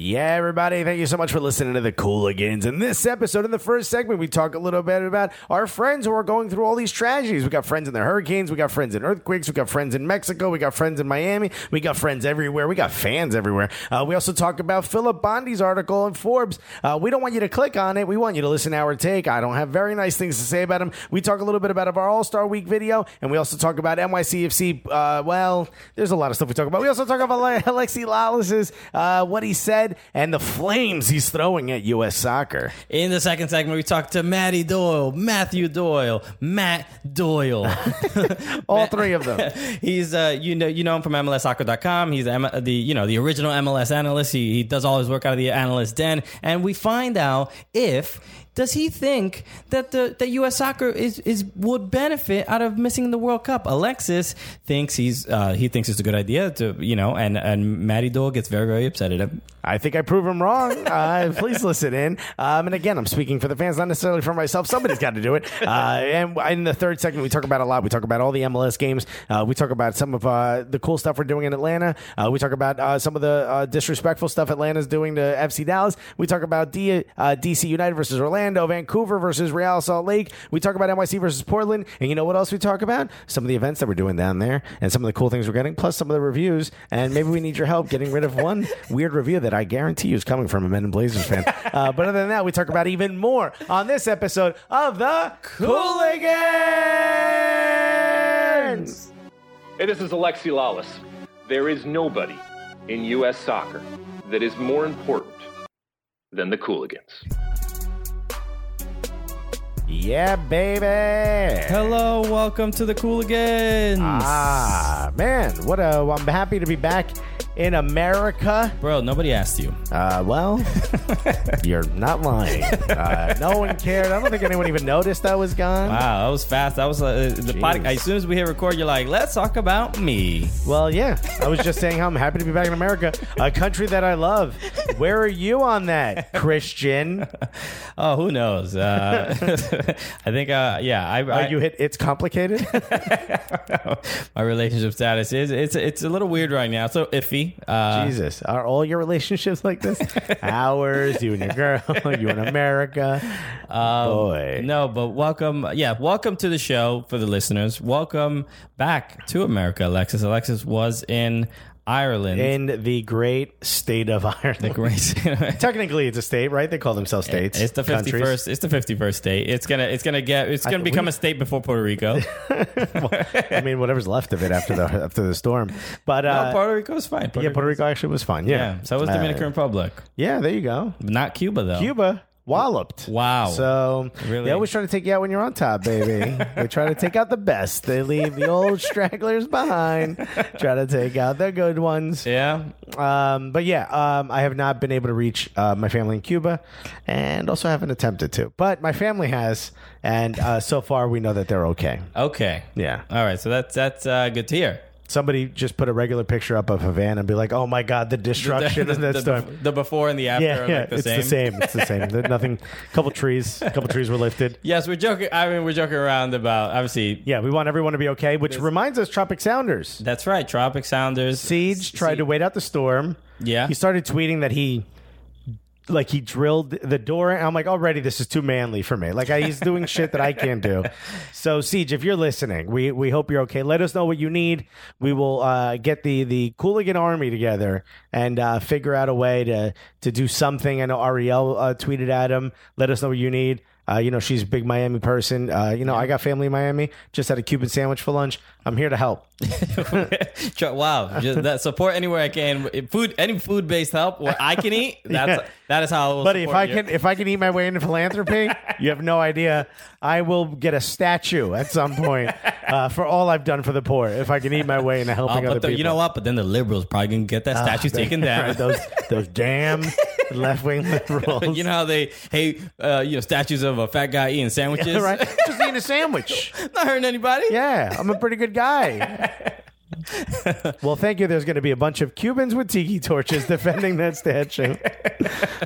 Yeah, everybody, thank you so much for listening to the Cooligans. In this episode, in the first segment, we talk a little bit about our friends who are going through all these tragedies. We got friends in the hurricanes, we got friends in earthquakes, we got friends in Mexico, we got friends in Miami, we got friends everywhere, we got fans everywhere. Uh, we also talk about Philip Bondi's article in Forbes. Uh, we don't want you to click on it, we want you to listen to our take. I don't have very nice things to say about him. We talk a little bit about our All Star Week video, and we also talk about NYCFC. Uh, well, there's a lot of stuff we talk about. We also talk about Alexi Lalas's, uh, what he said, and the flames he's throwing at U.S. soccer. In the second segment, we talk to Matty Doyle, Matthew Doyle, Matt Doyle. All three of them. He's uh, you know you know him from MLSsoccer.com. He's M- the you know the original MLS analyst. He, he does all his work out of the analyst den, and we find out if does he think that the that U.S. soccer is is would benefit out of missing the World Cup? Alexis thinks he's uh, he thinks it's a good idea to you know, and and Matty Doyle gets very very upset at him. I think I prove him wrong. Uh, please listen in. Um, and again, I'm speaking for the fans, not necessarily for myself. Somebody's got to do it. Uh, and in the third segment, we talk about a lot. We talk about all the MLS games. Uh, we talk about some of uh, the cool stuff we're doing in Atlanta. Uh, we talk about uh, some of the disrespectful stuff Atlanta's doing to FC Dallas. We talk about D- DC United versus Orlando, Vancouver versus Real Salt Lake. We talk about NYC versus Portland. And you know what else we talk about? Some of the events that we're doing down there and some of the cool things we're getting, plus some of the reviews. And maybe we need your help getting rid of one weird review that I guarantee you is coming from a Men in Blazers fan. Uh, but other than that, we talk about even more on this episode of the Cooligans. Hey, this is Alexi Lalas. There is nobody in U.S. soccer that is more important than the Cooligans. Yeah, baby. Hello, welcome to the Cooligans. Ah, man, what a! I'm happy to be back in America. Bro, nobody asked you. Uh, well, you're not lying. Uh, no one cared. I don't think anyone even noticed I was gone. Wow, that was fast. That was uh, the podcast. As soon as we hit record, you're like, let's talk about me. Well, yeah. I was just saying how I'm happy to be back in America, a country that I love. Where are you on that, Christian? oh, who knows? Uh, I think, uh, yeah. I, I you hit. It's complicated. My relationship status is it's it's a little weird right now. So iffy. Uh, Jesus, are all your relationships like this? Ours, you and your girl, you in America. Um, Boy, no, but welcome. Yeah, welcome to the show for the listeners. Welcome back to America, Alexis. Alexis was in Ireland. In the great state of Ireland. The great Technically it's a state, right? They call themselves states. It's the fifty first it's the fifty first state. It's gonna it's gonna get it's gonna become a state before Puerto Rico. I mean whatever's left of it after the after the storm. But uh, no, Puerto Rico was fine. Yeah, Puerto Rico actually was fine. Yeah. yeah so was Dominican uh, Republic. Yeah, there you go. Not Cuba though. Cuba walloped. Wow. So really? they always try to take you out when you're on top, baby. they try to take out the best. They leave the old stragglers behind. Try to take out the good ones. Yeah. Um, but yeah, um, I have not been able to reach uh, my family in Cuba, and also haven't attempted to. But my family has, and uh, so far we know that they're okay. Okay. Yeah. All right. So that's that's uh, good to hear somebody just put a regular picture up of Havana and be like, "Oh my God, the destruction the, the, in that the, storm." The before and the after, yeah, yeah, like the it's same. the same. It's the same. There's Nothing. A couple trees, a couple trees were lifted. Yes, we're joking. I mean, we're joking around about obviously. Yeah, we want everyone to be okay. Which reminds us, Tropic Sounders. That's right, Tropic Sounders. Siege tried to wait out the storm. Yeah, he started tweeting that he like he drilled the door. And I'm like, already this is too manly for me. Like I, he's doing shit that I can't do. So Siege, if you're listening, we we hope you're okay. Let us know what you need. We will uh, get the the Cooligan army together and uh, figure out a way to to do something. I know Ariel uh, tweeted at him. Let us know what you need. Uh, you know, she's a big Miami person. Uh, you know, I got family in Miami. Just had a Cuban sandwich for lunch. I'm here to help. wow, just that support anywhere I can. Food, any food based help where I can eat. That's yeah. that is how. I will Buddy, if I you. can, if I can eat my way into philanthropy, you have no idea. I will get a statue at some point uh, for all I've done for the poor. If I can eat my way into helping other the, people, you know what? But then the liberals probably gonna get that ah, statue taken down. those those damn left wing liberals. you know how they hate uh, you know statues of a fat guy eating sandwiches, yeah, right? Just eating a sandwich, not hurting anybody. Yeah, I'm a pretty good guy. well, thank you. There's going to be a bunch of Cubans with tiki torches defending that statue.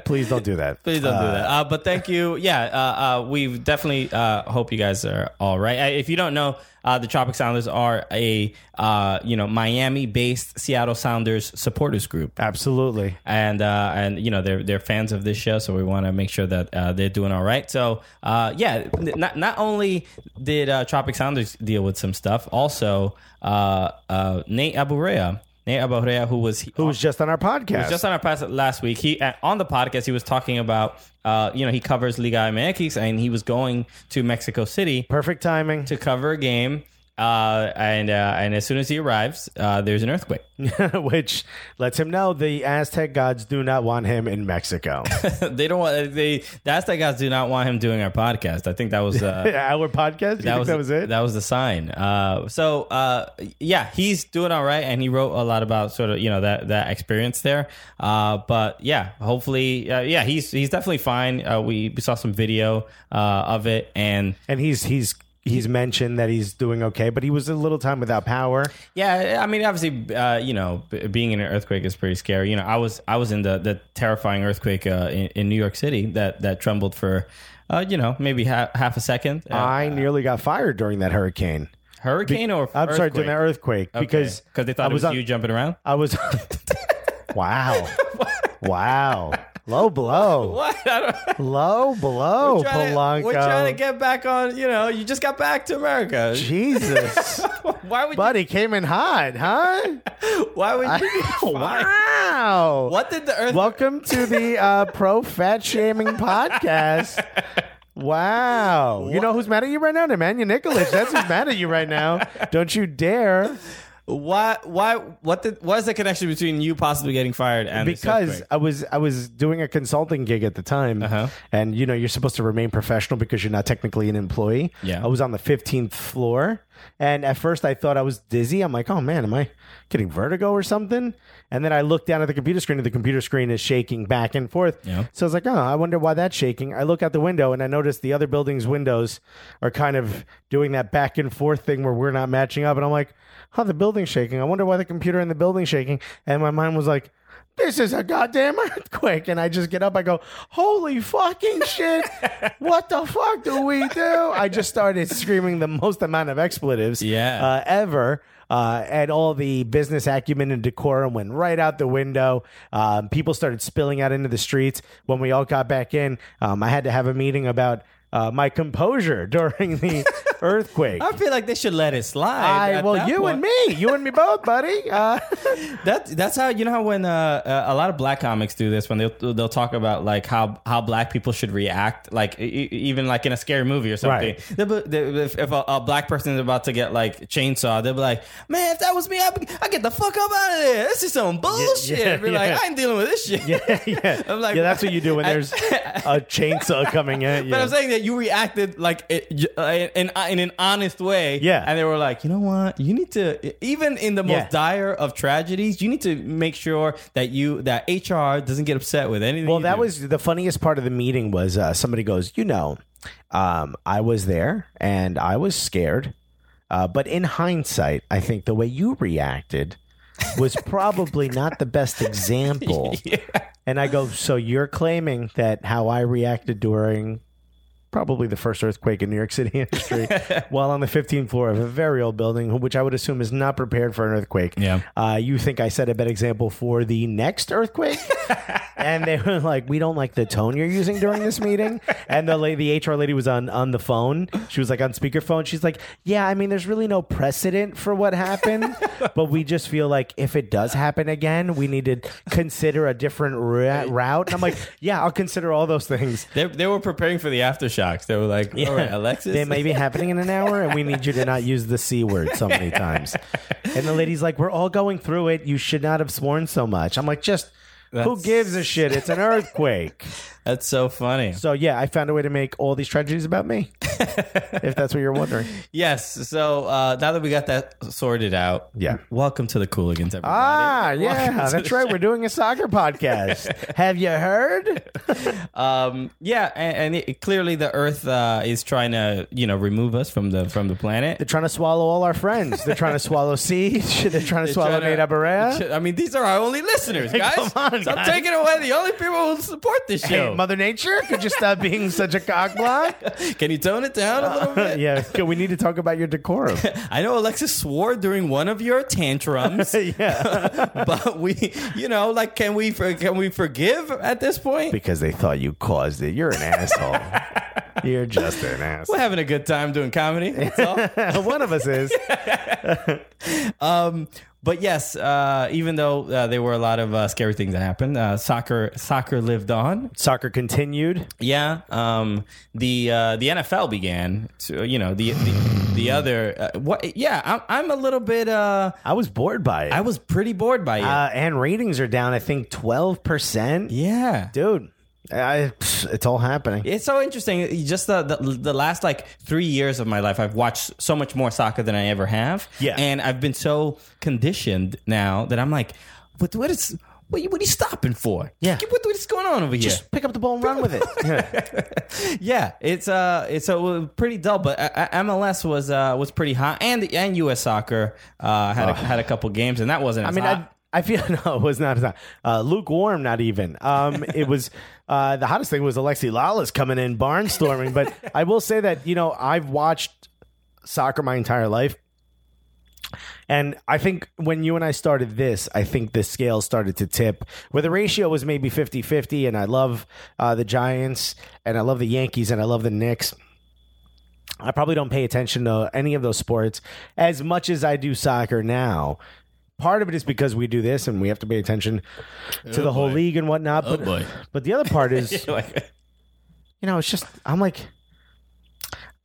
Please don't do that. Please don't do that. Uh, but thank you. Yeah, uh, uh, we definitely uh, hope you guys are all right. Uh, If you don't know, uh, the Tropic Sounders are a uh, you know Miami-based Seattle Sounders supporters group. Absolutely. and uh, and you know they're they're fans of this show, so we want to make sure that uh, they're doing all right. So uh, yeah, not not only did uh, Tropic Sounders deal with some stuff, also uh, uh, Nate Abaurrea, Nate Abaurrea, who was Who was just on our podcast? was just on our podcast last week. He on the podcast he was talking about uh, you know he covers Liga MX and he was going to Mexico City Perfect timing. to cover a game. Uh, and uh, and as soon as he arrives, uh, there's an earthquake. which lets him know the Aztec gods do not want him in Mexico. they don't want they the Aztec gods do not want him doing our podcast. I think that was uh, Our podcast? You that think was that was it? That was the sign. Uh, so uh, yeah, he's doing all right, and he wrote a lot about sort of you know that that experience there. Uh, but yeah, hopefully, uh, yeah, he's he's definitely fine. Uh, we, we saw some video uh, of it, and and he's he's he's mentioned that he's doing okay, but he was a little time without power. Yeah, I mean, obviously, uh, you know, b- being in an earthquake is pretty scary. You know, I was I was in the the terrifying earthquake uh, in, in New York City that that trembled for, uh, you know, maybe half half a second. Uh, I nearly got fired during that hurricane. hurricane or I'm sorry, during that earthquake because because they thought I it was, on- you jumping around. I was. wow, wow, low blow, What? I low blow, to- Polanco. we're trying to get back on. You know, you just got back to America. Jesus, Why would buddy came in hot, huh? Why would you? Fired? wow. What did the earth? Welcome to the uh, pro fat shaming podcast. Wow. You know who's mad at you right now? Emmanuel Nikolic. That's who's mad at you right now. Don't you dare. Why? Why? What? The, what is the connection between you possibly getting fired and Because? I was I was doing a consulting gig at the time, Uh-huh. and you know you're supposed to remain professional because you're not technically an employee. Yeah. I was on the 15th floor, and at first I thought I was dizzy. I'm like, oh man, am I getting vertigo or something? And then I look down at the computer screen, and the computer screen is shaking back and forth. Yeah. So I was like, oh, I wonder why that's shaking. I look out the window, and I notice the other building's windows are kind of doing that back and forth thing where we're not matching up, and I'm like, oh, the building's shaking. I wonder why the computer in the building's shaking. And my mind was like this is a goddamn earthquake. And I just get up, I go, holy fucking shit. what the fuck do we do? I just started screaming the most amount of expletives Yeah. uh, ever. Uh, and all the business acumen and decorum went right out the window. Um, people started spilling out into the streets. When we all got back in, um, I had to have a meeting about uh, my composure during the earthquake. I feel like they should let it slide. I, at well, that you point. and me, you and me both, buddy. Uh, That that's how you know how when uh, uh, a lot of black comics do this when they'll they'll talk about like how how black people should react like e- even like in a scary movie or something. Right. They'll be- they- if, if a, a black person is about to get like chainsaw, they'll be like, "Man, if that was me, I I get the fuck up out of there. This is some bullshit." yeah, be like, "I ain't dealing with this shit." yeah, yeah. I'm like, yeah, that's what you do when there's a chainsaw coming at you. But I'm saying that you reacted like it, uh, in in an honest way, Yeah. And they were like, you know what? You need to even in the most Yeah. dire of tragedies, you need to make sure that you that HR doesn't get upset with anything. Well, that do. was the funniest part of the meeting was uh, somebody goes, you know, um, I was there and I was scared, uh, but in hindsight, I think the way you reacted was probably not the best example. And I go, so you're claiming that how I reacted during probably the first earthquake in New York City history, while on the 15th floor of a very old building, which I would assume is not prepared for an earthquake. Yeah. Uh, you think I set a bad example for the next earthquake? and they were like, "We don't like the tone you're using during this meeting." And the the HR lady, was on on the phone. She was like on speakerphone. She's like, "Yeah, I mean, there's really no precedent for what happened, but we just feel like if it does happen again, we need to consider a different ra- route." And I'm like, "Yeah, I'll consider all those things." they, they were preparing for the aftershocks. They were like, all right, Alexis, They may be happening in an hour, and we need you to not use the C word so many times. And the lady's like, We're all going through it. You should not have sworn so much. I'm like, Just who gives a shit? It's an earthquake. That's so funny. So yeah, I found a way to make all these tragedies about me. if that's what you're wondering. Yes. So uh, now that we got that sorted out, Yeah. Welcome to the Cooligans, everybody. Ah, Welcome yeah, that's right. We're doing a soccer podcast. Have you heard? Um, yeah, and, and it, clearly the Earth uh, is trying to, you know, remove us from the from the planet. They're trying to swallow all our friends. They're trying to swallow Siege. They're trying to swallow Trying to- Nate Abaurrea. I mean, these are our only listeners, guys. Come on, Stop guys. taking away the only people who support this show. Hey, Mother Nature, could you stop being such a cockblock? Can you tone it down a little bit? yeah, we need to talk about your decorum. I know Alexis swore during one of your tantrums, yeah, but we, you know, like, can we for- can we forgive at this point? because they thought you caused it. You're an asshole. You're just an asshole. We're having a good time doing comedy. That's all. One of us is. Um, but yes, uh, even though uh, there were a lot of uh, scary things that happened, uh, soccer soccer lived on. Soccer continued. Yeah, um, the uh, the NFL began. To, you know the the, the other uh, what? Yeah, I'm, I'm a little bit. Uh, I was bored by it. I was pretty bored by it. uh, and ratings are down. I think twelve percent. yeah. Dude, I, it's all happening. It's so interesting. Just the, the the last like three years of my life, I've watched so much more soccer than I ever have. Yeah. and I've been so conditioned now that I'm like, what what is what, are you- what are you stopping for? Yeah. what, what is going on over here? Just pick up the ball and run with it. Yeah. yeah, it's uh, it's uh, pretty dull, but uh, uh, MLS was uh was pretty hot, and and U.S. Soccer uh had a, had a couple games, and that wasn't. I mean, hot. I, I feel no, it was not as hot. Uh, lukewarm, not even. Um, it was uh, the hottest thing was Alexi Lalas coming in barnstorming. but I will say that you know I've watched soccer my entire life. And I think when you and I started this, I think the scale started to tip where the ratio was maybe 50 50. And I love uh, the Giants and I love the Yankees and I love the Knicks. I probably don't pay attention to any of those sports as much as I do soccer now. Part of it is because we do this and we have to pay attention to the whole league and whatnot. But, boy. but the other part is, you know, it's just, I'm like,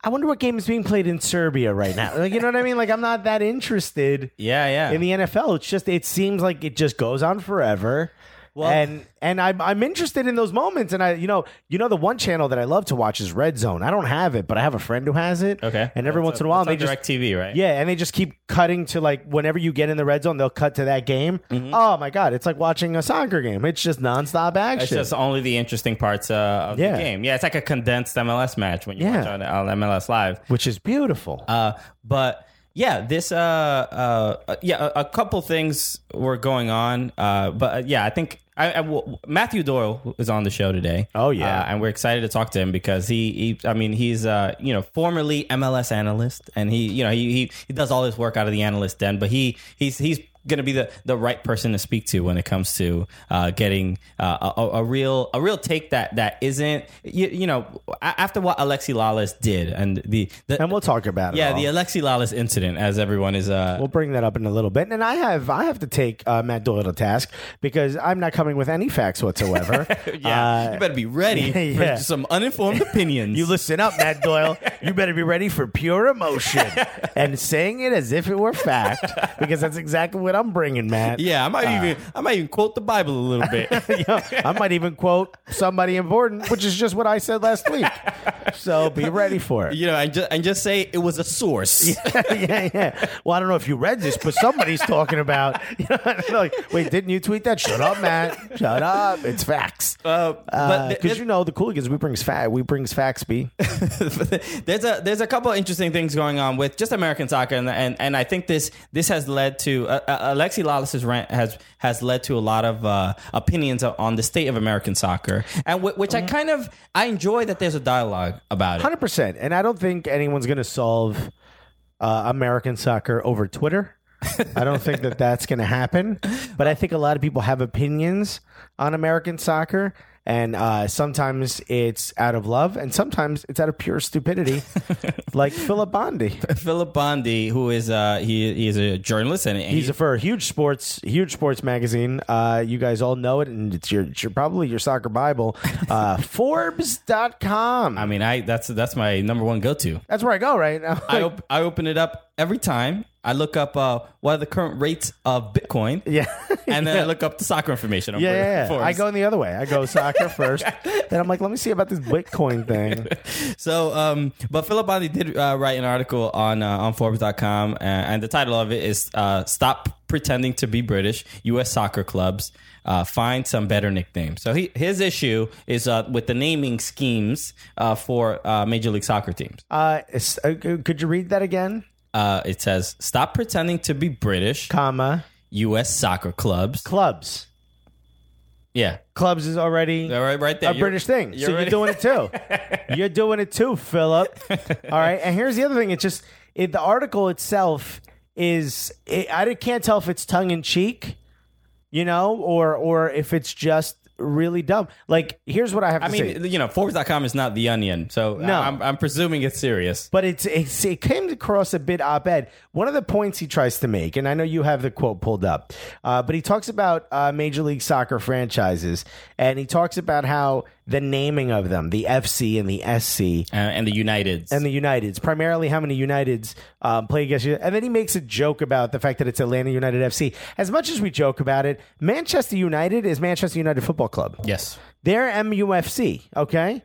I wonder what game is being played in Serbia right now. Like, you know what I mean? Like, I'm not that interested yeah, yeah. in the NFL. It's just, it seems like it just goes on forever. Well- and and I'm I'm interested in those moments, and I you know you know the one channel that I love to watch is Red Zone. I don't have it, but I have a friend who has it. okay, and every once in a while they just direct TV, right? yeah, and they just keep cutting to like whenever you get in the red zone, they'll cut to that game. Mm-hmm. Oh my god, it's like watching a soccer game. It's just nonstop action. It's just only the interesting parts uh, of Yeah. the game. Yeah, it's like a condensed MLS match when you Yeah. watch on, on MLS Live. which is beautiful. Uh, but yeah, this uh, uh, uh, yeah, a, a couple things were going on. Uh, but uh, yeah, I think I, I w- Matthew Doyle is on the show today. Oh, yeah. uh, and we're excited to talk to him because he, he I mean, he's uh, you know, formerly MLS analyst, and he, you know, he, he he does all his work out of the analyst den, but he he's he's going to be the, the right person to speak to when it comes to uh, getting uh, a, a real a real take that that isn't you, you know after what Alexi Lalas did and the, the and we'll talk about it. yeah, the Alexi Lalas incident, as everyone is. Uh, We'll bring that up in a little bit, and I have I have to take uh, Matt Doyle to task because I'm not coming with any facts whatsoever. yeah, Uh, you better be ready yeah. for some uninformed opinions. You listen up, Matt Doyle. You better be ready for pure emotion and saying it as if it were fact, because that's exactly what I'm bringing, Matt. yeah, I might Uh. even I might even quote the Bible a little bit. You know, I might even quote somebody important, which is just what I said last week. So be ready for it. you know, and just and just say it was a source. yeah, yeah. yeah. Well, I don't know if you read this, but somebody's talking about. You know, like, wait, didn't you tweet that? Shut up, Matt. Shut up. It's facts. Uh, but th- Because you know the Cooligans, we brings fact. We brings facts. B. there's a there's a couple of interesting things going on with just American soccer, and and, and I think this this has led to uh, uh, Alexi Lalas's rant has has led to a lot of uh, opinions on the state of American soccer, and w- which I kind of I enjoy that there's a dialogue about it. Hundred percent. And I don't think anyone's going to solve uh, American soccer over Twitter. I don't think that that's going to happen. But I think a lot of people have opinions on American soccer. And uh, sometimes it's out of love, and sometimes it's out of pure stupidity, like Philip Bondi. Philip Bondi, who is uh, he he is a journalist and and He's he- a, for a huge sports, huge sports magazine. Uh, you guys all know it, and it's your, it's your probably your soccer bible. Uh, Forbes.com. I mean, I that's that's my number one go to. That's where I go right now. I op- I open it up every time I look up uh, what are the current rates of Bitcoin. Yeah. and then I look up the soccer information. on Yeah, yeah, yeah. I go in the other way. I go soccer first. then I'm like, let me see about this Bitcoin thing. So, um, but Philip Bondi did uh, write an article on uh, on Forbes.com, uh, and the title of it is uh, "Stop Pretending to Be British: U.S. Soccer Clubs uh, Find Some Better Nicknames." So, he, his issue is uh, with the naming schemes uh, for uh, Major League Soccer teams. Uh, uh, could you read that again? Uh, it says, "Stop pretending to be British: Comma U.S. Soccer Clubs." clubs. Yeah, Clubs is already All right, right there. a You're- British thing. you're so ready? you're doing it too. you're doing it too, Philip. All right. And here's the other thing. It's just it, the article itself is it, I can't tell if it's tongue in cheek, you know, or or if it's just really dumb. Like here's what I have to say. I mean, you know, Forbes.com is not the Onion, so No. I'm, I'm presuming it's serious. But it's, it's it came across a bit op-ed. One of the points he tries to make, and I know you have the quote pulled up, uh, but he talks about uh, Major League Soccer franchises, and he talks about how the naming of them, the FC and the SC, Uh, and the Uniteds. and the Uniteds, primarily how many Uniteds um, play against you. And then he makes a joke about the fact that it's Atlanta United FC. As much as we joke about it, Manchester United is Manchester United Football Club. yes. They're MUFC, okay?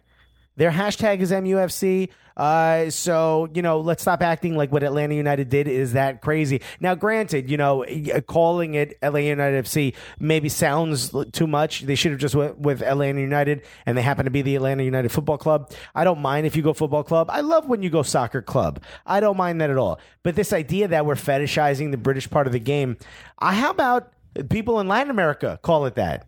Their hashtag is MUFC. Uh, so, you know, let's stop acting like what Atlanta United did is that crazy. Now, granted, you know, calling it Atlanta United FC maybe sounds too much. They should have just went with Atlanta United, and they happen to be the Atlanta United Football Club. I don't mind if you go football club. I love when you go soccer club. I don't mind that at all. But this idea that we're fetishizing the British part of the game, uh, how about people in Latin America call it that?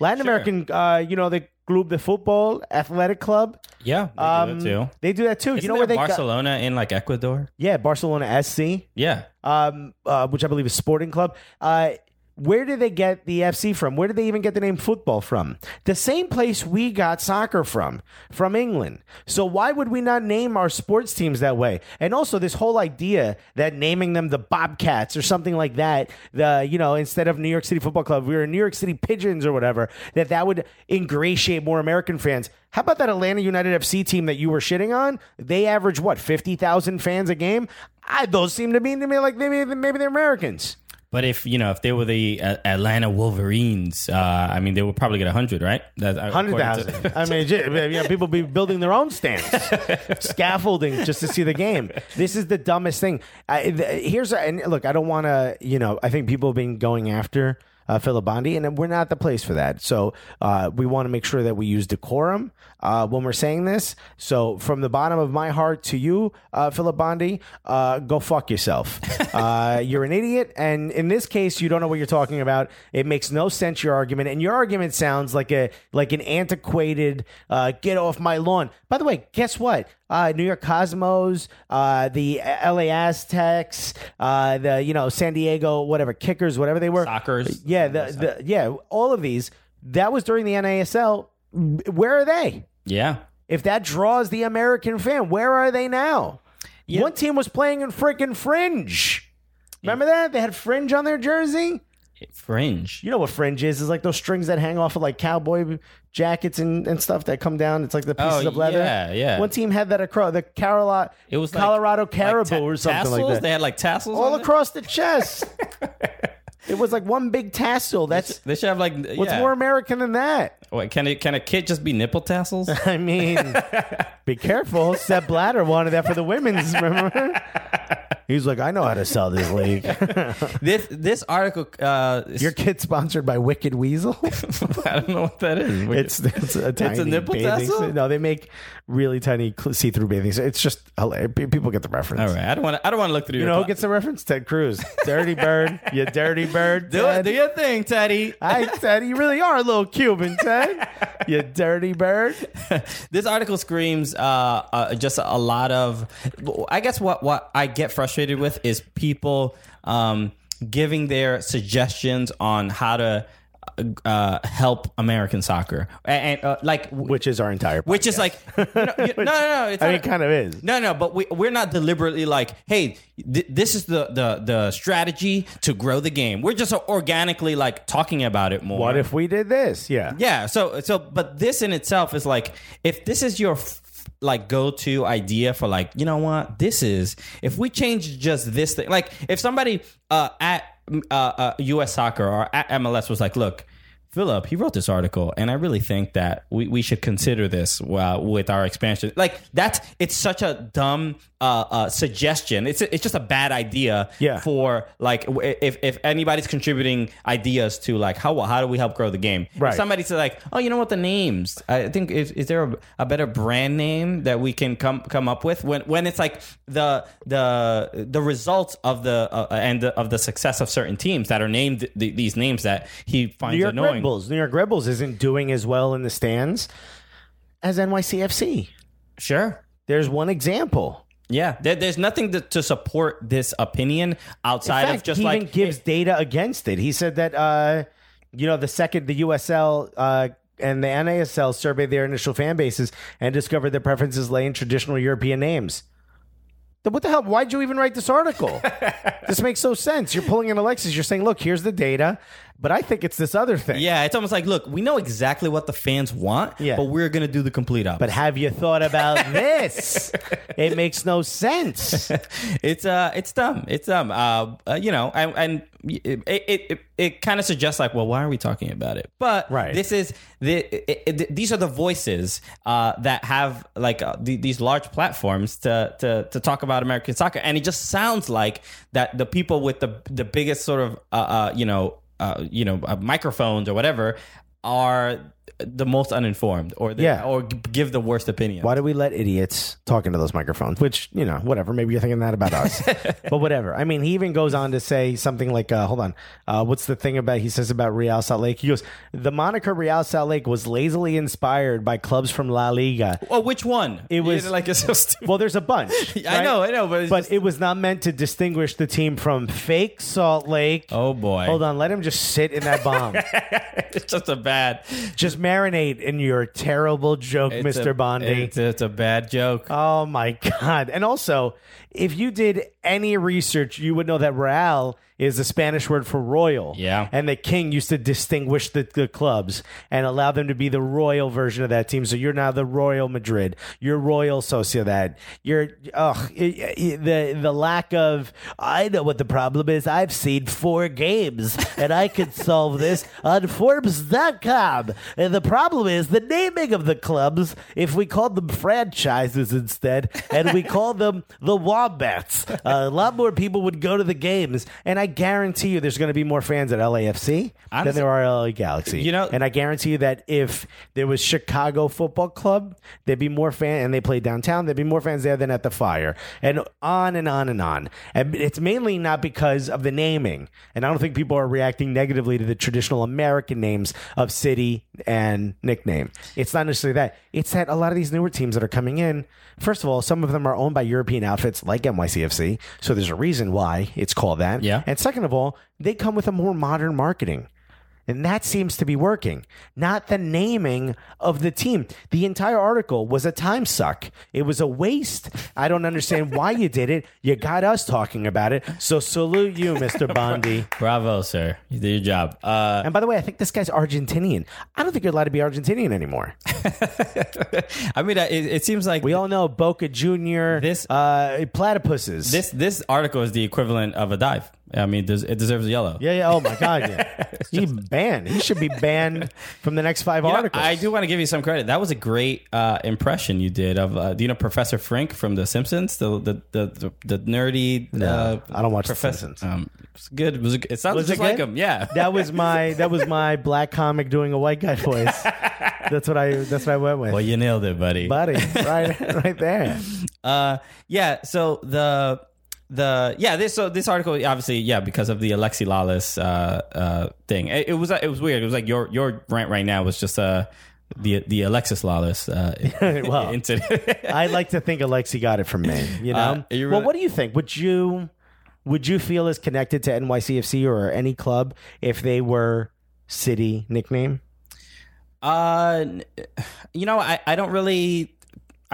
Latin American, uh, you know, the Club de Football Athletic Club. Yeah. They Um, do that too. They do that too. Isn't you know there where they got? Barcelona in like Ecuador? Yeah, Barcelona SC, Yeah. um, uh, which I believe is Sporting Club. Uh, where did they get the FC from? Where did they even get the name football from? The same place we got soccer from, from England. So why would we not name our sports teams that way? And also this whole idea that naming them the Bobcats or something like that, the you know instead of New York City Football Club, we were New York City Pigeons or whatever. That that would ingratiate more American fans. How about that Atlanta United FC team that you were shitting on? They average what fifty thousand fans a game. I, those seem to mean to me like maybe maybe they're Americans. But if you know if they were the uh, Atlanta Wolverines, uh, I mean they would probably get a hundred, right? Uh, Hundred to- I mean, you people be building their own stands, scaffolding just to see the game. This is the dumbest thing. I, th- here's a, and look, I don't want to. You know, I think people have been going after uh, Philip Bondi, and we're not the place for that. So uh, we want to make sure that we use decorum uh, when we're saying this. So from the bottom of my heart to you, uh, Philip Bondi, uh, go fuck yourself. uh, you're an idiot, and in this case, you don't know what you're talking about. It makes no sense your argument, and your argument sounds like a like an antiquated uh, "get off my lawn." By the way, guess what? Uh, New York Cosmos, uh, the LA Aztecs, uh, the you know San Diego whatever Kickers, whatever they were. Sockers. Yeah, the, the yeah, all of these. That was during the NASL. Where are they? yeah. If that draws the American fan, where are they now? One team was playing in freaking Fringe. Remember that? They had Fringe on their jersey. Fringe. You know what Fringe is? It's like those strings that hang off of like cowboy jackets and, and stuff that come down. It's like the pieces Oh, of leather. yeah, yeah. One team had that across the Carolina, It was like- Colorado like Caribou ta- or something tassels? like that. They had like tassels All on it? across the chest. it was like one big tassel. That's They should have like what's yeah. more American than that. Wait, can it can a kit just be nipple tassels? I mean, be careful. Sepp Blatter wanted that for the women's. Remember? He's like, I know how to sell this league. this this article, uh, Your kid's sponsored by Wicked Weasel. I don't know what that is. It's it's a tiny nipple bathing tassel? suit. No, they make really tiny cl- see-through bathing suits. It's just hilarious. People get the reference. all right. I don't want to. I don't want to look through. You your know who gets the reference? Ted Cruz. Dirty bird. You dirty bird. do it. Ted. Do your thing, Teddy. I Ted, you really are a little Cuban, Ted. You dirty bird. this article screams uh, uh, just a lot of. I guess what what I get frustrated with is people um, giving their suggestions on how to uh, help American soccer, and, and, uh, like Which is our entire. which is like no, no, no, no it's I mean, kind of is. No, no, but we, we're not deliberately like, hey, th- this is the, the the strategy to grow the game. We're just organically like talking about it more. What if we did this? Yeah. Yeah. So so, but this in itself is like, if this is your f- like go to idea for like you know what this is if we change just this thing like if somebody uh, at uh, uh, U.S. Soccer or at MLS was like, look. Philip, he wrote this article, and I really think that we, we should consider this uh, with our expansion. Like that's it's such a dumb uh, uh, suggestion. It's it's just a bad idea Yeah. for like if if anybody's contributing ideas to like how how do we help grow the game? If Right. somebody said like, oh, you know what, the names. I think is is there a, a better brand name that we can come come up with when when it's like the the the results of the uh, and the, of the success of certain teams that are named th- these names that he finds annoying. Bulls. New York Red Bulls isn't doing as well in the stands as NYCFC. Sure. There's one example. Yeah, there, there's nothing to, to support this opinion outside fact, of just he like even gives data against it. He said that uh, you know the second the USL uh, and the NASL surveyed their initial fan bases and discovered their preferences lay in traditional European names. Then what the hell? Why'd you even write this article? this makes no sense. You're pulling in Alexis. You're saying, look, here's the data, but I think it's this other thing. Yeah, it's almost like, look, we know exactly what the fans want, Yeah. but we're gonna do the complete opposite. But have you thought about this? it makes no sense. it's uh, it's dumb. It's dumb. Uh, uh you know, and, and it it it, it kind of suggests like, well, why are we talking about it? But Right. this is the it, it, these are the voices uh, that have like uh, the, these large platforms to to to talk about American soccer, and it just sounds like that the people with the the biggest sort of uh, uh you know uh you know uh, microphones or whatever are the most uninformed or the, Yeah. or give the worst opinion. Why do we let idiots talk into those microphones? Which, you know, whatever. Maybe you're thinking that about us. but whatever. I mean, he even goes on to say something like, uh, hold on. Uh, what's the thing about, he says about Real Salt Lake? He goes, the moniker Real Salt Lake was lazily inspired by clubs from La Liga. Oh, which one? It was- Yeah, like it's so stupid. Well, there's a bunch. I know, I know, but it's But just- it was not meant to distinguish the team from fake Salt Lake. oh boy, Hold on. Let him just sit in that bomb. it's just a bad, just marinate in your terrible joke, it's Mr. a- Bondi. It's, it's a bad joke. Oh my god! And also, if you did any research, you would know that Real is the Spanish word for royal. Yeah. and the king used to distinguish the, the clubs and allow them to be the royal version of that team. So you're now the Royal Madrid. You're Royal Sociedad. You're ugh the the lack of. I know what the problem is. I've seen four games and I could solve this on Forbes.com. And the problem is the naming of the clubs. If we called them franchises instead, and we called them the Wombats, uh, a lot more people would go to the games. And I guarantee you, there's going to be more fans at LAFC than there are at LA Galaxy. You know- and I guarantee you that if there was Chicago Football Club, there'd be more fans, and they play downtown. There'd be more fans there than at the Fire, and on and on and on. And it's mainly not because of the naming, and I don't think people are reacting negatively to the traditional American names of city and nickname. It's not necessarily that. It's that a lot of these newer teams that are coming in. First of all, some of them are owned by European outfits like NYCFC, so there's a reason why it's called that. Yeah. And second of all, they come with a more modern marketing. And that seems to be working. Not the naming of the team. The entire article was a time suck. It was a waste. I don't understand why you did it. You got us talking about it. So salute you, Mr. Bondi. Bravo, sir. You did your job. Uh, And by the way, I think this guy's Argentinian. I don't think you're allowed to be Argentinian anymore. I mean, it, it seems like We all know Boca Junior, This- uh, platypuses. this this article is the equivalent of a dive. I mean, it deserves a yellow. yeah, yeah. Oh my God, yeah. He banned. He should be banned from the next five You know, articles. I do want to give you some credit. That was a great uh, impression you did of, uh, do you know Professor Frink from The Simpsons? The the the, the, the nerdy. uh, I don't watch The professor. Simpsons. Um, it's good. It, was, it sounds Was it just like him. Yeah. That was my that was my black comic doing a white guy voice. That's what I that's what I went with. well, you nailed it, buddy. Buddy, right right there. Uh, yeah. So the the yeah this so this article obviously yeah because of the Alexi Lalas uh uh thing it, it was it was weird it was like your your rant right now was just uh the the Alexis Lalas uh Well, incident. I like to think Alexi got it from me. You know. Uh, well, what do you think? Would you would you feel as connected to NYCFC or any club if they were city nickname? Uh, you know, I, I don't really,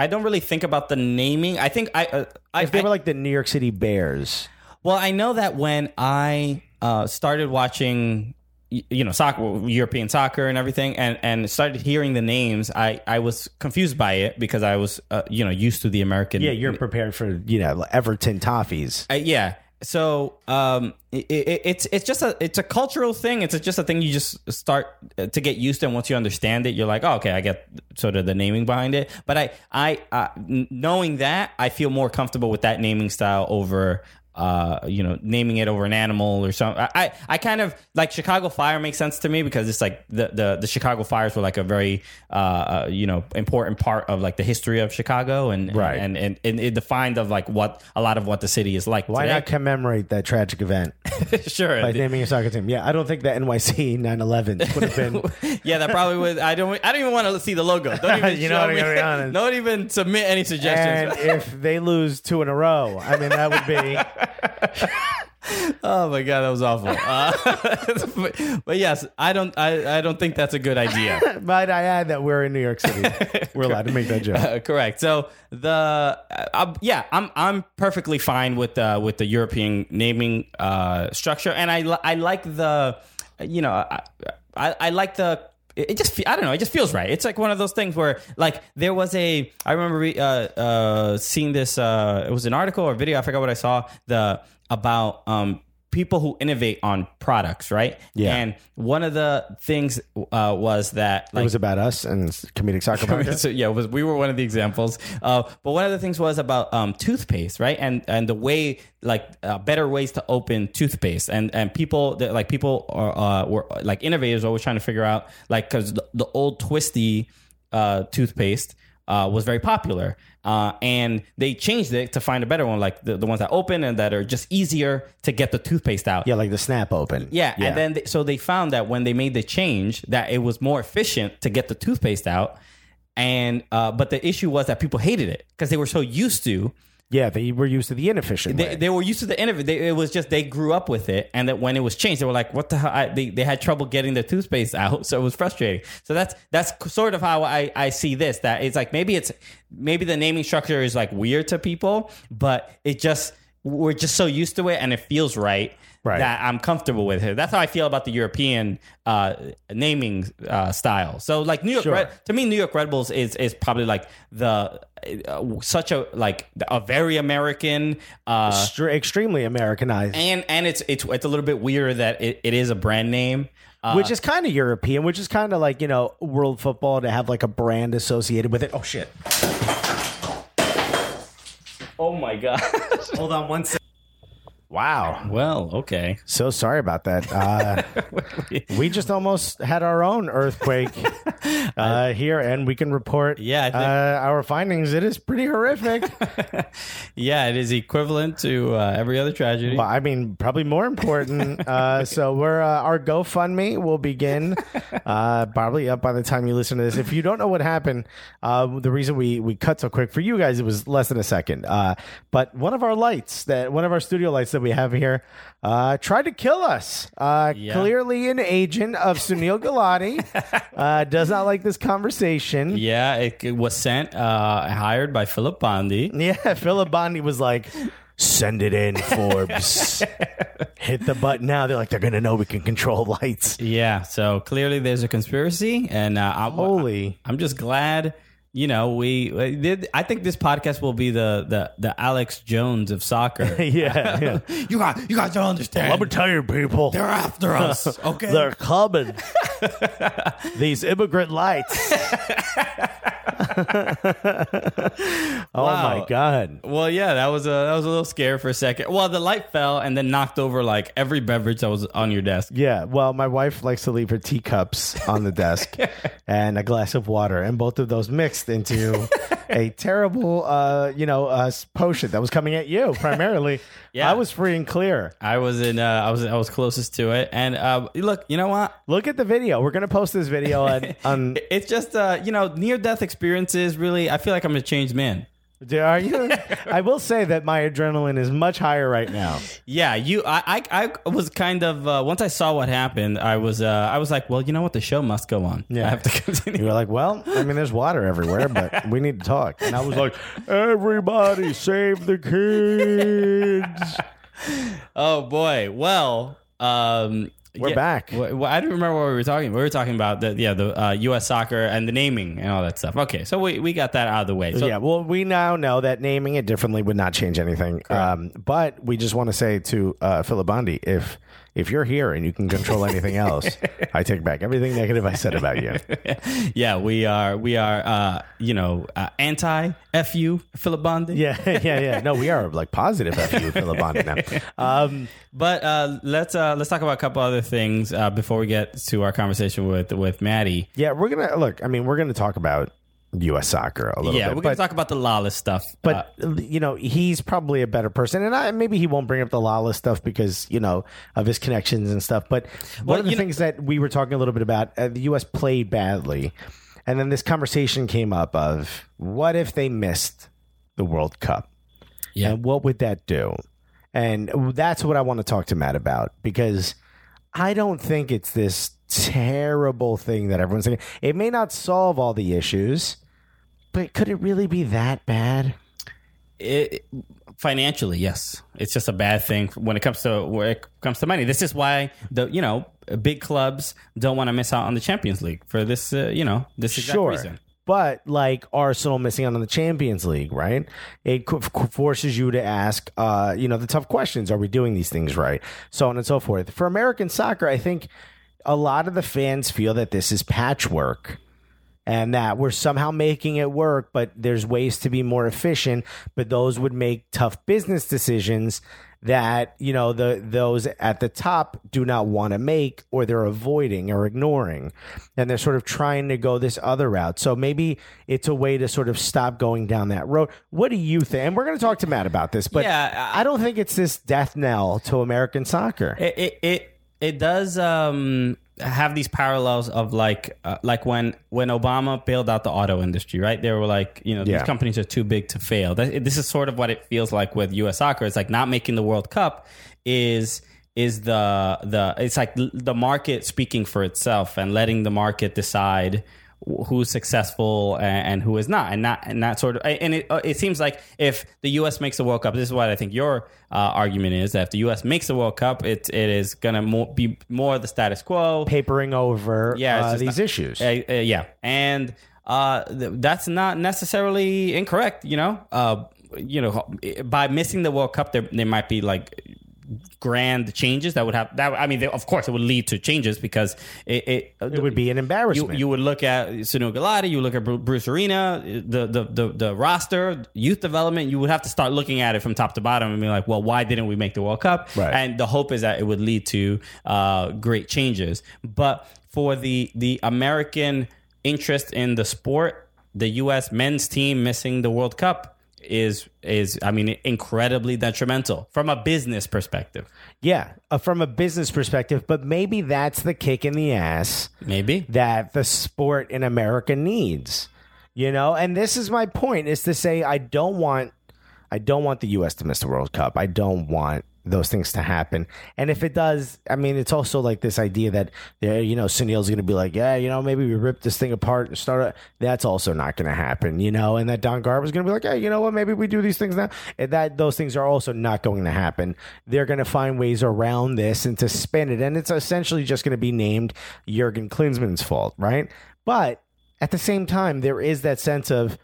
I don't really think about the naming. I think I, uh, I, If they I- were like the New York City Bears, well, I know that when I uh, started watching you know soccer European soccer and everything and and started hearing the names I I was confused by it because I was uh, you know used to the American Yeah, you're prepared for you know Everton toffees. uh, yeah. So um, it, it, it's it's just a it's a cultural thing. It's just a thing you just start uh, to get used to, and once you understand it, you're like, oh, okay, I get sort of the naming behind it. But I I uh, knowing that, I feel more comfortable with that naming style over. Uh, you know, naming it over an animal or something. I, I, kind of like Chicago Fire makes sense to me because it's like the, the, the Chicago fires were like a very, uh, uh, you know, important part of like the history of Chicago and, Right. and, and, and it defined of like what a lot of what the city is like. Why today. not commemorate that tragic event sure. by naming a soccer team? Yeah, I don't think that NYC 9/11 would have been. yeah, that probably would. I don't. I don't even want to see the logo. Don't even You know me. gotta be honest. Don't even submit any and suggestions. if they lose two in a row, I mean that would be. oh my god, that was awful. Uh, but, but yes, I don't. I, I don't think that's a good idea. Might I add that we're in New York City? We're allowed to make that joke. Uh, correct. So the uh, uh, yeah, I'm I'm perfectly fine with the with the European naming uh, structure, and I I like the you know I I, I like the. It just, I don't know. It just feels right. It's like one of those things where, like, there was a. I remember re- uh, uh, seeing this. Uh, it was an article or video. I forgot what I saw. The about um, people who innovate on products, right? Yeah. And one of the things uh, was that It was about us and comedic soccer podcast. so yeah, was, we were one of the examples. Uh, but one of the things was about um, toothpaste, right? And and the way like uh, better ways to open toothpaste, and and people that like people are uh, were like innovators always trying to figure out like because the, the old twisty uh, toothpaste. Uh, was very popular, uh, and they changed it to find a better one, like the, the ones that open and that are just easier to get the toothpaste out. Yeah, like the snap open. Yeah, and then they, so they found that when they made the change, that it was more efficient to get the toothpaste out, and uh, but the issue was that people hated it because they were so used to. Yeah, they were used to the inefficient They, way. they were used to the inefficient. It was just they grew up with it, and that when it was changed, they were like, "What the hell?" I, they they had trouble getting the toothpaste out, so it was frustrating. So that's that's sort of how I I see this. That it's like maybe it's maybe the naming structure is like weird to people, but it just we're just so used to it, and it feels right. Right. That I'm comfortable with it. That's how I feel about the European uh, naming uh, style. So, like New York, Sure. Red, to me, New York Red Bulls is is probably like the uh, such a like a very American. Uh, Stra- extremely Americanized, and and it's it's it's a little bit weird that it, it is a brand name. Uh, which is kind of European, which is kind of like you know world football to have like a brand associated with it. Oh shit! oh my god. Hold on one second. Wow. well, okay. So sorry about that. Uh, we just almost had our own earthquake uh, here, and we can report Yeah, think- uh, our findings. It is pretty horrific. Yeah, it is equivalent to uh, every other tragedy. well, I mean, probably more important. Uh, so we're uh, our GoFundMe will begin uh, probably up by the time you listen to this. If you don't know what happened, uh, the reason we we cut so quick for you guys, it was less than a second. Uh, but one of our lights that one of our studio lights that we have here uh, tried to kill us. Uh, Yeah. Clearly, an agent of Sunil Gulati uh, does not like this conversation. Yeah, it, it was sent, uh, hired by Philip Bondi. Yeah, Philip Bondi was like, send it in, Forbes. Hit the button now. They're like, they're going to know we can control lights. Yeah, so clearly there's a conspiracy, and uh, I'm, Holy. I'm just glad. You know, we. I think this podcast will be the the the Alex Jones of soccer. Yeah, yeah. you got you guys don't understand. Let me tell you, people. They're after us. Okay. They're coming. These immigrant lights. oh Wow. my god. Well, yeah, that was a that was a little scare for a second. Well, the light fell and then knocked over like every beverage that was on your desk. Yeah, well, my wife likes to leave her teacups on the desk and a glass of water, and both of those mixed into a terrible, uh, you know, uh, potion that was coming at you primarily. Yeah. I was free and clear. I was in. Uh, I was. I was closest to it. And uh, look, you know what? Look at the video. We're gonna post this video on. on It's just uh, you know, near death experiences. Really, I feel like I'm a changed man. Are you? I will say that my adrenaline is much higher right now. Yeah, you. I. I, I was kind of uh, once I saw what happened. I was. Uh, I was like, well, you know what? The show must go on. Yeah. I have to continue. You were like, well, I mean, there's water everywhere, but we need to talk. And I was like, everybody save the kids. Oh boy. Well, um, We're Yeah. back. Well, I don't remember what we were talking. We were talking about the yeah the uh, U.S. soccer and the naming and all that stuff. Okay, so we, we got that out of the way. So yeah, well, we now know that naming it differently would not change anything. Um, but we just want to say to uh, Philip Bondi, if if you're here and you can control anything else, I take back everything negative I said about you. yeah, we are we are uh, you know uh, anti fu Philip Bondi. Yeah, yeah, yeah. No, we are like positive fu Philip Bondi now. Um, But uh, let's uh, let's talk about a couple other things uh, before we get to our conversation with with Matty. yeah, we're gonna look. I mean, we're gonna talk about U.S. soccer a little Yeah, bit. we're gonna talk about the Lalas stuff. But uh, you know, he's probably a better person, and I, maybe he won't bring up the Lala stuff because you know of his connections and stuff. But one Well, of the you know- things that we were talking a little bit about, uh, the U.S. played badly, and then this conversation came up of what if they missed the World Cup, Yeah. and what would that do? And that's what I want to talk to Matt about because I don't think it's this terrible thing that everyone's saying. It may not solve all the issues, but could it really be that bad? it, financially, yes, it's just a bad thing when it comes to where it comes to money. This is why the you know big clubs don't want to miss out on the Champions League for this uh, you know this exact sure. reason. But like Arsenal missing out on the Champions League, right? It forces you to ask, uh, you know, the tough questions: Are we doing these things right? So on and so forth. For American soccer, I think a lot of the fans feel that this is patchwork, and that we're somehow making it work, but there's ways to be more efficient. But those would make tough business decisions that you know the those at the top do not want to make or they're avoiding or ignoring. And they're sort of trying to go this other route. So maybe it's a way to sort of stop going down that road. What do you think? And we're going to talk to matt about this but Yeah, I, don't think it's this death knell to american soccer. It it it, it does um, have these parallels of like uh, like when when Obama bailed out the auto industry, right? They were like, you know, Yeah. these companies are too big to fail. That, this is sort of what it feels like with U.S. soccer. It's like not making the World Cup is is the the it's like the market speaking for itself and letting the market decide who's successful and, who is not, and not and that sort of. And it uh, it seems like if the U.S. makes the World Cup, this is what I think your uh, argument is that if the U.S. makes the World Cup, it it is gonna more, be more the status quo. papering over Yeah, uh, these not- issues Uh, uh, yeah, and uh, th- that's not necessarily incorrect. You know, uh, you know, by missing the World Cup, there there might be like grand changes that would have that. I mean, they, of course, it would lead to changes because it it, it would be an embarrassment you would look at Sunil Gulati, you look at Bruce Arena, the, the the the roster, youth development. You would have to start looking at it from top to bottom and be like, well, why didn't we make the World Cup? Right. And the hope is that it would lead to uh, great changes. But for the the American interest in the sport, the U.S. men's team missing the World Cup is is I mean incredibly detrimental from a business perspective. yeah uh, from a business perspective but maybe that's the kick in the ass Maybe. that the sport in America needs. You know, and this is my point is to say I don't want I don't want the US to miss the World Cup. I don't want those things to happen. And if it does, I mean, it's also like this idea that, yeah, you know, Sunil's going to be like, yeah, you know, maybe we rip this thing apart and start it. That's also not going to happen, you know, and that Don Garb Garber's going to be like, yeah, you know what, maybe we do these things now. And that those things are also not going to happen. They're going to find ways around this and to spin it. And it's essentially just going to be named Jurgen Klinsmann's fault, right? But at the same time, there is that sense of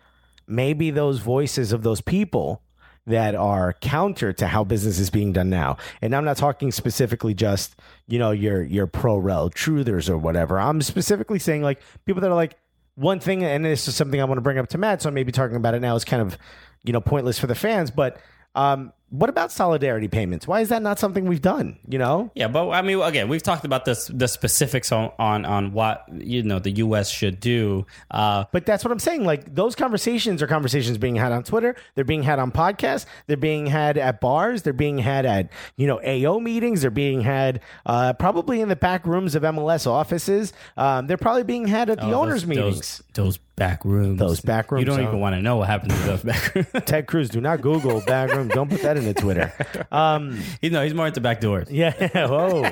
maybe those voices of those people that are counter to how business is being done now. And I'm not talking specifically just, you know, your your pro rel truthers or whatever. I'm specifically saying like people that are like one thing, and this is something I want to bring up to Matt, so maybe talking about it now is kind of, you know, pointless for the fans, but um, what about solidarity payments? Why is that not something we've done? You know, Yeah, but I mean, again, we've talked about this, the specifics on, on on what you know the U.S. should do. Uh, But that's what I'm saying. Like those conversations are conversations being had on Twitter. They're being had on podcasts. They're being had at bars. They're being had at you know AO meetings. They're being had uh, probably in the back rooms of MLS offices. Um, they're probably being had at the owners' those, meetings. those, those back rooms, Those back rooms, You don't huh? even want to know what happened to those back rooms. Ted Cruz, do not Google back room. Don't put that into Twitter. Um, he's no, he's more into back doors. Yeah. Whoa.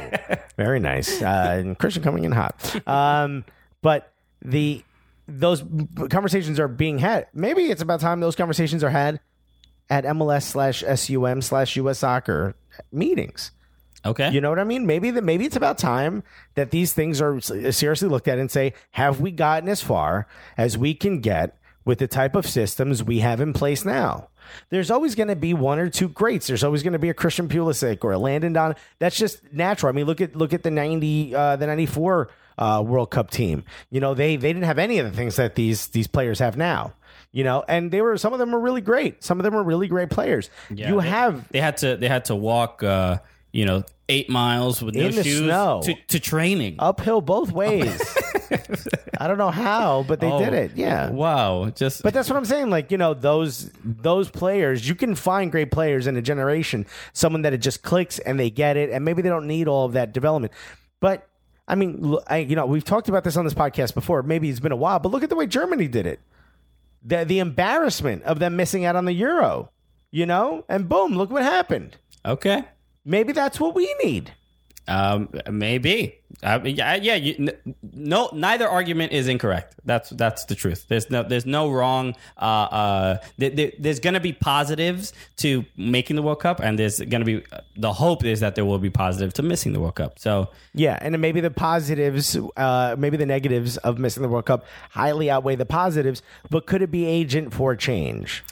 Very nice. Uh, and Christian coming in hot. Um, but the those conversations are being had. Maybe it's about time those conversations are had at MLS slash SUM slash US Soccer meetings. Okay. You know what I mean? Maybe that maybe it's about time that these things are seriously looked at and say, have we gotten as far as we can get with the type of systems we have in place now? There's always going to be one or two greats. There's always going to be a Christian Pulisic or a Landon Don. That's just natural. I mean, look at look at the ninety uh, the ninety four uh, World Cup team. You know, they they didn't have any of the things that these these players have now. You know, and they were some of them were really great. Some of them were really great players. Yeah, you have They had to. They had to walk. Uh, you know, eight miles with no In the shoes snow. to, to training. uphill both ways. I don't know how, but they Oh, did it. Yeah. Wow. Just. But that's what I'm saying. Like you know, those those players, you can find great players in a generation. Someone that it just clicks and they get it, and maybe they don't need all of that development. But I mean, l- I, you know, we've talked about this on this podcast before. Maybe it's been a while, but look at the way Germany did it. The the embarrassment of them missing out on the Euro. You know, and boom, look what happened. okay. Maybe that's what we need. Um, maybe. Uh, yeah, yeah. You, n- no, neither argument is incorrect. That's that's the truth. There's no there's no wrong. Uh, uh, th- th- there's going to be positives to making the World Cup, and there's going to be the hope is that there will be positive to missing the World Cup. So Yeah, and maybe the positives, uh, maybe the negatives of missing the World Cup highly outweigh the positives. But could it be agent for change?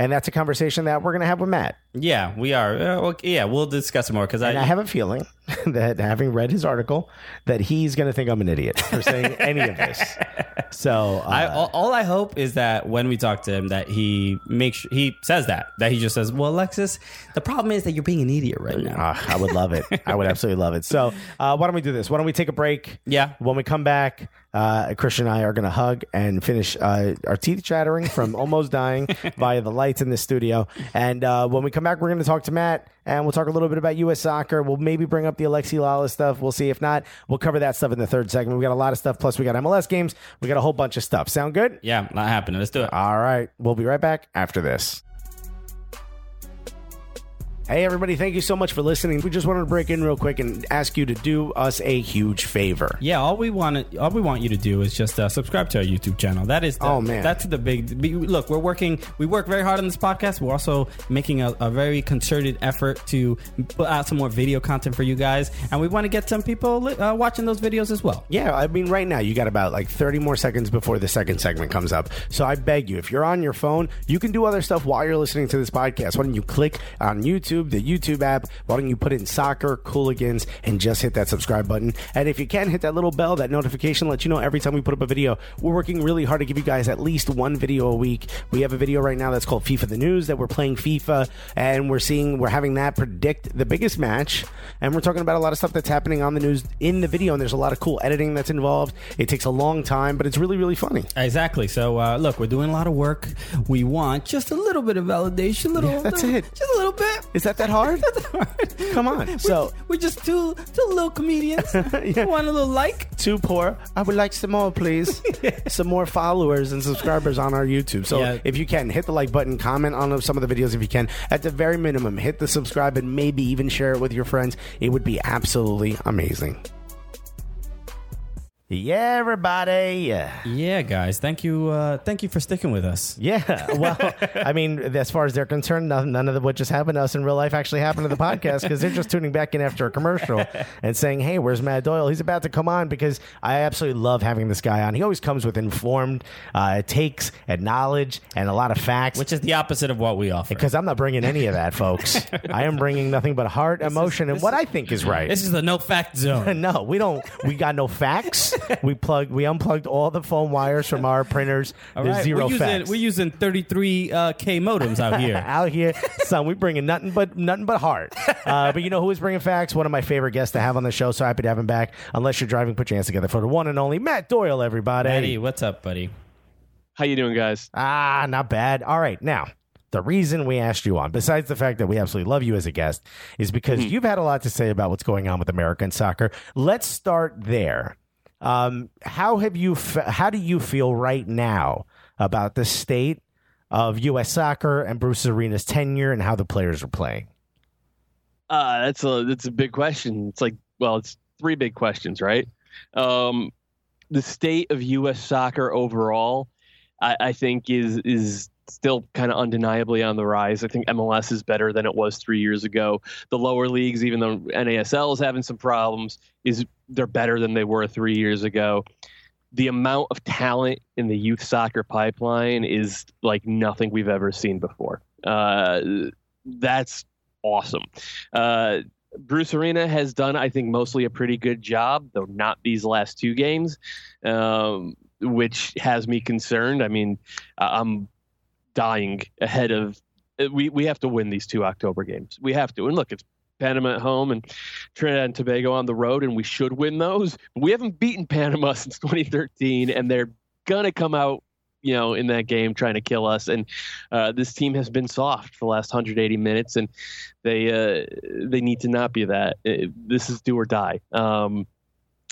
And that's a conversation that we're going to have with Matt. yeah, we are. Uh, well, yeah, we'll discuss it more because I I. have a feeling that having read his article, that he's going to think I'm an idiot for saying any of this. So uh, I, all, all I hope is that when we talk to him, that he makes sure, he says that that he just says, "Well, Alexis, the problem is that you're being an idiot right now." Ah, I would love it. I would absolutely love it. So, uh, why don't we do this? Why don't we take a break? Yeah. When we come back, uh, Christian and I are going to hug and finish uh, our teeth chattering from almost dying via the lights in the studio. And uh, when we come back, we're going to talk to Matt and we'll talk a little bit about U.S. soccer. We'll maybe bring up the Alexi Lalas stuff. We'll see. If not, we'll cover that stuff in the third segment. We got a lot of stuff. Plus, we got MLS games. We got a whole bunch of stuff. Sound good? Yeah, not happening. Let's do it. All right. We'll be right back after this. Hey, everybody. Thank you so much for listening. We just wanted to break in real quick and ask you to do us a huge favor. Yeah, all we want all we want you to do is just uh, subscribe to our YouTube channel. That is, the, Oh, man. that's the big. Look, we're working. We work very hard on this podcast. We're also making a, a very concerted effort to put out some more video content for you guys, and we want to get some people uh, watching those videos as well. Yeah, I mean, right now you got about like 30 more seconds before the second segment comes up. So I beg you, if you're on your phone, you can do other stuff while you're listening to this podcast. Why don't you click on YouTube, the YouTube app? Why don't you put in soccer, cooligans, and just hit that subscribe button? And if you can, hit that little bell, that notification, let you know every time we put up a video. We're working really hard to give you guys at least one video a week. We have a video right now that's called FIFA the News that we're playing FIFA and we're seeing, we're having that predict the biggest match. And we're talking about a lot of stuff that's happening on the news in the video. And there's a lot of cool editing that's involved. It takes a long time, but it's really, really funny. Exactly. So uh, look, we're doing a lot of work. We want just a little bit of validation. Little, that's little- it. Just a little bit. Is that that hard? Come on. So we're just two two little comedians. Want a little like? too poor. I would like some more, please. some more followers and subscribers on our YouTube. So Yeah. if you can, hit the like button, comment on some of the videos if you can. At the very minimum, hit the subscribe and maybe even share it with your friends. It would be absolutely amazing. Yeah, everybody. Yeah. Guys. Thank you. Uh, thank you for sticking with us. Yeah. Well, I mean, as far as they're concerned, none, none of the, what just happened to us in real life actually happened to the podcast because they're just tuning back in after a commercial and saying, hey, where's Matt Doyle? He's about to come on because I absolutely love having this guy on. He always comes with informed uh, takes and knowledge and a lot of facts. Which is the opposite of what we offer. because I'm not bringing any of that, folks. I am bringing nothing but heart, emotion, and what I think is right. This is the no fact zone. No, we don't. We got no facts. We plugged. We unplugged all the phone wires from our printers. All There's right, zero we're using, facts. We're using 33 uh, K modems out here. out here, son. We bringing nothing but nothing but heart. Uh, but you know who is bringing facts? One of my favorite guests to have on the show. So happy to have him back. Unless you're driving, put your hands together for the one and only Matt Doyle. Everybody. Eddie, what's up, buddy? How you doing, guys? Ah, not bad. All right, now. The reason we asked you on, besides the fact that we absolutely love you as a guest, is because you've had a lot to say about what's going on with American soccer. Let's start there. Um, how have you? F- how do you feel right now about the state of U.S. soccer and Bruce Arena's tenure and how the players are playing? Uh, that's a that's a big question. It's like, well, it's three big questions, right? Um, the state of U.S. soccer overall, I, I think is is still kind of undeniably on the rise. I think MLS is better than it was three years ago. The lower leagues, even though NASL is having some problems, is they're better than they were three years ago. The amount of talent in the youth soccer pipeline is like nothing we've ever seen before. Uh, that's awesome. Uh, Bruce Arena has done, I think, mostly a pretty good job, though not these last two games, um, which has me concerned. I mean, I'm dying ahead of. We we have to win these two October games. We have to. And look, it's Panama at home and Trinidad and Tobago on the road, and we should win those. We haven't beaten Panama since 2013, and they're gonna come out you know, in that game trying to kill us. And uh, this team has been soft for the last 180 minutes, and they uh, they need to not be that. Uh, this is do or die. Um,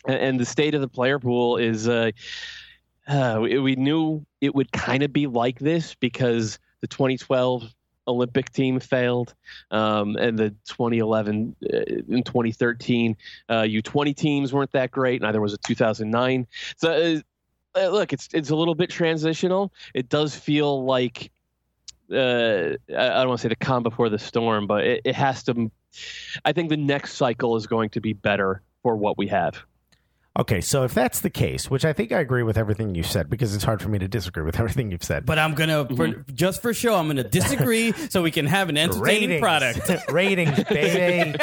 and, and, the state of the player pool is. Uh, uh we, we knew it would kind of be like this because the 2012 Olympic team failed, um, and the 2011 uh, and 2013 uh, U20 teams weren't that great. Neither was a 2009. So uh, uh, look, it's it's a little bit transitional. It does feel like uh, I don't want to say the calm before the storm, but it, it has to. I think the next cycle is going to be better for what we have. Okay, so if that's the case, which I think I agree with everything you said, because it's hard for me to disagree with everything you've said. But I'm gonna, mm-hmm. just for show, I'm gonna disagree so we can have an entertaining Ratings. product. Ratings, baby.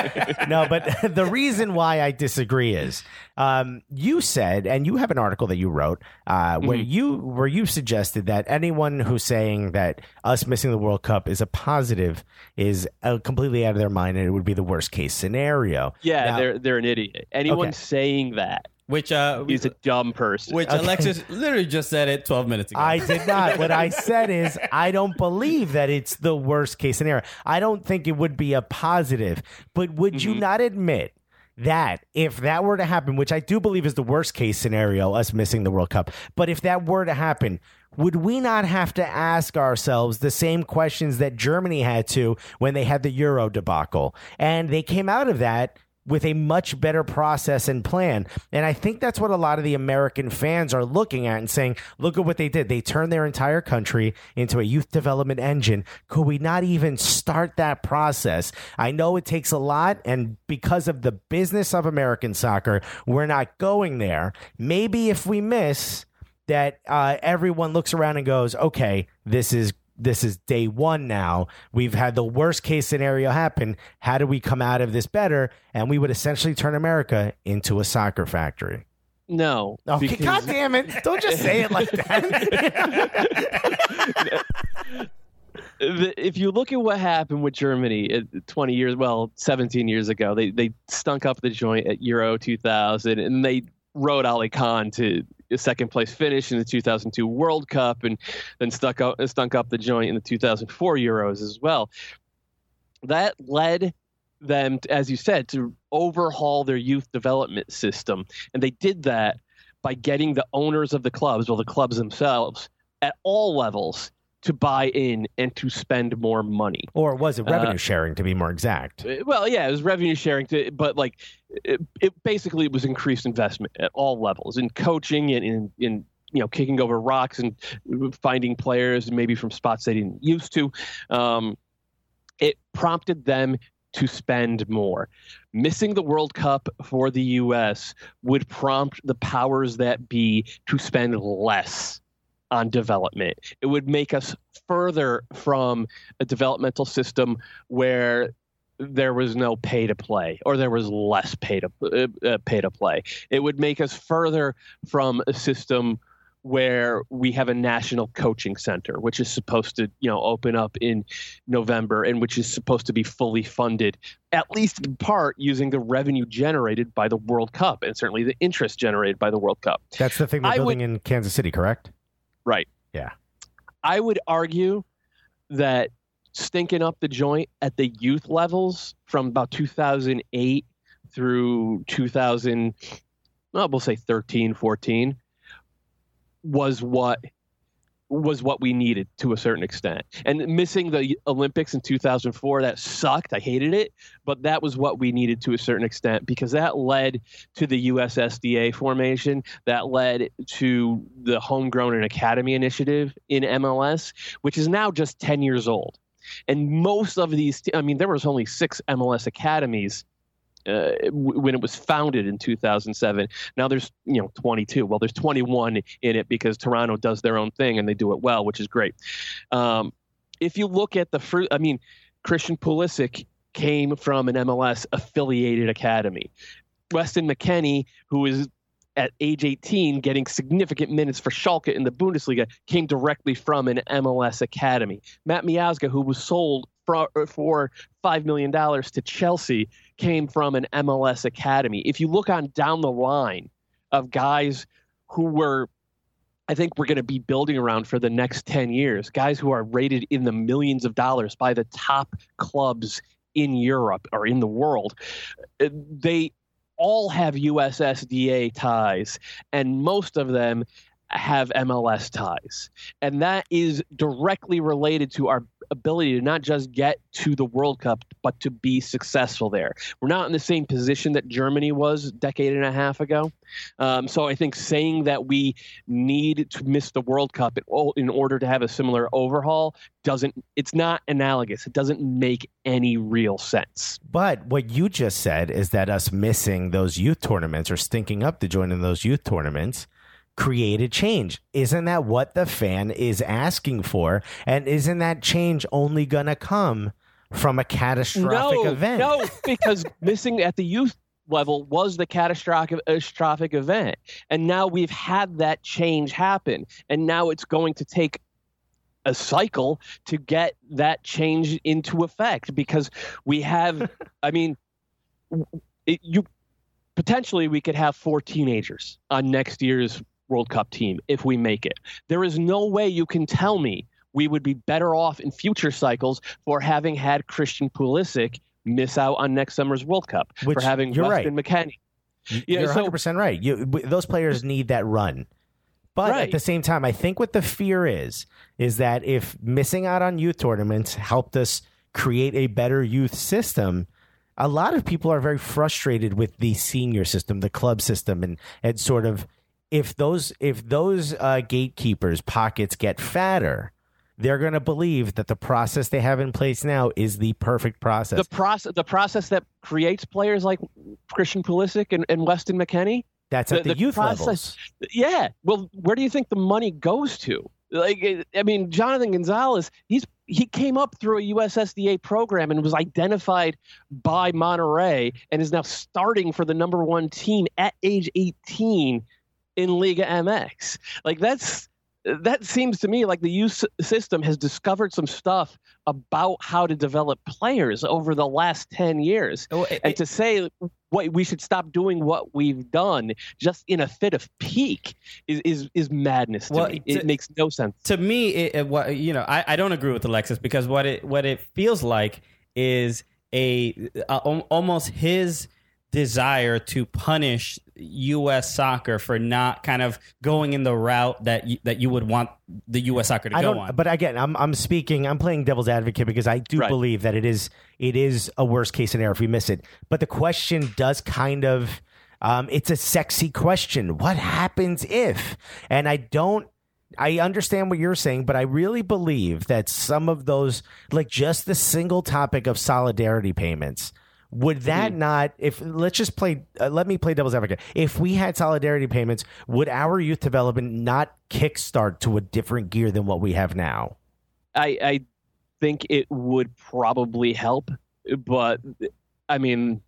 no, but the reason why I disagree is um, you said, and you have an article that you wrote uh, where mm-hmm. you where you suggested that anyone who's saying that us missing the World Cup is a positive is uh, completely out of their mind, and it would be the worst case scenario. Yeah, now, they're they're an idiot. Anyone okay. saying that which uh, he's a dumb person. Which okay. Alexis literally just said it 12 minutes ago. I did not. what I said is I don't believe that it's the worst case scenario. I don't think it would be a positive. But would mm-hmm. you not admit that if that were to happen, which I do believe is the worst case scenario, us missing the World Cup, but if that were to happen, would we not have to ask ourselves the same questions that Germany had to when they had the Euro debacle? And they came out of that with a much better process and plan. And I think that's what a lot of the American fans are looking at and saying, look at what they did. They turned their entire country into a youth development engine. Could we not even start that process? I know it takes a lot. And because of the business of American soccer, we're not going there. Maybe if we miss, that uh, everyone looks around and goes, okay, this is this is day one now. We've had the worst case scenario happen. How do we come out of this better? And we would essentially turn America into a soccer factory. No. Okay, because... God damn it. Don't just say it like that. if you look at what happened with Germany uh, 20 years, well, 17 years ago, they, they stunk up the joint at Euro 2000 and they rode Ali Khan to a second place finish in the 2002 World Cup and then stuck up, stunk up the joint in the 2004 Euros as well. That led them, to, as you said, to overhaul their youth development system. And they did that by getting the owners of the clubs, well, the clubs themselves, at all levels to buy in and to spend more money. Or was it revenue uh, sharing to be more exact? Uh, well, yeah, it was revenue sharing to, but like it, it basically it was increased investment at all levels in coaching and in, in you know kicking over rocks and finding players maybe from spots they didn't used to. Um, it prompted them to spend more. Missing the World Cup for the U.S. would prompt the powers that be to spend less on development. It would make us further from a developmental system where there was no pay to play or there was less pay to uh, uh, pay to play. It would make us further from a system where we have a national coaching center which is supposed to you know open up in November and which is supposed to be fully funded at least in part using the revenue generated by the World Cup and certainly the interest generated by the World Cup. That's the thing they're building would, in Kansas City, correct? Right. Yeah. I would argue that stinking up the joint at the youth levels from about 2008 through 2000, well, we'll say 13, 14, was what was what we needed to a certain extent. And missing the Olympics in 2004, that sucked. I hated it, but that was what we needed to a certain extent because that led to the USSDA formation, that led to the Homegrown and Academy initiative in MLS, which is now just 10 years old. And most of these, I mean, there was only six MLS academies uh, when it was founded in 2007. Now there's you know 22. Well, there's 21 in it because Toronto does their own thing and they do it well, which is great. Um, if you look at the fruit, I mean, Christian Pulisic came from an MLS affiliated academy. Weston McKennie, who is at age 18 getting significant minutes for Schalke in the Bundesliga, came directly from an MLS academy. Matt Miazga, who was sold for, for $5 million to Chelsea, came from an MLS academy. If you look on down the line of guys who were I think we're going to be building around for the next 10 years. Guys who are rated in the millions of dollars by the top clubs in Europe or in the world. They all have USSDA ties, and most of them have MLS ties. And that is directly related to our ability to not just get to the World Cup, but to be successful there. We're not in the same position that Germany was a decade and a half ago. Um, so I think saying that we need to miss the World Cup in order to have a similar overhaul doesn't, it's not analogous. It doesn't make any real sense. But what you just said is that us missing those youth tournaments or stinking up to join in those youth tournaments created change. Isn't that what the fan is asking for? And isn't that change only going to come from a catastrophic no, event? No, because missing at the youth level was the catastrophic, catastrophic event. And now we've had that change happen. And now it's going to take a cycle to get that change into effect because we have, I mean, it, you potentially we could have four teenagers on next year's World Cup team if we make it. There is no way you can tell me we would be better off in future cycles for having had Christian Pulisic miss out on next summer's World Cup Which, for having you're Weston right. McKennie. You're 100% right. You, those players need that run. But Right. at the same time, I think what the fear is, is that if missing out on youth tournaments helped us create a better youth system, a lot of people are very frustrated with the senior system, the club system, and, and sort of if those if those uh, gatekeepers pockets get fatter, they're going to believe that the process they have in place now is the perfect process. The process, the process that creates players like Christian Pulisic and, and Weston McKennie. That's at the- the, the youth process- levels. Yeah. Well, where do you think the money goes to? Like, I mean, Jonathan Gonzalez, he's he came up through a USSDA program and was identified by Monterrey and is now starting for the number one team at age 18 in Liga MX. Like that's that seems to me like the youth system has discovered some stuff about how to develop players over the last 10 years. Oh, it- And to say what we should stop doing what we've done just in a fit of pique is is, is madness to Well, me. to- It makes no sense. to me, it, it, what you know, I, I don't agree with Alexis because what it what it feels like is a, a almost his desire to punish U.S. soccer for not kind of going in the route that you, that you would want the U.S. soccer to I go don't, on. but again, I'm I'm speaking. I'm playing devil's advocate because I do Right. believe that it is it is a worst case scenario if we miss it. But the question does kind of, um, it's a sexy question. What happens if? And I don't. I understand what you're saying, but I really believe that some of those, like just the single topic of solidarity payments, would that not? If let's just play, uh, let me play devil's advocate. If we had solidarity payments, would our youth development not kickstart to a different gear than what we have now? I, I think it would probably help, but I mean,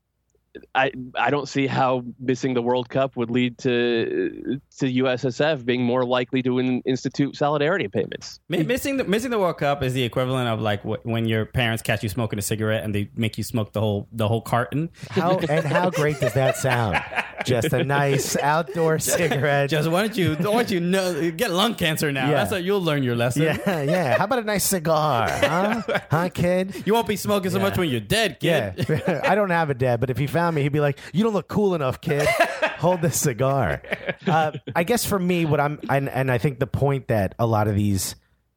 I I don't see how missing the World Cup would lead to to USSF being more likely to in, institute solidarity payments. Mi- missing the missing the World Cup is the equivalent of like wh- when your parents catch you smoking a cigarette and they make you smoke the whole the whole carton. How and how great does that sound? just a nice outdoor cigarette. Just why don't you why don't you know get lung cancer now? Yeah. That's how you'll learn your lesson. yeah, yeah. How about a nice cigar, huh? Huh, kid? You won't be smoking so much when you're dead, kid. Yeah. I don't have a dad, but if he found me, he'd be like, "You don't look cool enough, kid. Hold this cigar." Uh, I guess for me, what I'm, and, and I think the point that a lot of these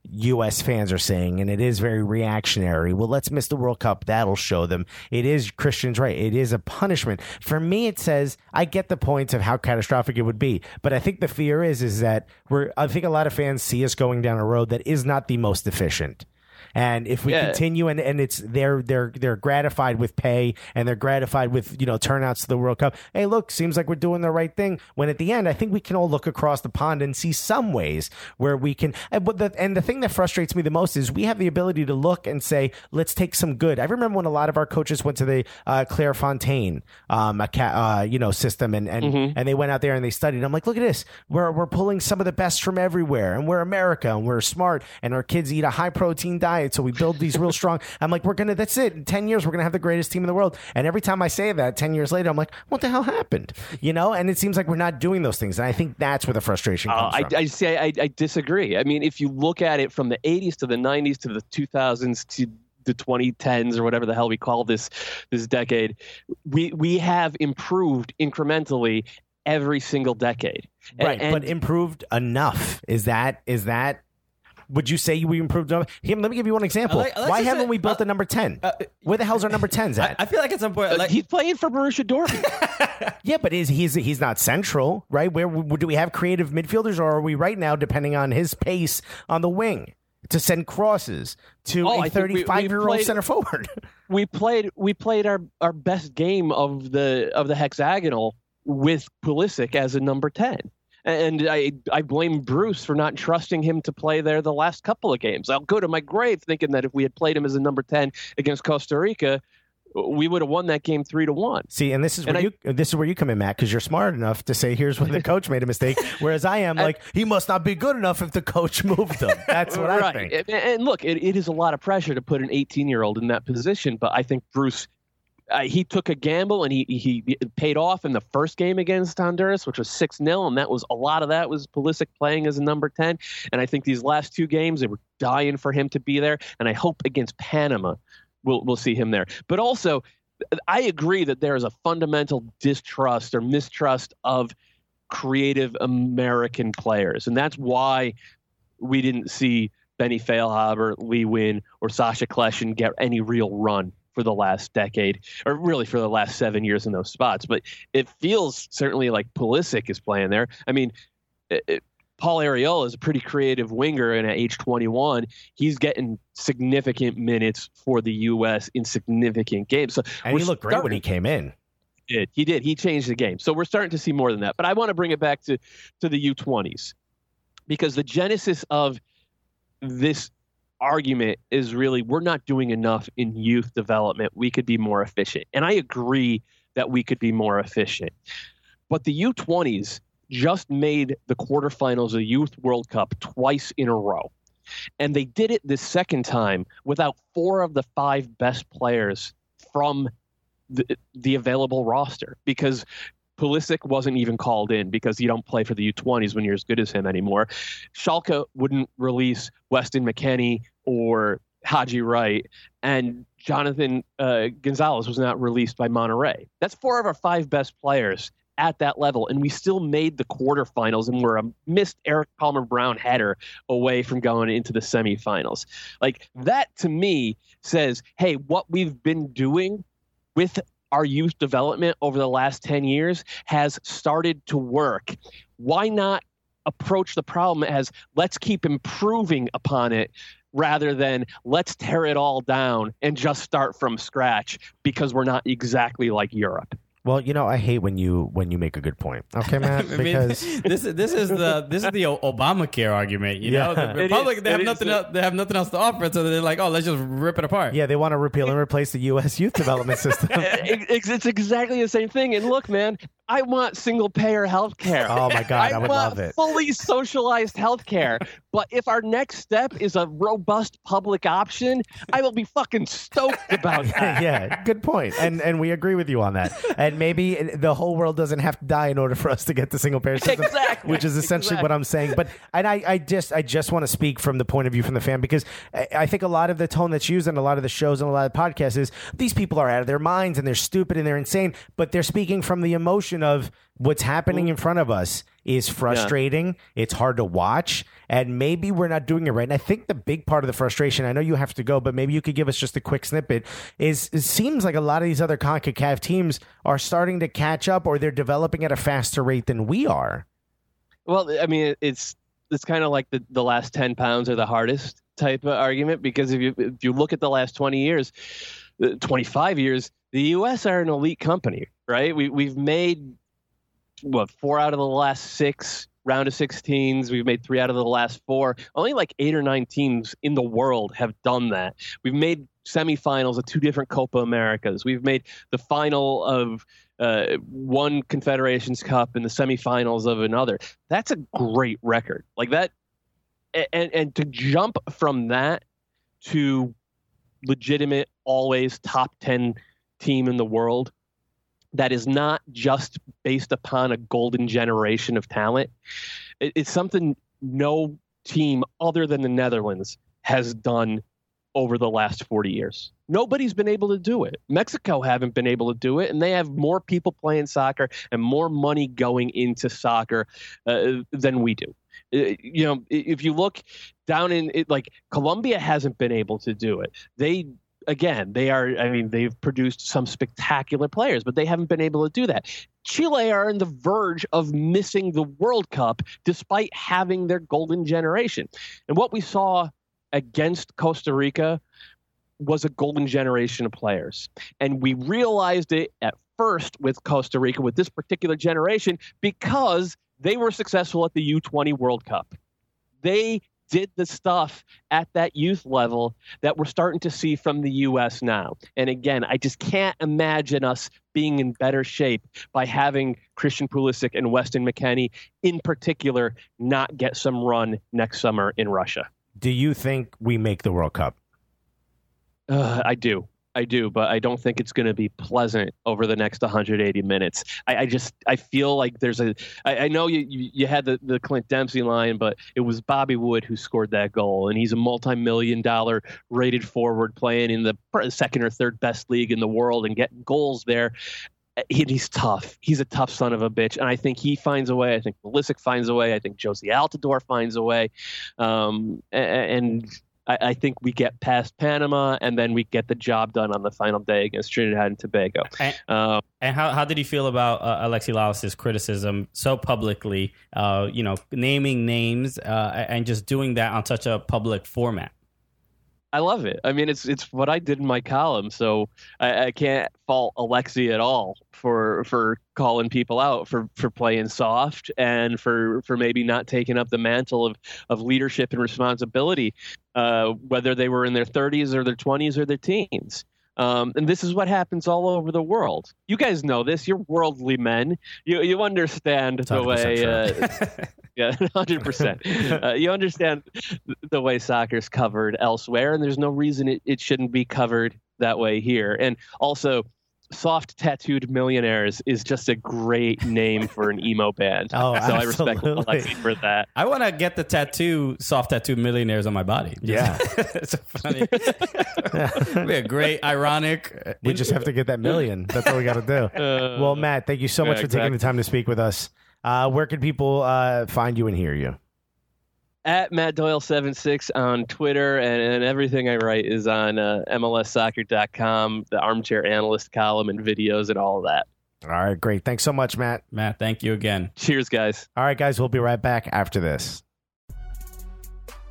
U.S. fans are saying, and it is very reactionary. Well, let's miss the World Cup. That'll show them. It is Christian's right. It is a punishment. For me, it says I get the points of how catastrophic it would be, but I think the fear is is that we're. I think a lot of fans see us going down a road that is not the most efficient. And if we Yeah. continue and, and it's they're they're they're gratified with pay and they're gratified with you know turnouts to the World Cup. Hey, look, seems like we're doing the right thing. When at the end, I think we can all look across the pond and see some ways where we can. And the and the thing that frustrates me the most is we have the ability to look and say, let's take some good. I remember when a lot of our coaches went to the uh, Clairefontaine um, aca- uh, you know system and and, and they went out there and they studied. I'm like, look at this. We're we're pulling some of the best from everywhere, and we're America, and we're smart, and our kids eat a high protein diet, so we build these real strong. I'm like, we're gonna. That's it. In ten years, we're gonna have the greatest team in the world. And every time I say that, ten years later, I'm like, what the hell happened? You know? And it seems like we're not doing those things, and I think that's where the frustration Uh, comes I, from. I say I, I disagree. I mean, if you look at it from the 80s to the 90s to the 2000s to the 2010s or whatever the hell we call this this decade, we we have improved incrementally every single decade. And- right, and but improved enough. Is that is that? Would you say we improved Him, let me give you one example. Like- Why haven't say- we built uh, a number ten? uh, Where the hell's our number tens I, at? I feel like at some point, uh, like he's playing for Borussia Dortmund. Yeah, but is he's he's not central, right? Where do we have creative midfielders, or are we right now depending on his pace on the wing to send crosses to Oh, a I think we- we thirty-five year old center forward? we played we played our, our best game of the of the hexagonal with Pulisic as a number 10. And I I blame Bruce for not trusting him to play there the last couple of games. I'll go to my grave thinking that if we had played him as a number 10 against Costa Rica, we would have won that game 3 to 1. See, and this is And where I- you this is where you come in, Matt, because you're smart enough to say, "Here's where the coach made a mistake," whereas I am like, he must not be good enough if the coach moved him. That's what I right. think. And, and look, it, it is a lot of pressure to put an 18 year old in that position, but I think Bruce. Uh, he took a gamble and he he paid off in the first game against Honduras, which was six 0 and that was a lot of that was Pulisic playing as a number ten. And I think these last two games they were dying for him to be there, and I hope against Panama we'll we'll see him there. But also, I agree that there is a fundamental distrust or mistrust of creative American players, and that's why we didn't see Benny Feilhaber, Lee Nguyen, or Sacha Kljestan get any real run for the last decade, or really for the last seven years in those spots. But it feels certainly like Pulisic is playing there. I mean, it, it- Paul Arriola is a pretty creative winger, and at age 21, he's getting significant minutes for the U.S. in significant games. So and he looked great when he came in. did. He did. He changed the game. So we're starting to see more than that. But I want to bring it back to to the U20s because the genesis of this argument is really we're not doing enough in youth development. We could be more efficient. And I agree that we could be more efficient. But the U20s just made the quarterfinals of the Youth World Cup twice in a row. And they did it this second time without four of the five best players from the, the available roster because Pulisic wasn't even called in because you don't play for the U20s when you're as good as him anymore. Schalke wouldn't release Weston McKennie or Haji Wright, and Jonathan uh, Gonzalez was not released by Monterrey. That's four of our five best players at that level, and we still made the quarterfinals and we're a missed Eric Palmer Brown header away from going into the semifinals. Like that to me says, hey, what we've been doing with our youth development over the last 10 years has started to work. Why not approach the problem as let's keep improving upon it rather than let's tear it all down and just start from scratch because we're not exactly like Europe? Well, you know, I hate when you when you make a good point. Okay, Matt, I mean, because this is this is the this is the O- Obamacare argument. You know, Yeah. the It Republic they have It is. nothing else, they have nothing else to offer, so they're like, oh, let's just rip it apart. yeah, they want to repeal and replace the U.S. youth development system. it's, it's exactly the same thing. And look, man, I want single payer health care. Oh my God, I would want love it. Fully socialized health care. but if our next step is a robust public option, I will be fucking stoked about that. yeah, good point. And and we agree with you on that. And maybe the whole world doesn't have to die in order for us to get the single payer system, Exactly. which is essentially what I'm saying. But and I, I just I just want to speak from the point of view from the fan because I, I think a lot of the tone that's used in a lot of the shows and a lot of podcasts is these people are out of their minds and they're stupid and they're insane, but they're speaking from the emotion of what's happening in front of us is frustrating. It's hard to watch, and maybe we're not doing it right. And I think the big part of the frustration, I know you have to go, but maybe you could give us just a quick snippet, is it seems like a lot of these other CONCACAF teams are starting to catch up or they're developing at a faster rate than we are. Well, I mean, it's it's kind of like the, the last ten pounds are the hardest type of argument because if you if you look at the last twenty years, uh, twenty five years, the U.S. are an elite company, right? We we've made what four out of the last six round of 16s. We've made three out of the last four. Only like eight or nine teams in the world have done that. We've made semifinals of two different Copa Americas. We've made the final of uh, one Confederations Cup and the semifinals of another. That's a great record. Like that, and and to jump from that to legitimate, always top ten team in the world that is not just based upon a golden generation of talent. It, it's something no team other than the Netherlands has done over the last 40 years. Nobody's been able to do it. Mexico haven't been able to do it, and they have more people playing soccer and more money going into soccer uh, than we do. Uh, You know, if you look down in it, like Colombia hasn't been able to do it. They again, they are. I mean, they've produced some spectacular players, but they haven't been able to do that. Chile are on the verge of missing the World Cup despite having their golden generation. And what we saw against Costa Rica was a golden generation of players. And we realized it at first with Costa Rica, with this particular generation, because they were successful at the U20 World Cup. They did the stuff at that youth level that we're starting to see from the U.S. now. And again, I just can't imagine us being in better shape by having Christian Pulisic and Weston McKennie, in particular, not get some run next summer in Russia. Do you think we make the World Cup? Uh, I do. I do, but I don't think it's going to be pleasant over the next 180 minutes. I, I just I feel like there's a. I, I know you, you you had the, the Clint Dempsey line, but it was Bobby Wood who scored that goal, and he's a multi-million dollar rated forward playing in the second or third best league in the world and getting goals there. He, he's tough. He's a tough son of a bitch, and I think he finds a way. I think Pulisic finds a way. I think Jozy Altidore finds a way, um, a- and I, I think we get past Panama, and then we get the job done on the final day against Trinidad and Tobago. And, Um, and how, how did he feel about uh, Alexi Lalas's criticism so publicly, uh, you know, naming names uh, and just doing that on such a public format? I love it. I mean, it's it's what I did in my column, so I, I can't fault Alexi at all for for calling people out for for playing soft and for for maybe not taking up the mantle of of leadership and responsibility, uh, whether they were in their 30s or their 20s or their teens. Um, and this is what happens all over the world. You guys know this. You're worldly men. You you understand the way. Uh, yeah, hundred percent. Uh, You understand the way soccer's covered elsewhere, and there's no reason it, it shouldn't be covered that way here. And also, soft tattooed millionaires is just a great name for an emo band. Oh, so I respect absolutely. Alexi for that. I want to get the tattoo, soft Tattooed millionaires on my body. Yeah. it's so funny. be a great, ironic. We just have to get that million. That's all we got to do. well, Matt, thank you so much yeah, for taking the time to speak with us. Uh, where can people uh, find you and hear you? At Matt Doyle 76 on Twitter, and, and everything I write is on uh, MLSsoccer.com, the armchair analyst column, and videos, and all of that. All right, great. Thanks so much, Matt. Matt, thank you again. Cheers, guys. All right, guys, we'll be right back after this.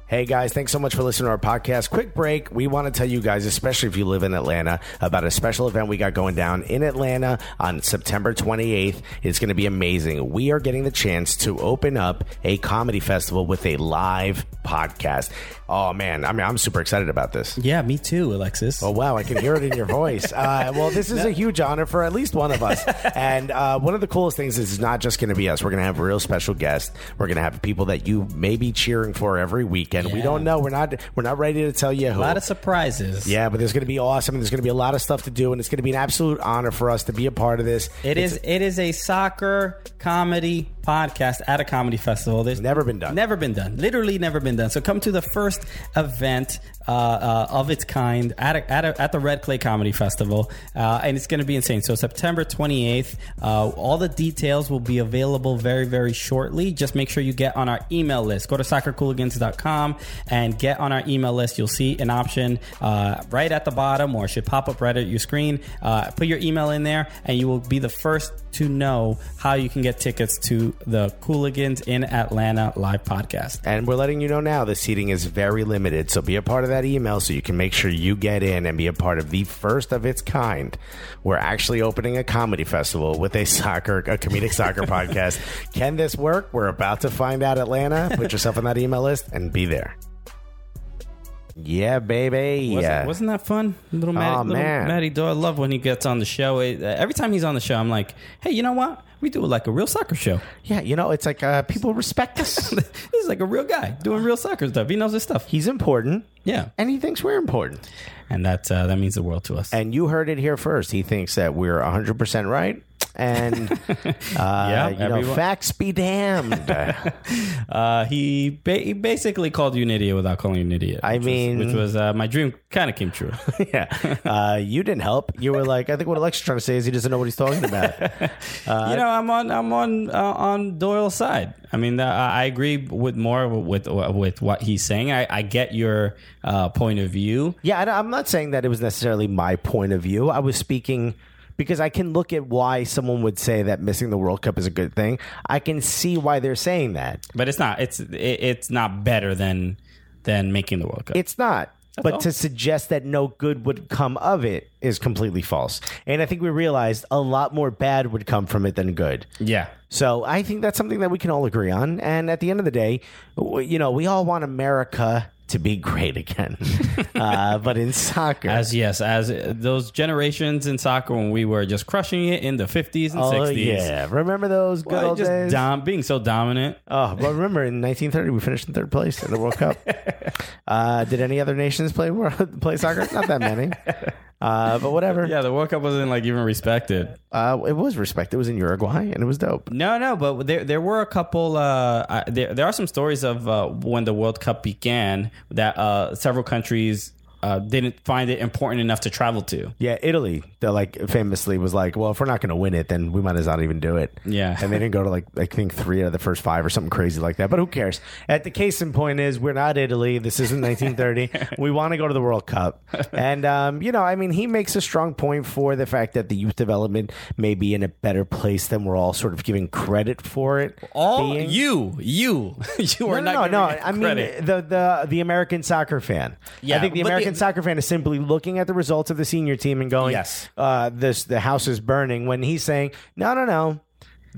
Hey guys, thanks so much for listening to our podcast. Quick break. We want to tell you guys, especially if you live in Atlanta, about a special event we got going down in Atlanta on September 28th. It's going to be amazing. We are getting the chance to open up a comedy festival with a live podcast. Oh man, I mean, I'm super excited about this. Yeah, me too, Alexis. Oh wow, I can hear it in your voice. Uh, well, this is a huge honor for at least one of us. And uh, one of the coolest things is it's not just going to be us. We're going to have real special guests. We're going to have people that you may be cheering for every weekend. We don't know. We're not. We're not ready to tell you A who. lot of surprises. yeah, but there's going to be awesome. and There's going to be a lot of stuff to do, and it's going to be an absolute honor for us to be a part of this. It is. It is a soccer comedy podcast at a comedy festival. There's Never been done. Never been done. Literally never been done. So come to the first event uh, uh, of its kind at a, at, a, at the Red Clay Comedy Festival, uh, and it's going to be insane. So September 28th. Uh, all the details will be available very very shortly. Just make sure you get on our email list. Go to soccercooligans.com and get on our email list. You'll see an option uh, right at the bottom, or it should pop up right at your screen. Uh, put your email in there, and you will be the first to know how you can get tickets to the Cooligans in Atlanta live podcast. And we're letting you know now the seating is very limited. So be a part of that email so you can make sure you get in and be a part of the first of its kind. We're actually opening a comedy festival with a soccer, a comedic soccer podcast. Can this work? We're about to find out, Atlanta. Put yourself on that email list and be there. Yeah, baby. Wasn't, yeah. wasn't that fun? Little Matty, Aw, little man. Matty Doyle. I love when he gets on the show. It- uh, every time he's on the show, I'm like, hey, you know what? We do like a real soccer show. yeah, you know, it's like uh, people respect us. this is like a real guy doing real soccer stuff. He knows his stuff. He's important. Yeah, And he thinks we're important. and that uh, that means the world to us. And you heard it here first. He thinks that we're 100% right. And, uh, Yeah, you know, everyone- facts be damned. Uh, he, ba- he basically called you an idiot without calling you an idiot. I which was- mean- which was uh, my dream kind of came true. yeah. Uh, you didn't help. You were like, I think what Alexa's trying to say is he doesn't know what he's talking about. you know, I'm on I'm on uh, on Doyle's side. I mean, uh, I agree with more with with what he's saying. I, I get your uh, point of view. yeah, I'm not saying that it was necessarily my point of view. I was speaking because I can look at why someone would say that missing the World Cup is a good thing. I can see why they're saying that. but it's not it's it, it's not better than than making the World Cup. It's not. but all. to suggest that no good would come of it is completely false. And I think we realized a lot more bad would come from it than good. yeah. So I think that's something that we can all agree on. And at the end of the day, you know, we all want America to be great again. uh, but in soccer, As yes, as uh, those generations in soccer when we were just crushing it in the 50s and oh 60s. yeah, remember those good Well, old just days? dom- being so dominant. Oh, but remember in 1930 we finished in third place in the World Cup. uh, did any other nations play play soccer? Not that many. Uh, but whatever. Yeah, the World Cup wasn't like even respected. Uh, it was respected. It was in Uruguay and it was dope. No, no, but there there were a couple. Uh, I- there there are some stories of uh, when the World Cup began that uh, several countries uh, didn't find it important enough to travel to. Yeah, Italy. They like famously was like, well, if we're not going to win it, then we might as well not even do it. Yeah. and they didn't go to like I think three out of the first five or something crazy like that. But who cares? At the case in point is we're not Italy. This isn't 1930. we want to go to the World Cup, and um, you know, I mean, he makes a strong point for the fact that the youth development may be in a better place than we're all sort of giving credit for it. All being. you, you, you are No, no, not. no, no. I mean the the the American soccer fan. Yeah, I think the but the- American soccer fan is simply looking at the results of the senior team and going, Yes. Uh, this the house is burning." When he's saying, "No, no, no."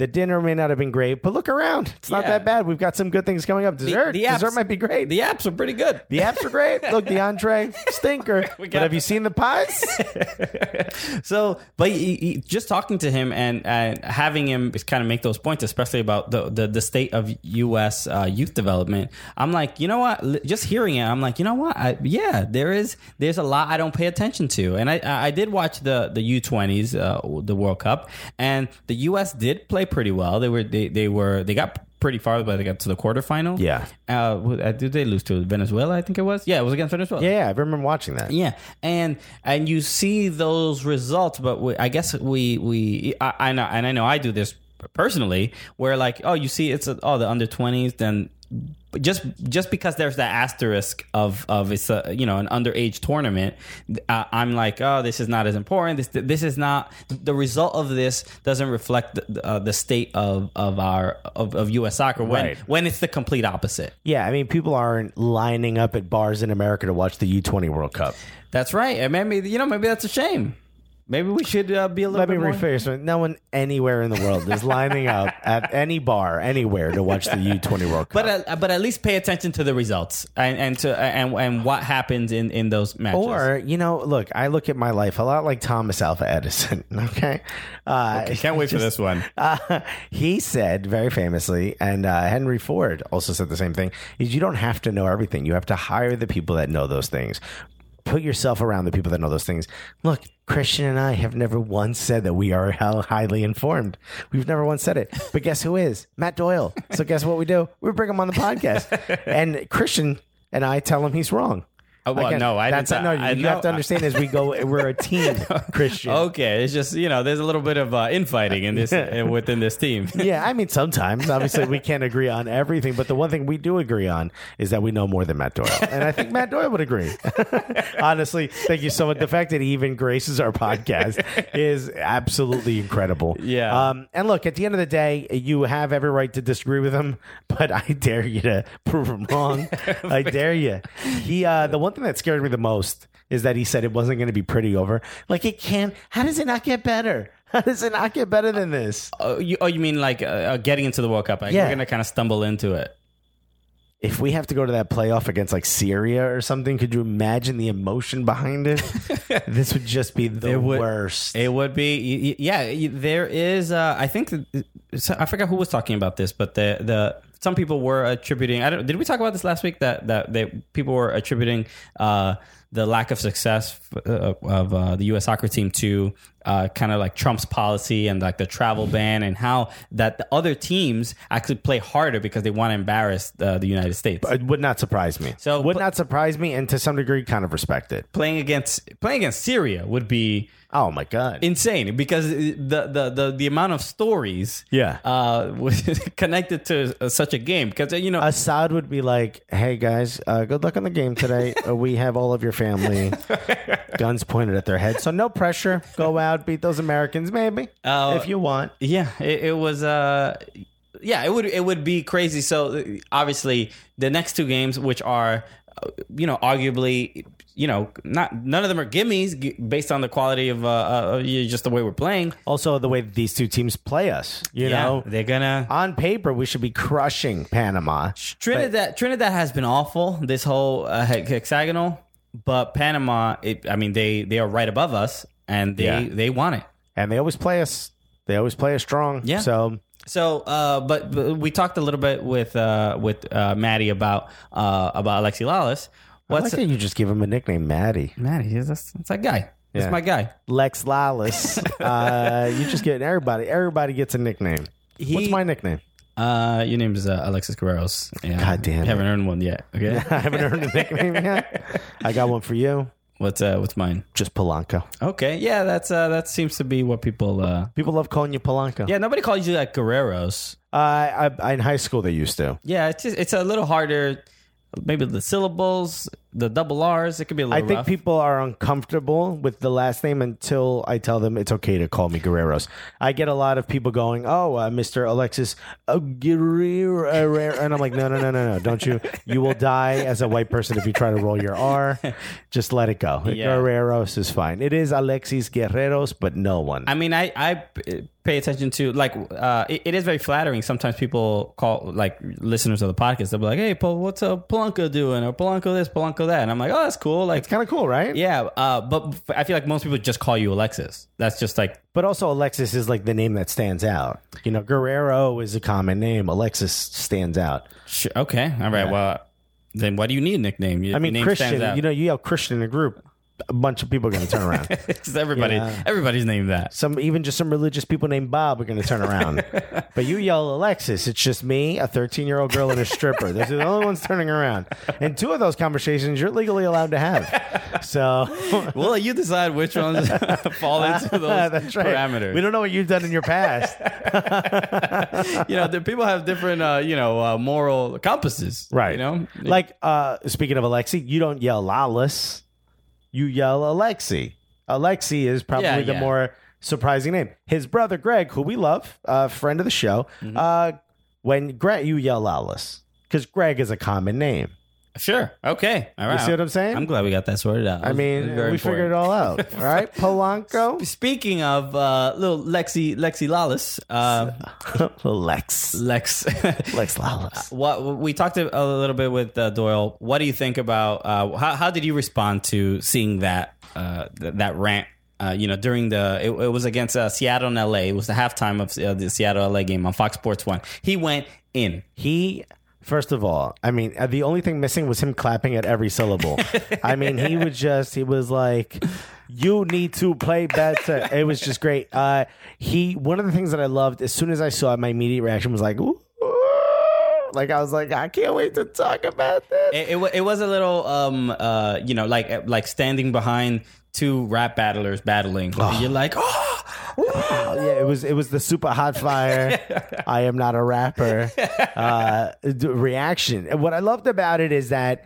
The dinner may not have been great, but look around. It's not Yeah. that bad. We've got some good things coming up. Dessert, the apps- dessert might be great. the apps are pretty good. The apps are great. Look, the entree stinker. but got have you seen the pies? So, but he, he- just talking to him and uh, having him kind of make those points, especially about the the, the state of U.S. Uh, youth development, I'm like, you know what? L- Just hearing it, I'm like, you know what? I, yeah, there is there's a lot I don't pay attention to, and I I I did watch the the U20s, uh, the World Cup, and the U.S. did play pretty well. They were they they were they got. Pretty far, but they got to the quarterfinal. Yeah. Uh, uh, did they lose to Venezuela? I think it was. Yeah, it was against Venezuela. yeah, I remember watching that. Yeah, and and you see those results, but we, I guess we we I, I know and I know I do this personally, where like oh you see it's a, oh the under twenties, then just just because there's that asterisk of of it's a you know an underage tournament, uh, I'm like, oh, this is not as important. This this is not the result of this doesn't reflect the, uh, the state of of our of, of U.S. soccer when Right. when it's the complete opposite. Yeah, I mean, people aren't lining up at bars in America to watch the U20 World Cup. That's right. And maybe you know maybe that's a shame. Maybe we should uh, be a little. Let me more. rephrase. it. No one anywhere in the world is lining up at any bar anywhere to watch the U20 World Cup. But uh, but at least pay attention to the results and and to and and what happens in in those matches. Or, you know, look, I look at my life a lot like Thomas Alpha Edison. Okay. Uh, can't wait for this one. Uh, he said very famously, and uh, Henry Ford also said the same thing: is you don't have to know everything. You have to hire the people that know those things. Put yourself around the people that know those things. Look, Christian and I have never once said that we are highly informed. We've never once said it. But guess who is? Matt Doyle. So guess what we do? We bring him on the podcast, and Christian and I tell him he's wrong. Uh, well, no, I that's didn't- no. I- You no, have to understand as we go, we're a team, Christian. Okay, it's just you know there's a little bit of uh, infighting in this within this team. Yeah, I mean, sometimes obviously we can't agree on everything, but the one thing we do agree on is that we know more than Matt Doyle, and I think Matt Doyle would agree. Honestly, thank you so much. The fact that he even graces our podcast is absolutely incredible. Yeah. Um, and look, at the end of the day, you have every right to disagree with him, but I dare you to prove him wrong. I dare you. He, uh, the one thing that scared me the most is that he said it wasn't going to be pretty over. Like it can't. How does it not get better? How does it not get better than this? Oh, you, oh, you mean like uh, uh, getting into the World Cup? Like, Yeah. We're gonna kind of stumble into it. if we have to go to that playoff against like Syria or something, could you imagine the emotion behind it? this would just be the It would- worst. It would be, yeah. There is, uh, I think, I forgot who was talking about this, but the the some people were attributing. I don't. Did we talk about this last week? That that they, people were attributing uh, the lack of success uh, of uh, the U.S. soccer team to uh, kind of like Trump's policy and like the travel ban and how that the other teams actually play harder because they want to embarrass uh, the United States. it would not surprise me. So- would but- not surprise me, and to some degree, kind of respect it. playing against playing against Syria would be Oh my god! insane because the the the, the amount of stories Yeah. uh connected to uh, such a game because you know Assad would be like, "Hey guys, uh, good luck on the game today. Uh, we have all of your family, guns pointed at their head, so no pressure. Go out, beat those Americans, maybe Uh, if you want." yeah it, it was uh yeah it would it would be crazy so obviously the next two games which are uh, you know arguably you know not none of them are gimmies based on the quality of uh, uh just the way we're playing Also, the way these two teams play us, you yeah know, they're gonna on paper we should be crushing Panama. Trinidad Trinidad has been awful this whole uh, hexagonal, but Panama, it, I mean they they are right above us and they Yeah. they want it. and they always play us. They always play us strong. Yeah. So So, uh, but, but we talked a little bit with uh, with uh, Matty about uh, about Alexi Lalas. I like What's that you just give him a nickname, Matty. Matty? That's, that's that guy. That's Yeah. my guy. Lex Lalas. uh, you just get everybody. Everybody gets a nickname. He- What's my nickname? Uh, your name is uh, Alexis Guerreros. Yeah. God damn You haven't earned one yet. Okay. I haven't earned a nickname yet. I got one for you. What's uh, what's mine? Just Polanco. Okay. Yeah, that's uh, that seems to be what people. Uh, People love calling you Polanco. yeah, nobody calls you like Guerreros. Uh, I, I, in high school, they used to. Yeah, it's just, it's a little harder. Maybe the syllables, the double R's, it could be a little I think rough. people are uncomfortable with the last name until I tell them it's okay to call me Guerreros. I get a lot of people going, "Oh, uh, Mr. Alexis uh, Guerrero," and I'm like, "No, no, no, no, no! Don't you? You will die as a white person if you try to roll your R. Just let it go. Yeah. Guerreros is fine. It is Alexis Guerreros, but no one. I mean, I I pay attention to like uh, it, it is very flattering. Sometimes people call like listeners of the podcast. They'll be like, "Hey, Paul, what's uh, Polanco doing?" Or Polanco this, Polanco that, and I'm like, "Oh, that's cool." Like, it's kind of cool, right? yeah, uh, but I feel like most people just call you Alexis. That's just like But also, Alexis is like the name that stands out. You know, Guerrero is a common name. Alexis stands out. sh- okay, all right. Well, then why do you need a nickname? Your I mean, name Christian. stands out. You know, you have Christian in a group. A bunch of people are going to turn around. It's everybody, Yeah. everybody's named that. some even just some religious people named Bob are going to turn around. but you yell Alexis, it's just me, a 13 year old girl, and a stripper. Those are the only ones turning around. And two of those conversations you're legally allowed to have. So Well, you decide which ones fall into those that's right. parameters. We don't know what you've done in your past. you know, the people have different, uh, you know, uh, moral compasses. Right. You know, like uh speaking of Alexi, you don't yell Lalas. You yell Alexi. Alexi is probably Yeah, the yeah. more surprising name. His brother Greg, who we love, uh friend of the show, Mm-hmm. uh when Greg you yell Alice Because Greg is a common name. Sure. Okay. All right. You see what I'm saying? I'm glad we got that sorted out. I mean, we figured it all out. All right, Polanco, Speaking of uh, little Lexi, Lexi Lalas, uh, Lex, Lex. Lex Lalas. What we talked a a little bit with uh, Doyle. What do you think about uh, how, how did you respond to seeing that uh, th- that rant? Uh, you know, during the it, it was against uh, Seattle and LA. It was the halftime of uh, the Seattle LA game on Fox Sports One. He went in. He, first of all, I mean, uh, the only thing missing was him clapping at every syllable. I mean, he was just, he was like, you need to play better. It was just great. Uh, he, one of the things that I loved, as soon as I saw it, my immediate reaction was like, ooh. Like I was like, I can't wait to talk about this. It, it, it was a little, um, uh, you know, like like standing behind two rap battlers battling. You're like, oh, Oh, yeah, it was it was the super hot fire. I am not a rapper uh, reaction. And what I loved about it is that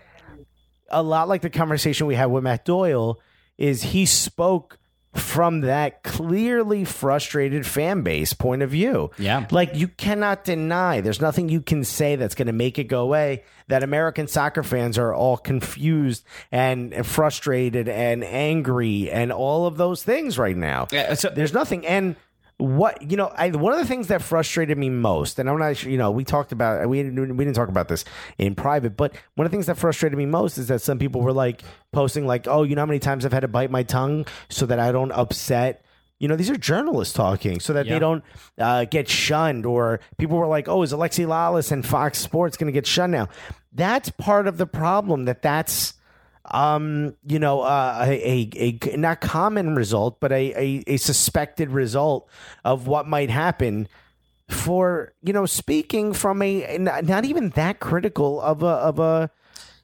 a lot like the conversation we had with Matt Doyle is he spoke from that clearly frustrated fan base point of view. Yeah. Like you cannot deny there's nothing you can say that's going to make it go away that American soccer fans are all confused and frustrated and angry and all of those things right now. Yeah, so- there's nothing and what you know I, one of the things that frustrated me most and i'm not sure you know we talked about we didn't, we didn't talk about this in private but one of the things that frustrated me most is that some people were like posting like oh you know how many times i've had to bite my tongue so that i don't upset you know these are journalists talking so that Yeah. they don't uh, get shunned or people were like oh is alexi lalas and fox sports going to get shunned now that's part of the problem that that's um, you know, uh, a, a, a not common result, but a, a, a suspected result of what might happen for, you know, speaking from a, not not even that critical of a, of a,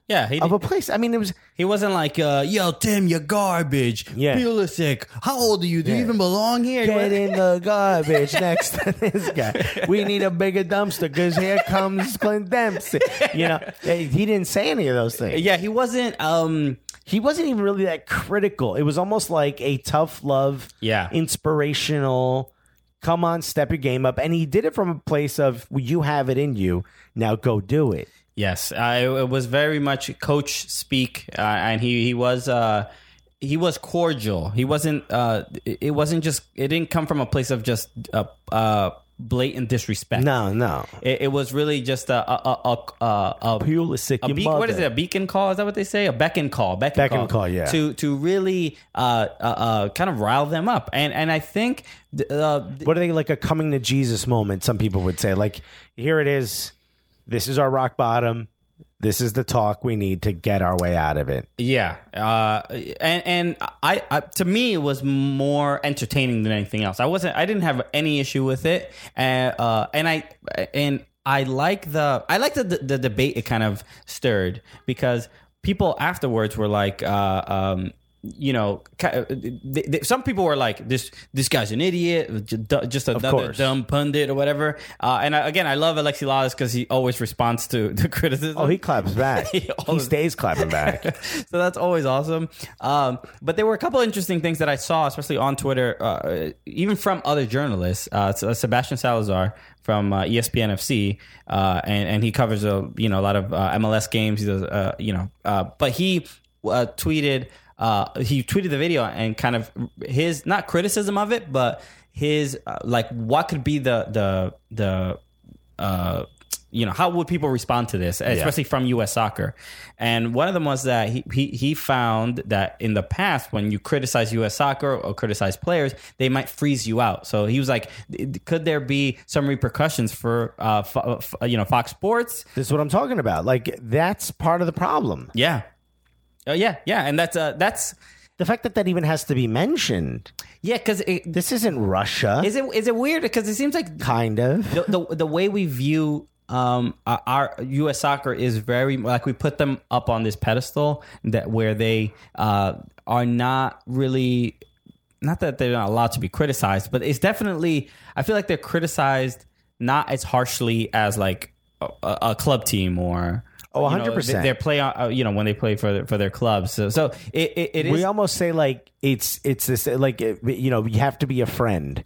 yeah, he, of a place. I mean, it was, he wasn't like, uh, yo, Tim, you're garbage. Yeah. Pulisic, how old are you? Do you even belong here? get in the garbage next to this guy. We need a bigger dumpster because here comes Clint Dempsey. You know, he didn't say any of those things. Yeah, he wasn't. Um, he wasn't even really that critical. It was almost like a tough love, Yeah. inspirational. Come on, step your game up, and he did it from a place of well, you have it in you. Now go do it. Yes, uh, it, was very much coach speak, uh, and he he was. Uh, he was cordial. He wasn't. Uh, it wasn't just. It didn't come from a place of just uh, uh, blatant disrespect. No, no. it, it was really just a a a, a, a, Pulisic, a your what is it? A beacon call? Is that what they say? A beckon call? Beckon, Beckon call, yeah. To to really uh, uh, uh, kind of rile them up, and and I think th- uh, What are they like a coming to Jesus moment? Some people would say, like, here it is. This is our rock bottom. This is the talk we need to get our way out of it. Yeah, uh, and and I, I to me it was more entertaining than anything else. I wasn't, I didn't have any issue with it, and uh, and I and I like the I like the, the the debate it kind of stirred because people afterwards were like, uh, um, you know, they, some people were like, this this guy's an idiot, just another dumb pundit or whatever. Uh, and I, again, I love Alexi Lalas because he always responds to the criticism. Oh, he claps back. He he stays clapping back. so that's always awesome. Um, but there were a couple interesting things that I saw, especially on Twitter, uh, even from other journalists. Uh, so Sebastian Salazar from uh, ESPN FC, uh, and and he covers a you know a lot of uh, MLS games. He does uh, you know, uh, but he uh, tweeted. Uh, he tweeted the video and kind of his not criticism of it, but his uh, like what could be the the the uh, you know, how would people respond to this, especially from U.S. soccer? And one of them was that he, he he found that in the past, when you criticize U.S. soccer or criticize players, they might freeze you out. So he was like, could there be some repercussions for uh, fo- you know Fox Sports? This is what I'm talking about. Like that's part of the problem. Yeah, uh, yeah, yeah, and that's uh, that's The fact that that even has to be mentioned. Yeah, because This isn't Russia. is it is it weird? Because it seems like kind of. the, the the way we view um our, our U.S. soccer is very like we put them up on this pedestal that where they uh are not really not that they're not allowed to be criticized, but it's definitely I feel like they're criticized not as harshly as like a, a club team or. Oh, you know, 100%. they- Their play, uh, you know, when they play for their, for their clubs. So, so it, it, it is. we almost say like it's it's this like you know you have to be a friend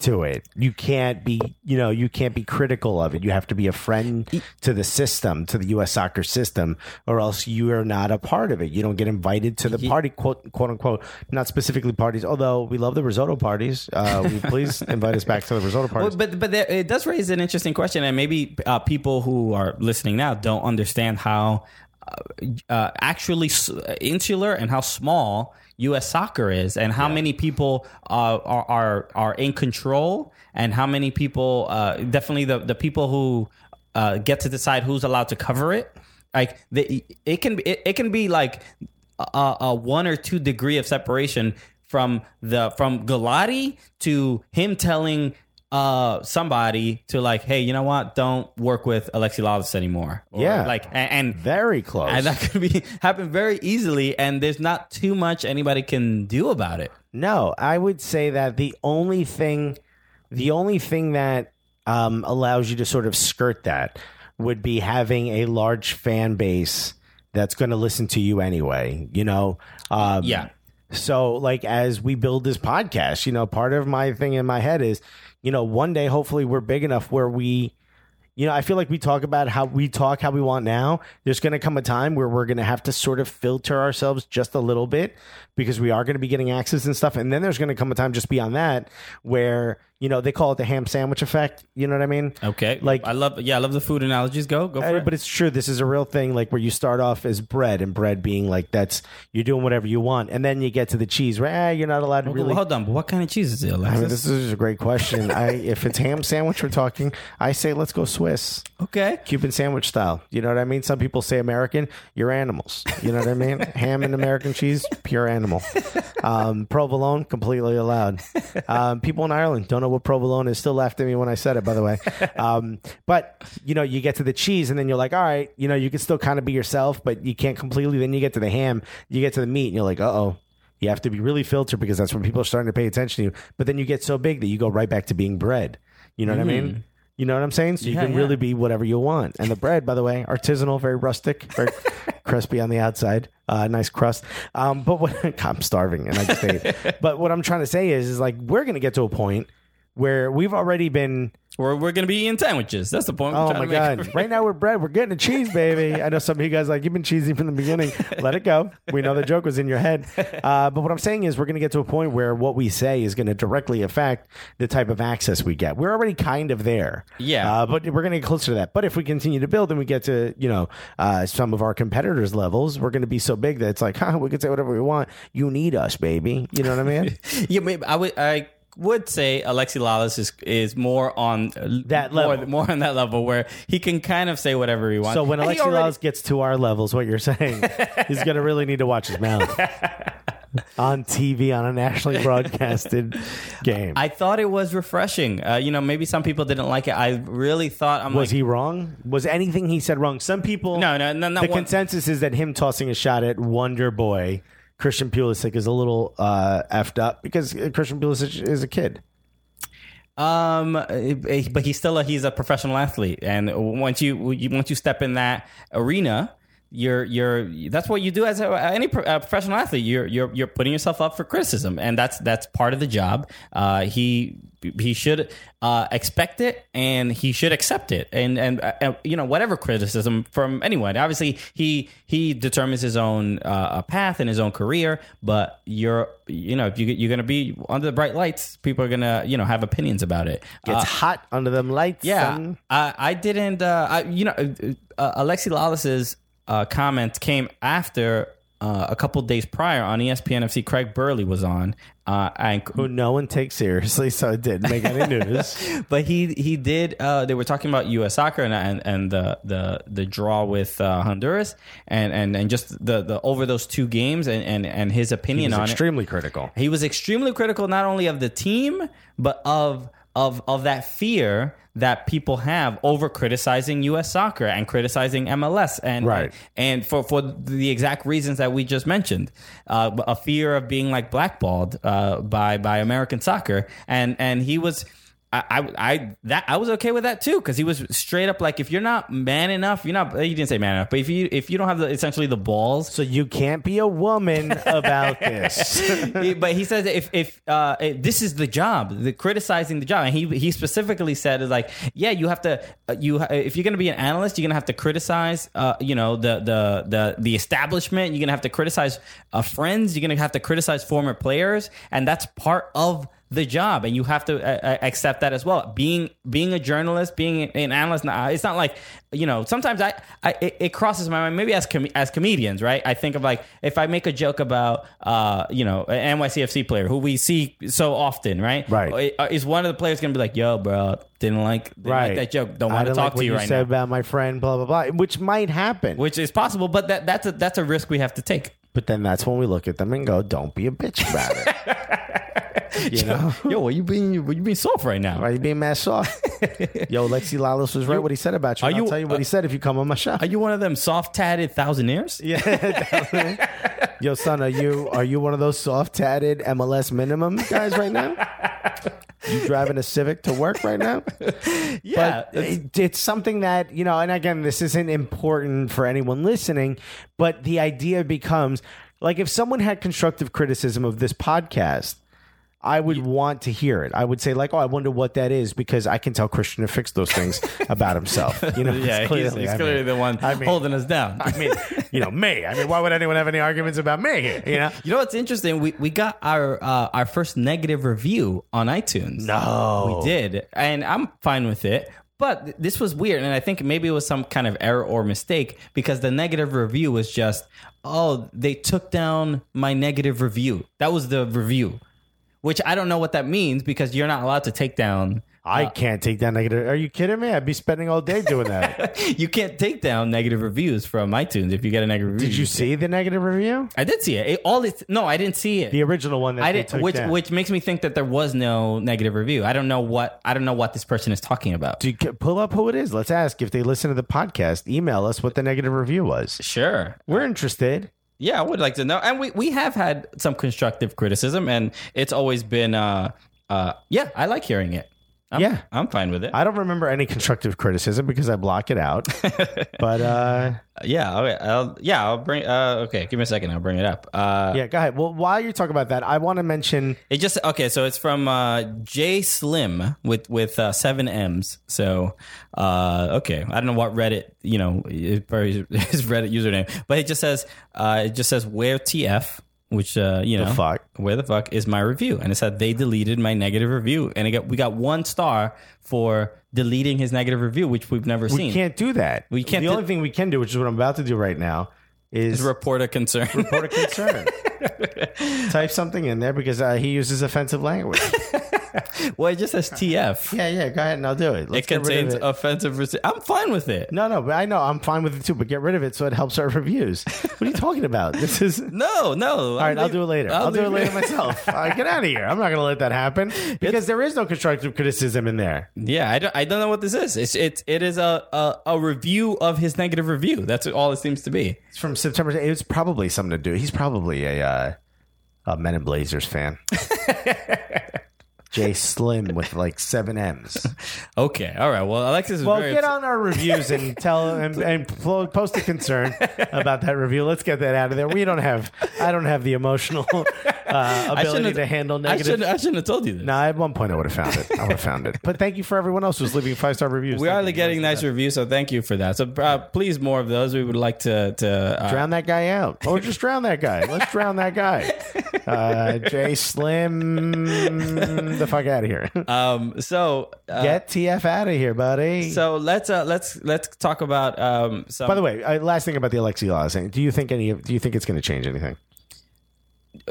to it. You can't be you know you can't be critical of it. You have to be a friend to the system, to the U.S. soccer system, or else you are not a part of it. You don't get invited to the party, quote quote unquote, not specifically parties. Although we love the risotto parties, uh, please invite us back to the risotto Well, parties. but but there, it does raise an interesting question, and maybe uh, people who are listening now don't understand how uh, uh, actually insular and how small U.S. soccer is, and how many people uh, are are are in control, and how many people uh, definitely the the people who uh, get to decide who's allowed to cover it. Like the, it can be it, it can be like a, a one or two degree of separation from the from Gulati to him telling uh somebody to like hey you know what don't work with Alexi Lalas anymore Or, Yeah. like and, and Very close. and that could be happen very easily and there's not too much anybody can do about it No, I would say that the only thing, the only thing that um, allows you to sort of skirt that would be having a large fan base that's going to listen to you anyway. You know, um, Yeah. So, like, as we build this podcast, you know, part of my thing in my head is, you know, one day, hopefully, we're big enough where we you know, I feel like we talk about how we talk how we want now. There's going to come a time where we're going to have to sort of filter ourselves just a little bit because we are going to be getting access and stuff. And then there's going to come a time just beyond that where, you know, they call it the ham sandwich effect. You know what I mean? okay Like- I love yeah I love the food analogies go go for Uh, it but it's true. This is a real thing, like where you start off as bread, and bread being like that's you're doing whatever you want, and then you get to the cheese, where eh, you're not allowed to Well, really. hold on but what kind of cheese is it I mean, this is a great question. I if it's ham sandwich we're talking, I say let's go Swiss. okay Cuban sandwich style. You know what I mean? Some people say American. You're animals. You know what I mean? Ham and American cheese, pure animal. Um, provolone, completely allowed. Um, people in Ireland don't know what provolone is. Still laughed at me when I said it, by the way. Um, but you know, you get to the cheese, and then you're like, all right, you know, you can still kind of be yourself, but you can't completely. Then you get to the ham, you get to the meat, and you're like, uh oh. You have to be really filtered because that's when people are starting to pay attention to you. But then you get so big that you go right back to being bread. You know what I mean? You know what I'm saying? So you Yeah, can yeah. really be whatever you want. And the bread, by the way, artisanal, very rustic, very crispy on the outside, uh, nice crust. Um, but what I'm starving and I just ate. But what I'm trying to say is, is like we're going to get to a point where we've already been. we're, we're gonna be eating sandwiches that's the point Oh my to make. god! Right now we're bread. We're getting a cheese, baby. I know some of you guys like you've been cheesy from the beginning. Let it go. We know the joke was in your head. Uh, but what I'm saying is, we're going to get to a point where what we say is going to directly affect the type of access we get. We're already kind of there. Yeah. Uh, but we're going to get closer to that. But if we continue to build and we get to you know uh, some of our competitors' levels, we're going to be so big that it's like, huh, we can say whatever we want. You need us, baby. You know what I mean? Yeah, maybe I would. I would say Alexi Lalas is is more on uh, That level. more on that level where he can kind of say whatever he wants. So when And Alexi already- Lalas gets to our levels, what you're saying, he's going to really need to watch his mouth on TV on a nationally broadcasted game. I thought it was refreshing. Uh, you know, maybe some people didn't like it. I really thought I'm was like, he wrong? Was anything he said wrong? Some people. No, no, no, The one- consensus is that him tossing a shot at Wonder Boy Christian Pulisic is a little uh, effed up because Christian Pulisic is a kid. Um, eh, but he's still a, he's a professional athlete, and once you, you once you step in that arena, you're you're that's what you do as a, any pro, uh, professional athlete. You're you're you're putting yourself up for criticism, and that's that's part of the job. Uh, he he should uh, expect it, and he should accept it, and and uh, you know whatever criticism from anyone. Obviously, he he determines his own uh, path and his own career, but you're you know if you you're gonna be under the bright lights, people are gonna you know have opinions about it. Gets Uh, hot under them lights. yeah, son. I, I didn't. Uh, I, you know, uh, Alexi Lalas's uh, comment came after uh, a couple days prior on ESPN FC. Craig Burley was on, Uh, and Who no one takes seriously, so it didn't make any news. but he he did. Uh, they were talking about U.S. soccer and and, and the the the draw with uh, Honduras and, and and just the the over those two games and and, and his opinion on it. extremely critical. He was extremely critical not only of the team but of of of that fear that people have over criticizing U.S. soccer and criticizing MLS and Right. and for for the exact reasons that we just mentioned, uh, a fear of being like blackballed uh, by by American soccer and and he was. I, I, I that I was okay with that too because he was straight up like if you're not man enough you're not he didn't say man enough but if you if you don't have the essentially the balls So you can't be a woman about this. he- but he says if if uh, if this is the job, the criticizing the job, and he he specifically said is like, yeah, you have to uh, you if you're going to be an analyst, you're going to have to criticize, uh, you know, the the the the establishment. You're going to have to criticize uh, friends. You're going to have to criticize former players, and that's part of the job and you have to uh, uh, accept that as well. Being being a journalist being an analyst it's not like you know sometimes i, I it, it crosses my mind maybe as com- as comedians right? I think of like if i make a joke about uh you know an nycfc player who we see so often right? Right. Uh, is one of the players gonna be like yo bro didn't like didn't like that joke. Don't want to talk like to what you you right said now. about my friend, blah blah blah, which might happen. which is possible but that that's a that's a risk we have to take. But then that's when we look at them and go, "Don't be a bitch about it." you know, yo what you being you being soft right now why you being mad soft? Yo, Lexi Lalas was right. what he said about you. I'll you- tell you what he said if you come on my show. are you one of them soft tatted thousandaires Yeah. Yo, son, are you are you one of those soft tatted MLS minimum guys right now? You driving a Civic to work right now? yeah but it, it's something that you know and again this isn't important for anyone listening but the idea becomes like if someone had constructive criticism of this podcast I would want to hear it. I would say like, "Oh, I wonder what that is," because I can tell Christian to fix those things about himself. You know, yeah, he's, clearly, he's I clearly mean- the one I mean- holding us down. I mean, you know, me. I mean, why would anyone have any arguments about me? here, You know, You know what's interesting? We we got our uh, our first negative review on iTunes. No. we did, and I'm fine with it. But this was weird, and I think maybe it was some kind of error or mistake because the negative review was just, oh, they took down my negative review. That was the review, which I don't know what that means because you're not allowed to take down. I uh, can't take down negative. Are you kidding me? I'd be spending all day doing that. You can't take down negative reviews from iTunes if you get a negative review. Did you see the negative review? I did see it. it all it, no, I didn't see it. The original one that I didn't, which down. which makes me think that there was no negative review. I don't know what I don't know what this person is talking about. Do you pull up who it is? Let's ask if they listen to the podcast. Email us what the negative review was. Sure. We're interested. Yeah, I would like to know. And we we have had some constructive criticism, and it's always been uh uh yeah, I like hearing it. I'm, Yeah. I'm fine with it. I don't remember any constructive criticism because I block it out. but uh, yeah, okay, I'll, yeah, I'll bring. Uh, okay, give me a second. I'll bring it up. Uh, yeah, go ahead. Well, while you're talking about that, I want to mention It just okay. So it's from uh, J Slim with with uh, seven M's. So uh, okay, I don't know what Reddit you know is his Reddit username, but it just says uh, it just says where TF, which uh, you know fuck? where the fuck is my review, and it said they deleted my negative review, and it got we got one star for deleting his negative review, which we've never seen. we seen. can't do that. We can't The do- only thing we can do, which is what I'm about to do right now, is report a concern. report a concern. Type something in there because uh, he uses offensive language. well, it just says TF. yeah, yeah. Go ahead and I'll do it. It Let's get rid of contains it. offensive. I'm fine with it. No, no, but I know I'm fine with it too. But get rid of it so it helps our reviews. What are you talking about? This is. No, no. All right, I'll do it later. I'll, do it later myself. Right, get out of here. I'm not going to let that happen because there is no constructive criticism in there. Yeah, I don't, I don't know what this is. It's it's it is a, a a review of his negative review. That's all it seems to be. It's from September. It's probably something to do. He's probably a, uh, a Men in Blazers fan. Jay Slim with like seven M's. Okay, all right. Well, Alexis is Well, very get upset- on our reviews and tell and, and plo- post a concern about that review. Let's get that out of there. We don't have. I don't have the emotional uh, ability to handle I negative. shouldn't, I shouldn't have told you this. No, at one point I would have found it. I would have found it. But thank you for everyone else who's leaving five star reviews. we Thank are you. getting nice reviews, so thank you for that. So uh, please, more of those. We would like to to uh, drown that guy out, or just drown that guy. Let's drown that guy. Uh, Jay Slim, the fuck out of here. um. So uh, Get TF out of here, buddy. so let's uh let's let's talk about um. Some, By the way, uh, last thing about the Alexi Laws thing. Do you think any? Do you think it's going to change anything?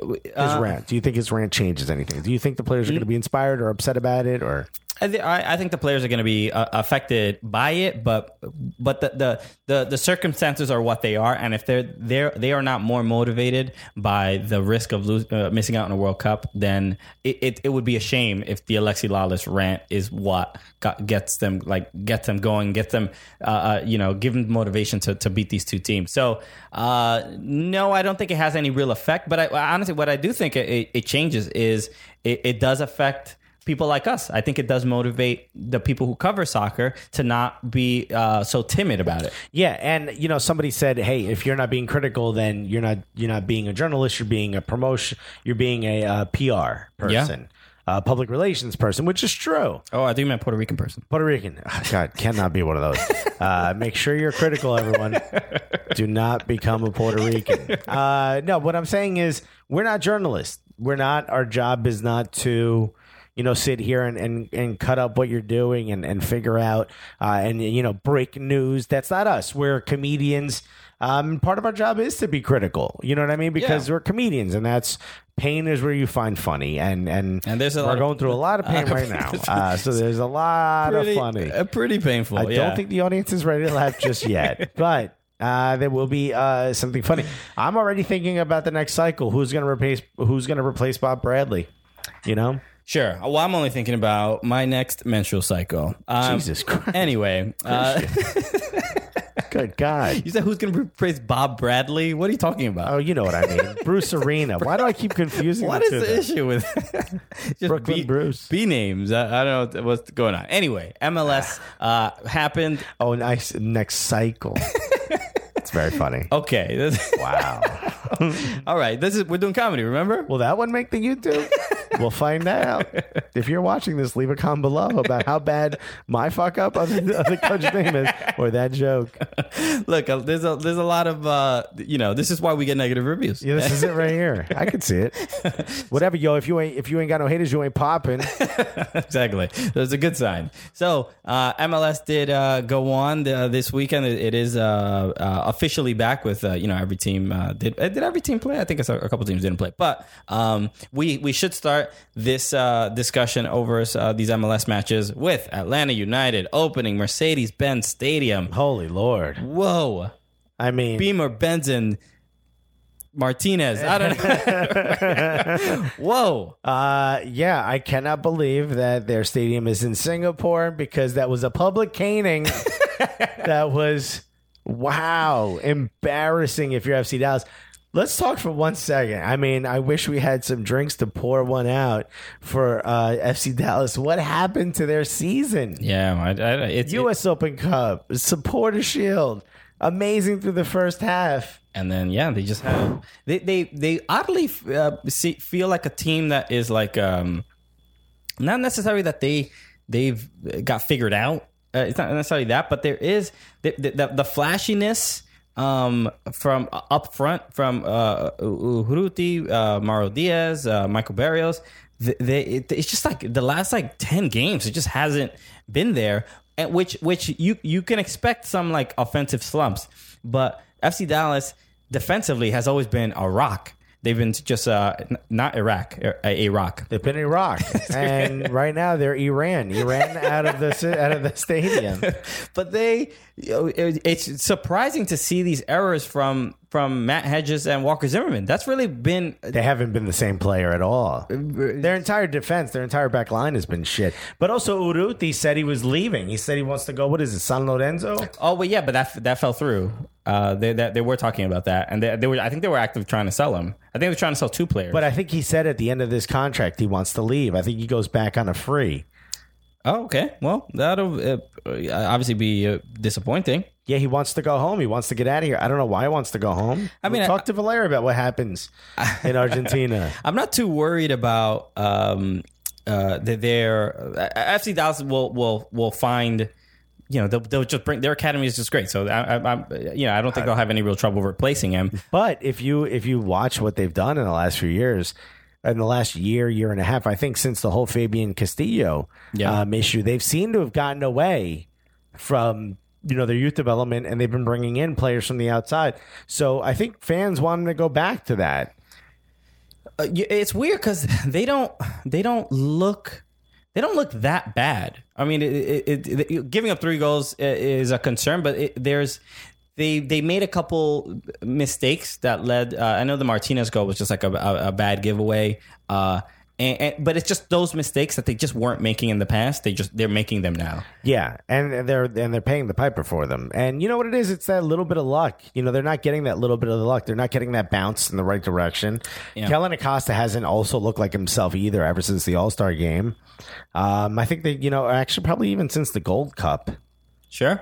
his rant? Do you think his rant changes anything? Do you think the players are going to be inspired or upset about it? Or I, thi- I think the players are going to be uh, affected by it, but but the, the the the circumstances are what they are, and if they're they're they are not more motivated by the risk of lose, uh, missing out on a World Cup, then it, it, it would be a shame if the Alexi Lalas rant is what got, gets them like gets them going, gets them uh, uh, you know give them motivation to, to beat these two teams. So uh, no, I don't think it has any real effect. But I, honestly, what I do think it, it, it changes is it, it does affect people like us. I think it does motivate the people who cover soccer to not be uh, so timid about it. yeah, and you know somebody said, "Hey, if you're not being critical, then you're not you're not being a journalist. You're being a promotion. You're being a uh, PR person, uh, public relations person," which is true. Oh, I think you meant Puerto Rican person. Puerto Rican. Oh, God, cannot be one of those. Uh, make sure you're critical, everyone. Do not become a Puerto Rican. Uh, no, what I'm saying is we're not journalists. We're not. Our job is not to, you know, sit here and, and, and cut up what you're doing and, and figure out uh, and, you know, break news. That's not us. We're comedians. Um, part of our job is to be critical. You know what I mean? Because Yeah. we're comedians, and that's pain is where you find funny. And and, And there's a we're lot of- going through a lot of pain right now. Uh, so there's a lot of funny. uh, pretty painful. I yeah. don't think the audience is ready to laugh just yet, but uh, there will be uh, something funny. I'm already thinking about the next cycle. Who's going to replace Who's going to replace Bob Bradley? You know, Sure. Well, I'm only thinking about my next menstrual cycle. Um, Jesus Christ. Anyway, uh, good God. you said who's going to replace Bob Bradley? What are you talking about? Oh, you know what I mean. Bruce Arena. Why do I keep confusing What the is the them? issue with just Brooklyn B, Bruce. B names? I, I don't know what's going on. Anyway, MLS uh, happened. Oh, nice. Next cycle. it's very funny. Okay. Wow. All right. This is we're doing comedy. Remember? Will that one make the YouTube? We'll find out. If you're watching this, leave a comment below about how bad my fuck up of the, of the coach name is or that joke. Look, uh, there's a there's a lot of uh, you know. This is why we get negative reviews. Yeah, this is it right here. I could see it. Whatever, yo. If you ain't if you ain't got no haters, you ain't popping. exactly. That's a good sign. So uh, MLS did uh, go on the, this weekend. It, it is uh, uh, officially back with uh, you know every team uh, did uh, did every team play? I think it's a, a couple teams didn't play, but um, we we should start this uh, discussion over uh, these MLS matches with Atlanta United opening Mercedes Benz Stadium. Holy Lord. Whoa, I mean, Beamer Benson. Martinez, I don't know. Whoa, uh, yeah, I cannot believe that their stadium is in Singapore because that was a public caning. that was wow, embarrassing. If you're FC Dallas. Let's talk for one second. I mean, I wish we had some drinks to pour one out for uh, FC Dallas. What happened to their season? yeah, I, I, it's U.S. Open Cup, Supporter Shield, amazing through the first half. and then yeah, they just have they they they oddly uh, see, feel like a team that is like um not necessarily that they they've got figured out. Uh, it's not necessarily that, but there is the, the, the flashiness um from up front from uh Urruti, uh Mauro Diaz, uh, Michael Barrios. They, they it, it's just like the last like 10 games it just hasn't been there and which which you you can expect some like offensive slumps but FC Dallas defensively has always been a rock they've been just uh n- not Iraq a, a They've been Iraq, and right now they're Iran. Iran out of the ci- out of the stadium. but they you know, it- it's surprising to see these errors from from Matt Hedges and Walker Zimmerman that's really been They haven't been the same player at all. Their entire defense, their entire back line has been shit. But also Urruti said he was leaving. He said he wants to go. What is it, San Lorenzo? Oh, well, yeah, but that that fell through. Uh, they, they they were talking about that, and they, they were. I think they were active trying to sell him. I think they were trying to sell two players. But I think he said at the end of this contract he wants to leave. I think he goes back on a free. oh, okay. Well, that'll uh, obviously be uh, disappointing. Yeah, he wants to go home. He wants to get out of here. I don't know why he wants to go home. I mean, talk I- to Valera about what happens in Argentina. I'm not too worried about um, uh, that. Their uh, FC Dallas will will will find. You know, they'll, they'll just bring their academy is just great. So I, I, I'm, you know, I don't think they'll have any real trouble replacing him. But if you if you watch what they've done in the last few years, in the last year, year and a half, I think since the whole Fabian Castillo Yeah. um, issue, they've seemed to have gotten away from you know their youth development, and they've been bringing in players from the outside. So I think fans want them to go back to that. Uh, it's weird because they don't they don't look they don't look that bad. I mean, it, it, it, giving up three goals is a concern, but there's they they made a couple mistakes that led. Uh, I know the Martinez goal was just like a, a, a bad giveaway. Uh, and, and, but it's just those mistakes that they just weren't making in the past. They just they're making them now. Yeah, and they're and they're paying the piper for them. And you know what it is? It's that little bit of luck. You know, they're not getting that little bit of the luck. They're not getting that bounce in the right direction. Yeah. Kellyn Acosta hasn't also looked like himself either ever since the All Star game. Um, I think that you know, actually, probably even since the Gold Cup. Sure,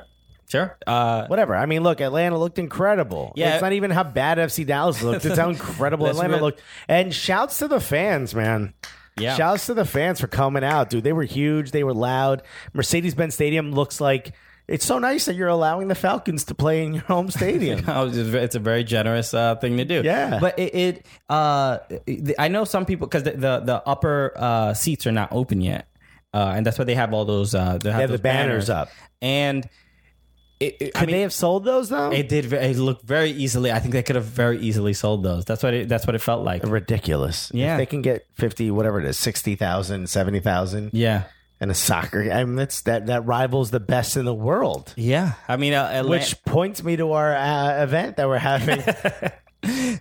sure. Uh, Whatever. I mean, look, Atlanta looked incredible. Yeah. it's not even how bad FC Dallas looked. It's how incredible Atlanta re- looked. And shouts to the fans, man. Yeah. Shouts to the fans for coming out, dude. They were huge. They were loud. Mercedes Benz Stadium looks like it's so nice that you're allowing the Falcons to play in your home stadium. Just- it's a very generous uh, thing to do. Yeah. but it, it uh, I know some people because the, the the upper uh, seats are not open yet, uh, and that's why they have all those. Uh, they have, have the those banners up. and it, it- I Could mean, they have sold those though? it did. It looked very easily. I think they could have very easily sold those. That's what it, that's what it felt like. Ridiculous. Yeah. If they can get 50, whatever it is, 60,000, 70,000 Yeah, and a soccer. I mean, that's, that, that rivals the best in the world. yeah. I mean, uh, Atla- Which points me to our uh, event that we're having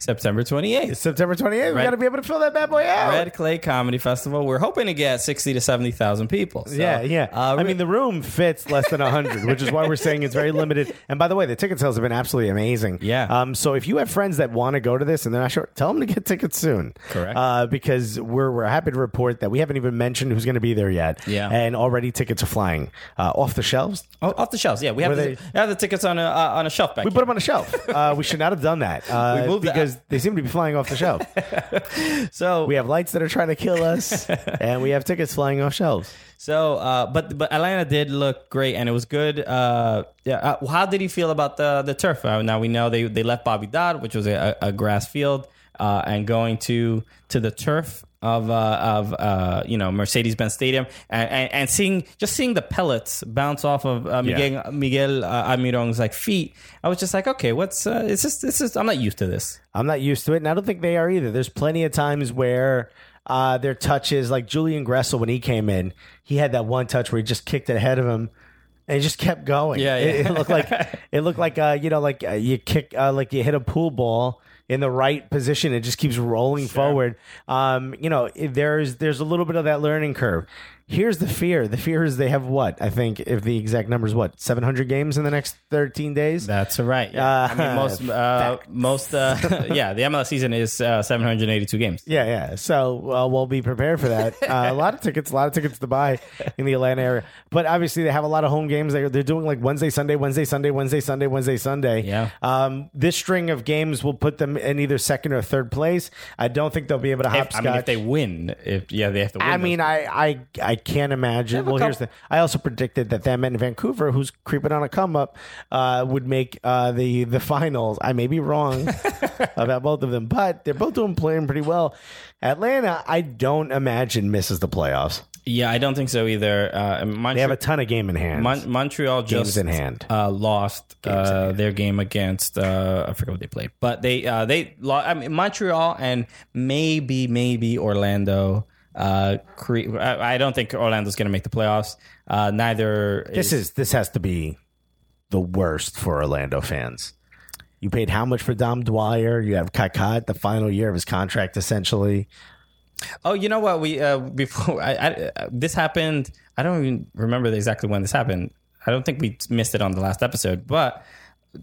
September twenty eighth. September 28th. We Red- got to be able to fill that bad boy out. Red Clay Comedy Festival. We're hoping to get sixty to seventy thousand people. So, yeah, yeah. Uh, I mean, the room fits less than 100, which is why we're saying it's very limited. And by the way, the ticket sales have been absolutely amazing. Yeah. Um, so if you have friends that want to go to this and they're not sure, tell them to get tickets soon. Correct. Uh, because we're, we're happy to report that we haven't even mentioned who's going to be there yet. Yeah. And already tickets are flying uh, off the shelves. Oh, off the shelves. Yeah, we have, the, they- we have the tickets on a uh, on a shelf back. We put them on a shelf. Uh, we should not have done that uh, We moved the- because they seem to be flying off the shelf. so we have lights that are trying to kill us, and we have tickets flying off shelves. so uh, but but Atlanta did look great and it was good. Uh, yeah, uh, how did he feel about the the turf? Uh, now we know they they left Bobby Dodd, which was a, a grass field, uh, and going to to the turf of uh, of uh, you know Mercedes Benz Stadium and, and and seeing just seeing the pellets bounce off of uh, Miguel Miguel uh, Almiron's like feet. I was just like, okay, what's uh, it's just this is I'm not used to this. I'm not used to it, and I don't think they are either. There's plenty of times where uh, their touches, like Julian Gressel when he came in, he had that one touch where he just kicked it ahead of him. And he just kept going. Yeah, It, yeah. it looked like it looked like uh, you know, like uh, you kick, uh, like you hit a pool ball in the right position. It just keeps rolling forward. Um, you know, there's there's a little bit of that learning curve. Here's the fear. The fear is they have what I think if the exact number is what 700 games in the next 13 days. That's right. Yeah. Uh, I mean, most uh, most uh, yeah, the MLS season is uh, 782 games. Yeah, yeah. So uh, we'll be prepared for that. Uh, a lot of tickets, a lot of tickets to buy in the Atlanta area. But obviously, they have a lot of home games. They're, they're doing like Wednesday, Sunday, Wednesday, Sunday, Wednesday, Sunday, Wednesday, Sunday. Yeah. Um, this string of games will put them in either second or third place. I don't think they'll be able to If, I mean, if they win, if yeah, they have to win. I mean, I, I I can't imagine. Well, here's the. I also predicted that them and Vancouver, who's creeping on a come up, uh, would make uh, the the finals. I may be wrong about both of them, but they're both doing playing pretty well. Atlanta, I don't imagine misses the playoffs. yeah, I don't think so either. Uh, Montreal, They have a ton of game in hand. Mon- Montreal Games just in hand. Uh, lost uh, their game against uh, I forget what they played, but they uh, they lost. I mean, Montreal and maybe maybe Orlando. Uh, cre- I, I don't think Orlando's going to make the playoffs. Uh, neither this is this has to be the worst for Orlando fans. You paid how much for Dom Dwyer? You have Kaká at the final year of his contract, essentially. Oh, you know what? We uh, before I, I, this happened. I don't even remember exactly when this happened. I don't think we missed it on the last episode. But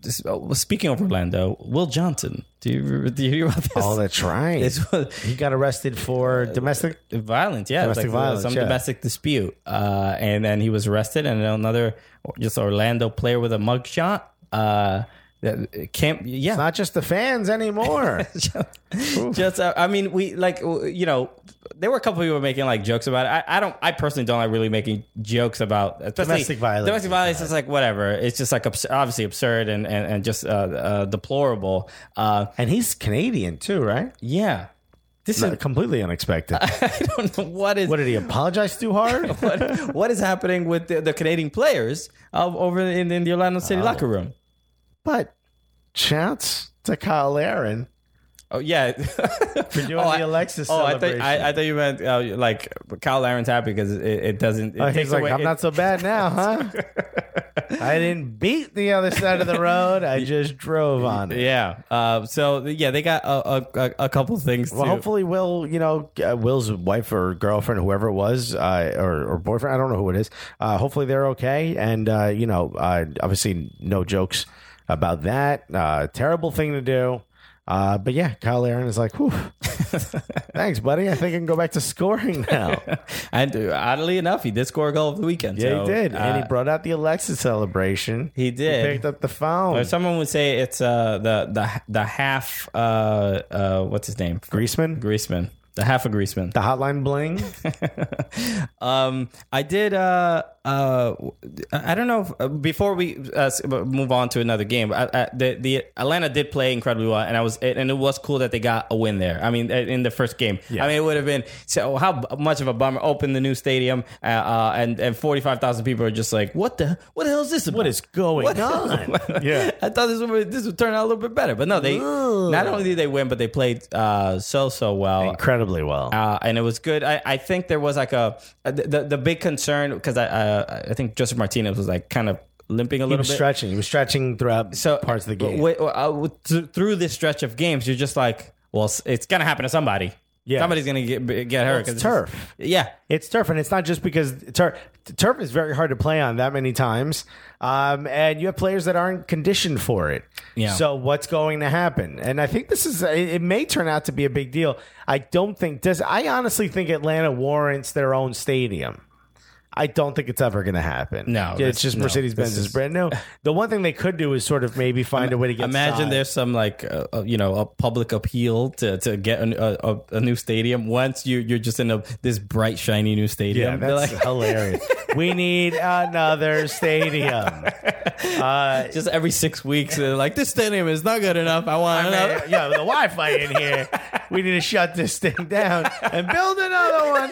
this, oh, speaking of Orlando, Will Johnson. Do you do you hear about this? Oh, that's right. This was He got arrested for domestic. violence. Yeah, Domestic like, uh, violence, Some yeah. domestic dispute, uh, and then he was arrested. And another just Orlando player with a mugshot. Uh, that can't. Yeah, Not just the fans anymore. just uh, I mean we like you know there were a couple people making like jokes about it. I, I don't I personally don't like really making jokes about Domestic violence Domestic violence is like whatever. It's just like abs- obviously absurd and and, and just uh, uh, deplorable. Uh, and he's Canadian too, right? yeah, this is completely unexpected. I don't know what is what did he apologize too hard? what, what is happening with the, the Canadian players uh, over in, in the Orlando City Oh. locker room. But shouts to Kyle Larin. Oh yeah, For doing Oh, I- the Alexis Oh, I thought I, I thought you meant uh, like Kyle Larin's happy because it, it doesn't. It Oh, takes he's like, away, I'm it- not so bad now, huh? I didn't beat the other side of the road. I just drove on it. Yeah. Uh, so yeah, they got a, a, a couple things. Well, to, hopefully, Will, you know, uh, Will's wife or girlfriend, whoever it was, uh, or, or boyfriend, I don't know who it is. Uh, hopefully, they're okay. And, uh, you know, uh, obviously, no jokes about that. Uh, terrible thing to do. Uh, but yeah, Kyle Larin is like, whew, thanks, buddy. I think I can go back to scoring now. and uh, oddly enough, he did score a goal of the weekend. Yeah, so, he did. and he uh, brought out the Alexa celebration. He did. picked up the phone. or someone would say it's uh, the the the half. Uh, uh, what's his name? Greaseman, Greaseman. The half of Greaseman. the hotline bling. Um, I did. Uh, uh, I don't know. If, uh, before we uh, move on to another game, I, I, the the Atlanta did play incredibly well, and I was and it was cool that they got a win there. I mean, uh, in the first game, I mean, it would have been so how much of a bummer. Open the new stadium, uh, uh, and and forty five thousand people are just like, what the what the hell is this? About? What is going What- on? yeah. I thought this would this would turn out a little bit better, but no, they not only did they win, but they played uh, so so well. Incredibly well. Uh, and it was good. I, I think there was like a the the big concern because I uh, I think Josef Martinez was like kind of limping a he little was bit. stretching. He was stretching throughout so parts of the game. w- w- uh, w- through this stretch of games, you're just like, well, it's, it's gonna happen to somebody. Yeah. somebody's gonna get get hurt. it's 'cause turf. Yeah, It's turf, and it's not just because turf. Turf is very hard to play on that many times, um, and you have players that aren't conditioned for it. Yeah. So what's going to happen? And I think this is. It it may turn out to be a big deal. I don't think does. I honestly think Atlanta warrants their own stadium. I don't think it's ever going to happen. No, it's just no, Mercedes Benz is brand new. The one thing they could do is sort of maybe find a way to get. Imagine size. there's some like uh, uh, you know a public appeal to, to get a, a, a new stadium. Once you you're just in a this bright shiny new stadium. They're that's like, hilarious. we need another stadium. Uh, just every six weeks, they're like this stadium is not good enough. I want another. Man, yeah, the Wi-Fi in here. We need to shut this thing down and build another one.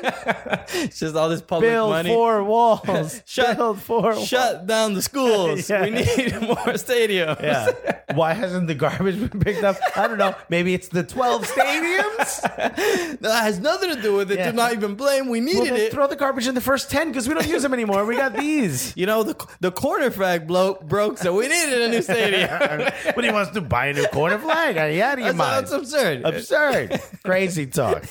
It's just all this public Build money. Four walls. Shut- build four. Shut down the schools. Yeah. We need more stadiums. Yeah. Why hasn't the garbage been picked up? I don't know. Maybe it's the twelve stadiums. That has nothing to do with it. Yeah. Do not even blame. We Well, needed then it. throw the garbage in the first ten because we don't use them anymore. We got these. you know, the the corner flag blo- broke, so we needed a new stadium. but he wants to? Buy a new corner flag? Are you out of your that's, mind? that's absurd. Absurd. Crazy talk.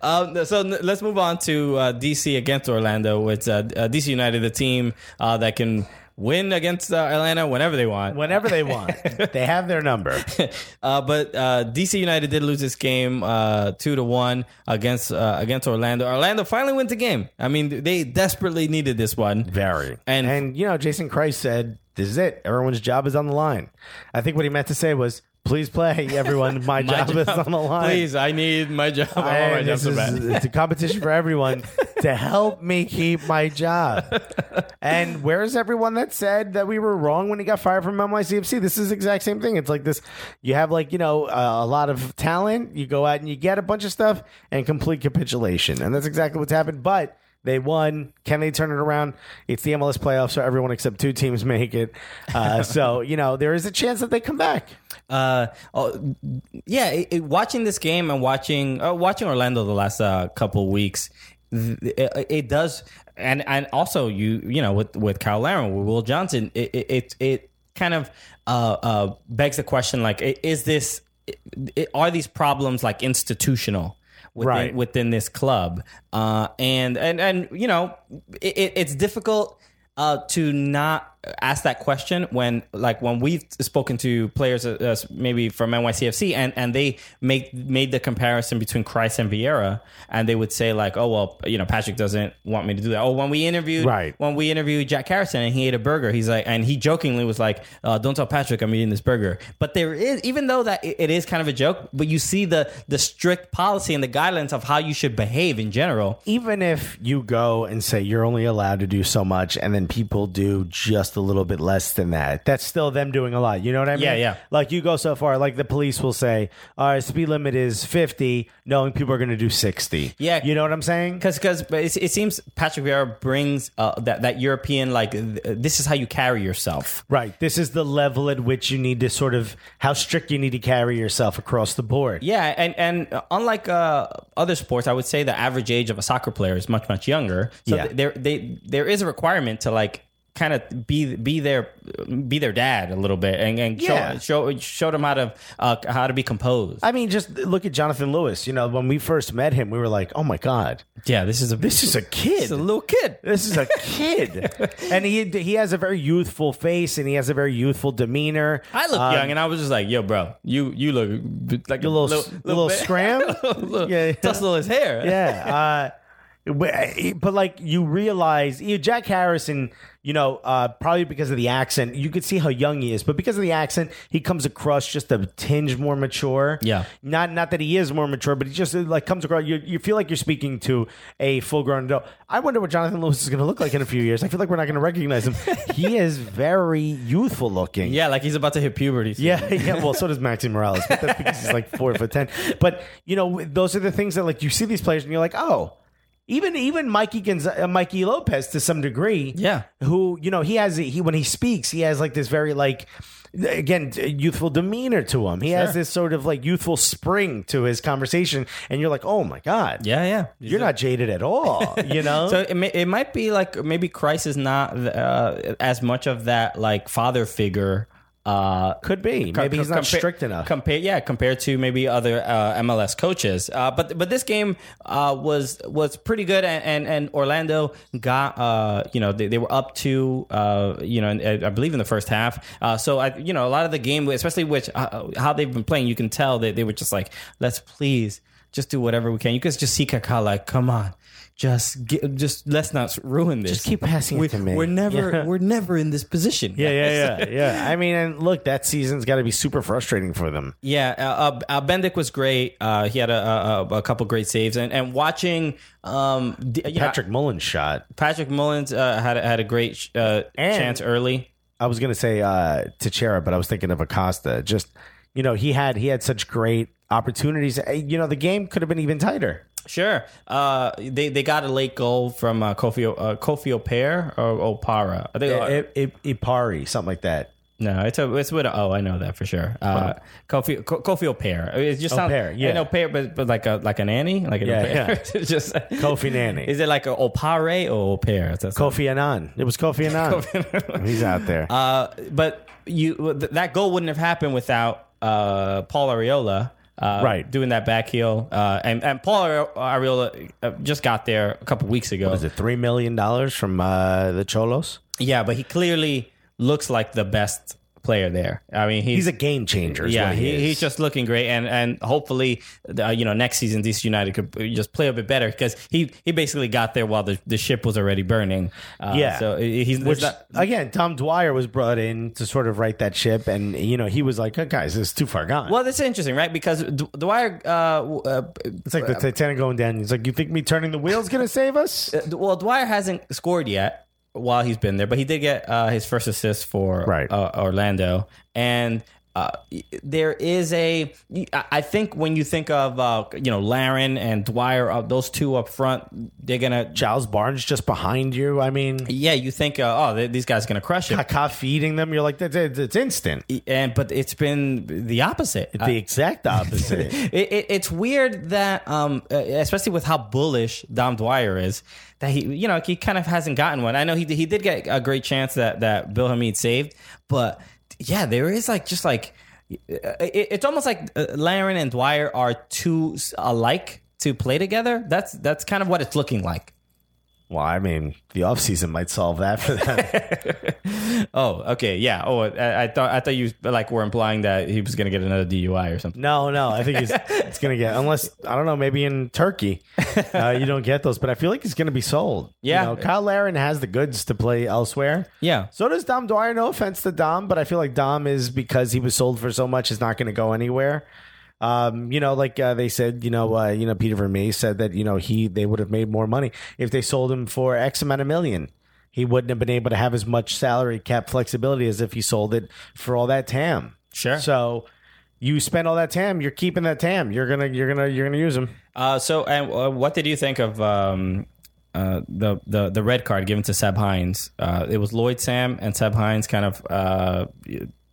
Um, so let's move on to uh, DC against Orlando. It's uh, uh, DC United, the team uh, that can win against uh, Atlanta whenever they want. Whenever they want, they have their number. Uh, but uh, DC United did lose this game uh, two to one against uh, against Orlando. Orlando finally wins the game. I mean, they desperately needed this one. Very. And- And, you know, Jason Kreis said, This is it. Everyone's job is on the line. I think what he meant to say was, Please play, everyone. My, My job, is on the line. Please, I need my job. I want my job so is, bad. it's a competition for everyone to help me keep my job. And where's everyone that said that we were wrong when he got fired from NYCFC? This is the exact same thing. It's like this: you have like you know uh, a lot of talent, you go out and you get a bunch of stuff, and complete capitulation, and that's exactly what's happened. But they won. Can they turn it around? It's the MLS playoffs, so everyone except two teams make it. Uh, so you know there is a chance that they come back. Uh, oh, yeah. It, it- watching this game and watching uh, watching Orlando the last uh, couple weeks, th- it, it does, and and also you you know with with Kyle Larin with Will Johnson, it it it, it kind of uh, uh, begs the question like, is this are these problems like institutional? Within, Right. within this club, uh, and and and you know, it, it- it's difficult uh, to not ask that question when like when we've spoken to players uh, uh, maybe from NYCFC and and they make made the comparison between Kreis and Vieira and they would say like oh well you know Patrick doesn't want me to do that. Oh when we interviewed Right. when we interviewed Jack Harrison and he ate a burger he's like and he jokingly was like uh, don't tell Patrick I'm eating this burger. But there is even though that it- it is kind of a joke but you see the the strict policy and the guidelines of how you should behave in general. Even if you go and say you're only allowed to do so much and then people do just just a little bit less than that. That's still them doing a lot. You know what I mean? Yeah, yeah. Like you go so far, like the police will say, all right, speed limit is 50, knowing people are going to do 60. Yeah. You know what I'm saying? Because because it, it seems Patrick Vieira brings uh, that that European like th- this is how you carry yourself. Right. This is the level at which you need to sort of, how strict you need to carry yourself across the board. Yeah, and and unlike uh, other sports, I would say the average age of a soccer player is much much younger. So Yeah. th- there they there is a requirement to like kind of be be their be their dad a little bit and, and Yeah. show show show them how to uh, how to be composed. I mean, just look at Jonathan Lewis. You know, when we first met him, we were like, oh my God, yeah, this is a this is a kid. this is a little kid. This is a kid, and he he has a very youthful face, and he has a very youthful demeanor. I look Um, young, and I was just like, "Yo, bro, you you look like a little, little, scram. little, Yeah. tussle his hair." yeah. Uh, but but, like you realize, you know, Jack Harrison, you know, uh, probably because of the accent, you could see how young he is. But because of the accent, he comes across just a tinge more mature. Yeah. not not that he is more mature, but he just uh, like comes across. You, you feel like you're speaking to a full grown adult. I wonder what Jonathan Lewis is going to look like in a few years. I feel like we're not going to recognize him. he is very youthful looking. yeah, like he's about to hit puberty. soon. Yeah, yeah. Well, so does Maxi Morales, but that's because he's like four foot ten. But you know, those are the things that like you see these players and you're like, oh, even even Mikey Gonz- uh, Mikey Lopez to some degree, Yeah. Who you know he has he when he speaks he has like this very like again youthful demeanor to him. He has this sort of like youthful spring to his conversation, and you're like, oh my god, yeah, yeah. you're not jaded at all. You know, So it, may, it might be like maybe Kreis is not uh, as much of that like father figure. Uh, could be maybe he's not compa- strict enough. Compare, yeah, compared to maybe other uh, MLS coaches. Uh, but but this game uh, was was pretty good, and and, and Orlando got uh, you know they, they were up to uh, you know I believe in the first half. Uh, so I you know a lot of the game, especially which uh, how they've been playing, you can tell that they were just like let's please just do whatever we can. You could just see Kaká like come on. Just, get, just let's not ruin this. Just keep passing it we, to me. We're never, Yeah. we're never in this position. yeah, yeah, yeah, yeah. I mean, and look, that season's got to be super frustrating for them. Yeah, uh, uh, Bendik was great. Uh, he had a, a, a couple great saves, and, and watching um, d- you know, Patrick Mullins shot. Patrick Mullins uh, had a- had a great uh, And- chance early. I was gonna say uh Teixeira, but I was thinking of Acosta. Just you know, he had he had such great opportunities. Uh, You know, the game could have been even tighter. Sure, uh, they they got a late goal from uh, Kofi O- uh, Kofi Opare or Opara. I think, I- I- Ipari, something like that. no, it's a it's with a, oh I know that for sure. Uh, Kofi Kofi Opare. It just sounds Opare, yeah. I know Opare, but, but like a like an Annie, like an Yeah, yeah. It's just Kofi Nani. Is it like a Opare or Opare? Kofi Annan. It was Kofi Annan. He's out there. Uh, but you th- that goal wouldn't have happened without uh, Paul Arriola. Uh, Right. doing that back heel, uh, and and Paul Arriola uh, just got there a couple weeks ago. Is it three million dollars from uh, the Xolos? Yeah, but he clearly looks like the best player there. I mean, he's, He's a game changer. yeah, he, he, he's just looking great, and and hopefully, uh, you know, next season DC United could just play a bit better because he he basically got there while the, the ship was already burning. Uh, Yeah. so he's Which not- again, Dom Dwyer was brought in to sort of right that ship, and you know he was like, oh, "Guys, this is too far gone." well, that's interesting, right? Because D- Dwyer, uh, uh, It's like the Titanic going down. He's like, "You think me turning the wheel's gonna save us?" Uh, well, Dwyer hasn't scored yet while he's been there, but he did get uh, his first assist for Right. uh, Orlando, and. Uh, there is a I think when you think of uh, you know Larin and Dwyer, uh, those two up front, they're gonna. Giles Barnes just behind you. I mean, Yeah, you think, uh, oh, th- these guys are gonna crush it, Kaká feeding them. You're like, it's, it's instant. and but it's been the opposite. The exact opposite. it, it, it's weird that, um, uh, especially with how bullish Dom Dwyer is, that he, you know, he kind of hasn't gotten one. I know he he did get a great chance that that Bill Hamid saved, but yeah, there is like just like it's almost like uh, Larin and Dwyer are too alike to play together. That's that's kind of what it's looking like. Well, I mean, the offseason might solve that for them. Oh, okay, yeah. Oh, I, I thought I thought you like were implying that he was going to get another DUI or something. no, no, I think he's it's gonna get unless I don't know, maybe in Turkey uh, you don't get those, but I feel like he's gonna be sold. Yeah. you know, Kyle Larin has the goods to play elsewhere. Yeah. So does Dom Dwyer. No offense to Dom, but I feel like Dom is because he was sold for so much is not going to go anywhere. Um, you know, like uh, they said, you know, uh, you know, Peter Vermes said that you know he they would have made more money if they sold him for X amount of million. he wouldn't have been able to have as much salary cap flexibility as if he sold it for all that TAM. Sure. So you spend all that TAM, you're keeping that TAM. You're gonna you're gonna you're gonna use him. Uh, so, and uh, what did you think of um, uh, the the the red card given to Seb Hines? Uh, it was Lloyd Sam and Seb Hines kind of uh,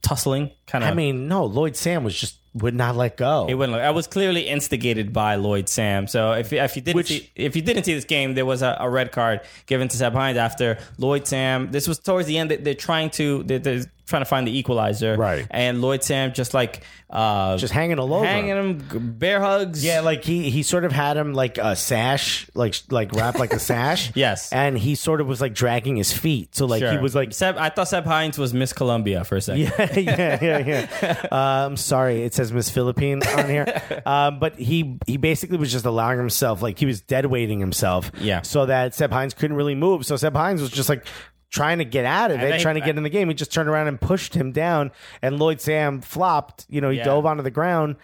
tussling. Kind of. I mean, no, Lloyd Sam was just would not let go. It wouldn't. Look, I was clearly instigated by Lloyd Sam. So if if you didn't Which- see, if you didn't see this game, there was a, a red card given to Seb Hines after Lloyd Sam. This was towards the end. They- They're trying to they're, they're trying to find the equalizer. Right. And Lloyd Sam just like uh, just hanging all over. hanging him. bear hugs. Yeah, like he he sort of had him like a sash, like like wrapped like a sash. Yes. and he sort of was like dragging his feet. So like he was like Seb. I thought Seb Hines was Miss Columbia for a second. yeah, yeah, yeah, yeah. Uh, I'm sorry, it says Miss Philippine on here. Um, but he he basically was just allowing himself, like he was dead weighting himself. Yeah. So that Seb Hines couldn't really move. So Seb Hines was just like trying to get out of it, they- trying to get in the game. He just turned around and pushed him down, and Lloyd Sam flopped. You know, he Yeah. dove onto the ground.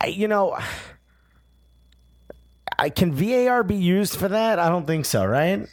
I, you know. I, can VAR be used for that? I don't think so, right?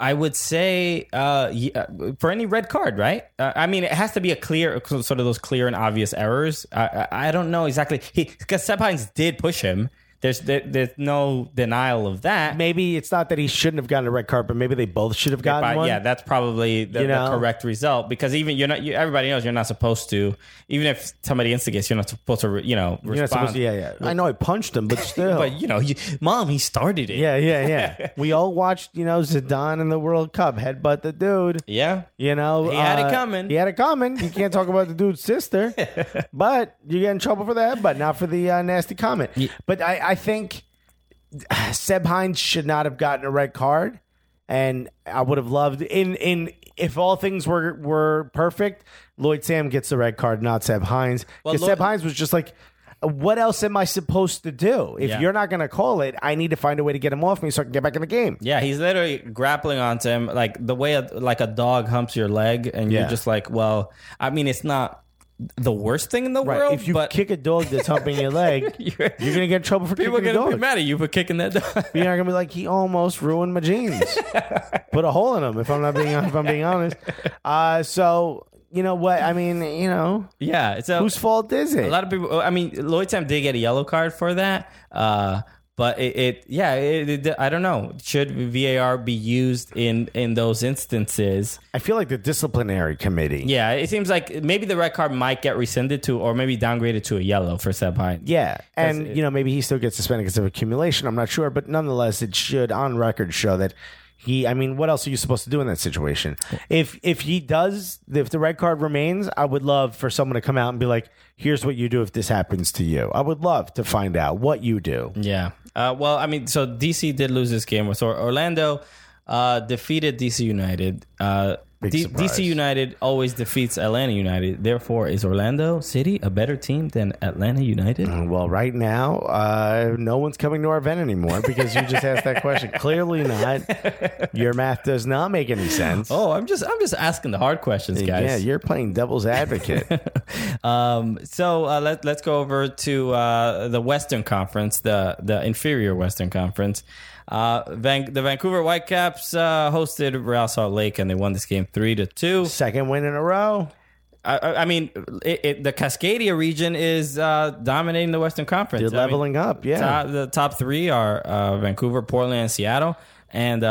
I would say uh, yeah, for any red card, right? Uh, I mean, it has to be a clear, sort of those clear and obvious errors. I, I, I don't know exactly. He because Seb Hines did push him. There's there, there's no denial of that. Maybe it's not that he shouldn't have gotten a red card, but maybe they both should have gotten But, one. yeah, that's probably the, You the correct result because even you're not. You, everybody knows you're not supposed to. Even if somebody instigates, you're not supposed to. You know, You're not supposed to, yeah, yeah. I know I punched him, but still. But you know, you, mom, he started it. yeah, yeah, yeah. we all watched, you know, Zidane in the World Cup headbutt the dude. yeah. You know, He had it uh, coming. He had it coming. You can't talk about the dude's sister, but you get in trouble for that, but not for the uh, nasty comment. But I, I think Seb Hines should not have gotten a red card, and I would have loved in in if all things were were perfect, Lloyd Sam gets the red card, not Seb Hines, because Lloyd- Seb Hines was just like. What else am I supposed to do? If Yeah. you're not going to call it, I need to find a way to get him off me so I can get back in the game. Yeah, he's literally grappling onto him like the way a, like a dog humps your leg, and Yeah. you're just like, well, I mean, it's not the worst thing in the Right. world, if you but kick a dog that's humping your leg, You're- you're to get in trouble for people are kicking a gonna dog. be mad at you for kicking that dog. You're not gonna be like he almost ruined my jeans. Put a hole in them. If I'm not being if I'm being honest. Uh, so you know what? I mean, you know, yeah, so whose fault is it? a lot of people. I mean, Lloyd Sam did get a yellow card for that. Uh, but it, it yeah, it, it, I don't know. Should VAR be used in in those instances? I feel like the disciplinary committee. Yeah, it seems like maybe the red card might get rescinded to, or maybe downgraded to a yellow for Seb. Yeah, and you know maybe he still gets suspended because of accumulation. I'm not sure, but nonetheless, it should on record show that he. I mean, what else are you supposed to do in that situation? If if he does, if the red card remains, I would love for someone to come out and be like, "Here's what you do if this happens to you." I would love to find out what you do. Yeah. Uh, well, I mean, so DC did lose this game. So Orlando uh, defeated DC United. Uh, D- DC United always defeats Atlanta United. Therefore, is Orlando City a better team than Atlanta United? Well, right now, uh, no one's coming to our event anymore because you just asked that question. Clearly not. Your math does not make any sense. Oh, I'm just I'm just asking the hard questions, guys. yeah, you're playing devil's advocate. Um, so uh, let, let's go over to uh, the Western Conference, the the inferior Western Conference. Uh, Van- the Vancouver Whitecaps uh, hosted Real Salt Lake, and they won this game three to two. Second win in a row. I, I- mean, it, it, the Cascadia region is uh, dominating the Western Conference. You're I mean, leveling up. Yeah. top- the top three are uh, Vancouver, Portland, and Seattle. And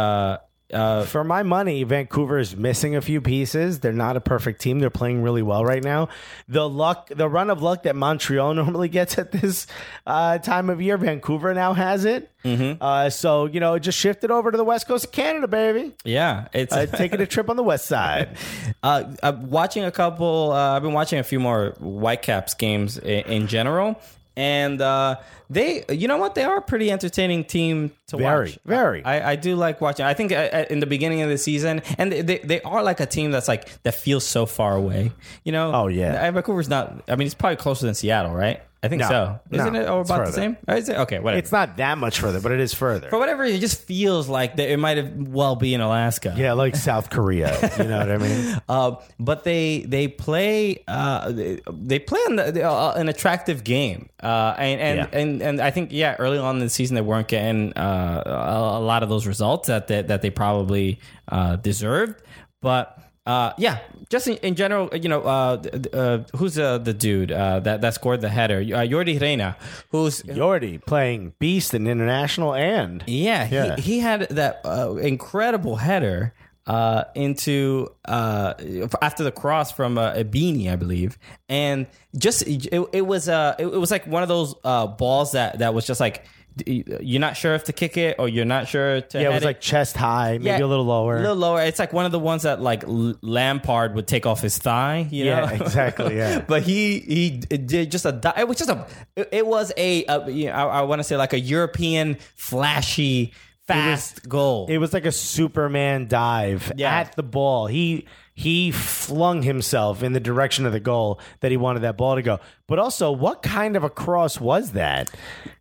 uh, For my money, Vancouver is missing a few pieces. They're not a perfect team. They're playing really well right now. The luck, the run of luck that Montreal normally gets at this uh, time of year, Vancouver now has it. Mm-hmm. Uh, so you know, it just shifted over to the west coast of Canada, baby. yeah, it's Uh, taking a trip on the west side. Uh, I'm watching a couple. Uh, I've been watching a few more Whitecaps games in, in general, and uh, they, you know what, they are a pretty entertaining team to Very, watch. very. I, I do like watching. I think uh, uh, in the beginning of the season, and they, they, they are like a team that's like that feels so far away. You know? Oh, yeah. Vancouver's not. I mean, it's probably closer than Seattle, right? I think No. so. Isn't it all it's about the further. same? Or is it? Okay, whatever. It's not that much further, but it is further. For whatever, it just feels like that it might have well be in Alaska. yeah, like South Korea. You know what I mean? Uh, but they they play uh, they, they play an, uh, an attractive game, uh, and and, Yeah. and and I think yeah, early on in the season they weren't getting uh, a, a lot of those results that they, that they probably uh, deserved, but. Uh, yeah, just in, in general, you know, uh, uh, who's uh, the dude uh, that that scored the header? Uh, Jordi Reyna, who's Yordy playing beast in international and yeah, Yeah. He, he had that uh, incredible header uh, into uh, after the cross from uh, Ibini, I believe, and just it, it was uh, it, it was like one of those uh, balls that that was just like you're not sure if to kick it or you're not sure to yeah, it was like chest high, maybe a little lower. a little lower. It's like one of the ones that like Lampard would take off his thigh. You yeah, know? exactly. Yeah. but he he did just a it was just a it, it was a, a you know, I, I want to say like a European flashy fast goal. It was like a Superman dive Yeah. at the ball. He he flung himself in the direction of the goal that he wanted that ball to go. But also, what kind of a cross was that?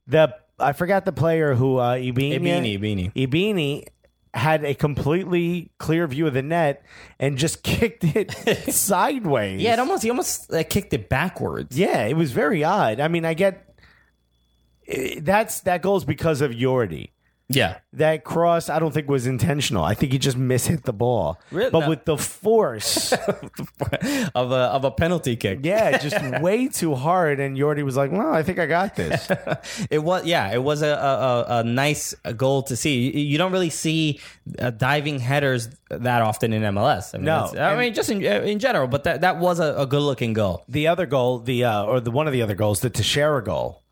The I forgot the player who uh, Ibini Ibini, Ibini. Ibini had a completely clear view of the net and just kicked it sideways. yeah, it almost he almost like, kicked it backwards. Yeah, it was very odd. I mean, I get eh, that's that goes because of Yordy. Yeah, That cross, I don't think was intentional. I think he just mishit the ball. Really? But No. with the force, of a of a penalty kick. yeah, just way too hard. And Yordy was like, "Well, I think I got this." It was yeah, it was a a, a, a nice goal to see. You, you don't really see uh, diving headers that often in MLS. I mean, No. it's- I And- mean just in in general, but that that was a, a good looking goal. the other goal, the uh, or the one of the other goals, the Techera goal,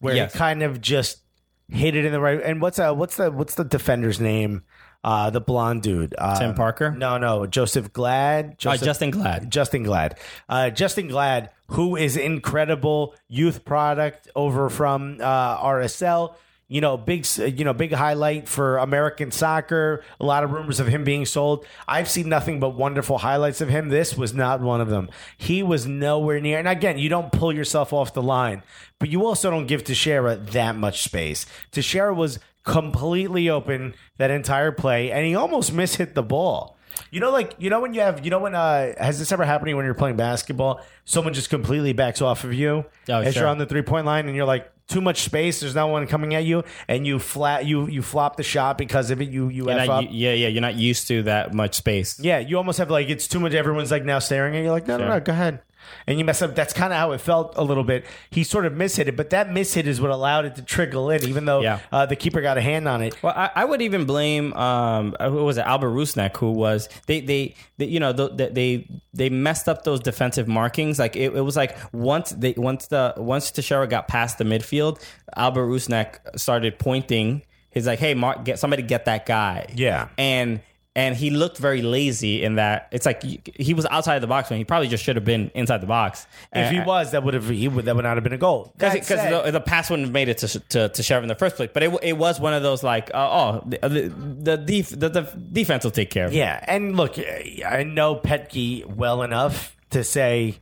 where Yes. he kind of just hit it in the right. And what's uh, what's the what's the defender's name? Uh, the blonde dude, uh, Tim Parker? No, no, Joseph Glad. Uh, Justen Glad. Justen Glad. Uh, Justen Glad, who is incredible youth product over from uh, RSL. You know, big, you know, big highlight for American soccer. A lot of rumors of him being sold. I've seen nothing but wonderful highlights of him. This was not one of them. He was nowhere near. And again, you don't pull yourself off the line, but you also don't give Techera that much space. Techera was completely open that entire play, and he almost mishit the ball. You know, like you know when you have, you know when uh, has this ever happened to you when you're playing basketball? Someone just completely backs off of you Oh, as sure. you're on the three point line, and you're like too much space. There's no one coming at you, and you flat you you flop the shot because of it. You you You're f not- up. yeah, yeah, you're not used to that much space. Yeah, you almost have like it's too much. Everyone's like now staring at you. Like no, no, no, go ahead. And you mess up. That's kind of how it felt a little bit. He sort of mishit it, but that mishit is what allowed it to trickle in, even though Yeah. uh, the keeper got a hand on it. Well, I, I would even blame um, who was it, Albert Rusnak, who was they they, they you know the, they they messed up those defensive markings. Like it, it was like once they once the once Techera got past the midfield, Albert Rusnak started pointing. He's like, "Hey, Mark, get somebody get that guy." Yeah. and. And he looked very lazy in that it's like he- was outside the box when he probably just should have been inside the box. If he was, that would have he would that would not have been a goal. Because the, the pass wouldn't have made it to to, to Sheriff in the first place. But it, it was one of those like, uh, oh, the the the, def, the the defense will take care of it. Yeah, and look, I know Petke well enough to say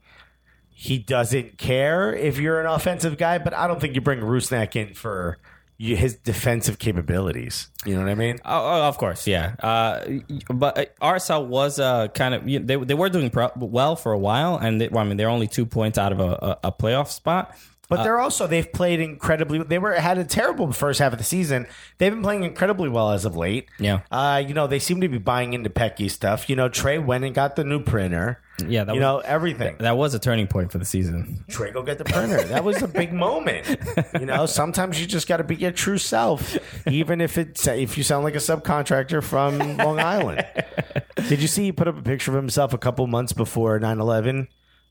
he doesn't care if you're an offensive guy, but I don't think you bring Rusnak in for his defensive capabilities. You know what I mean? Oh, oh, of course, yeah. Uh, but uh, RSL was uh, kind of they they were doing pro- well for a while, and they, well, I mean they're only two points out of a, a playoff spot. But they're also they've played incredibly. They were had a terrible first half of the season. They've been playing incredibly well as of late. Yeah. uh, you know they seem to be buying into Petke stuff. You know Trey went and got the new printer. Yeah, that you was- know everything. That was a turning point for the season. Trey, go get the printer. That was a big moment. You know, sometimes you just got to be your true self, even if it's if you sound like a subcontractor from Long Island. Did you see he put up a picture of himself a couple months before 9-11?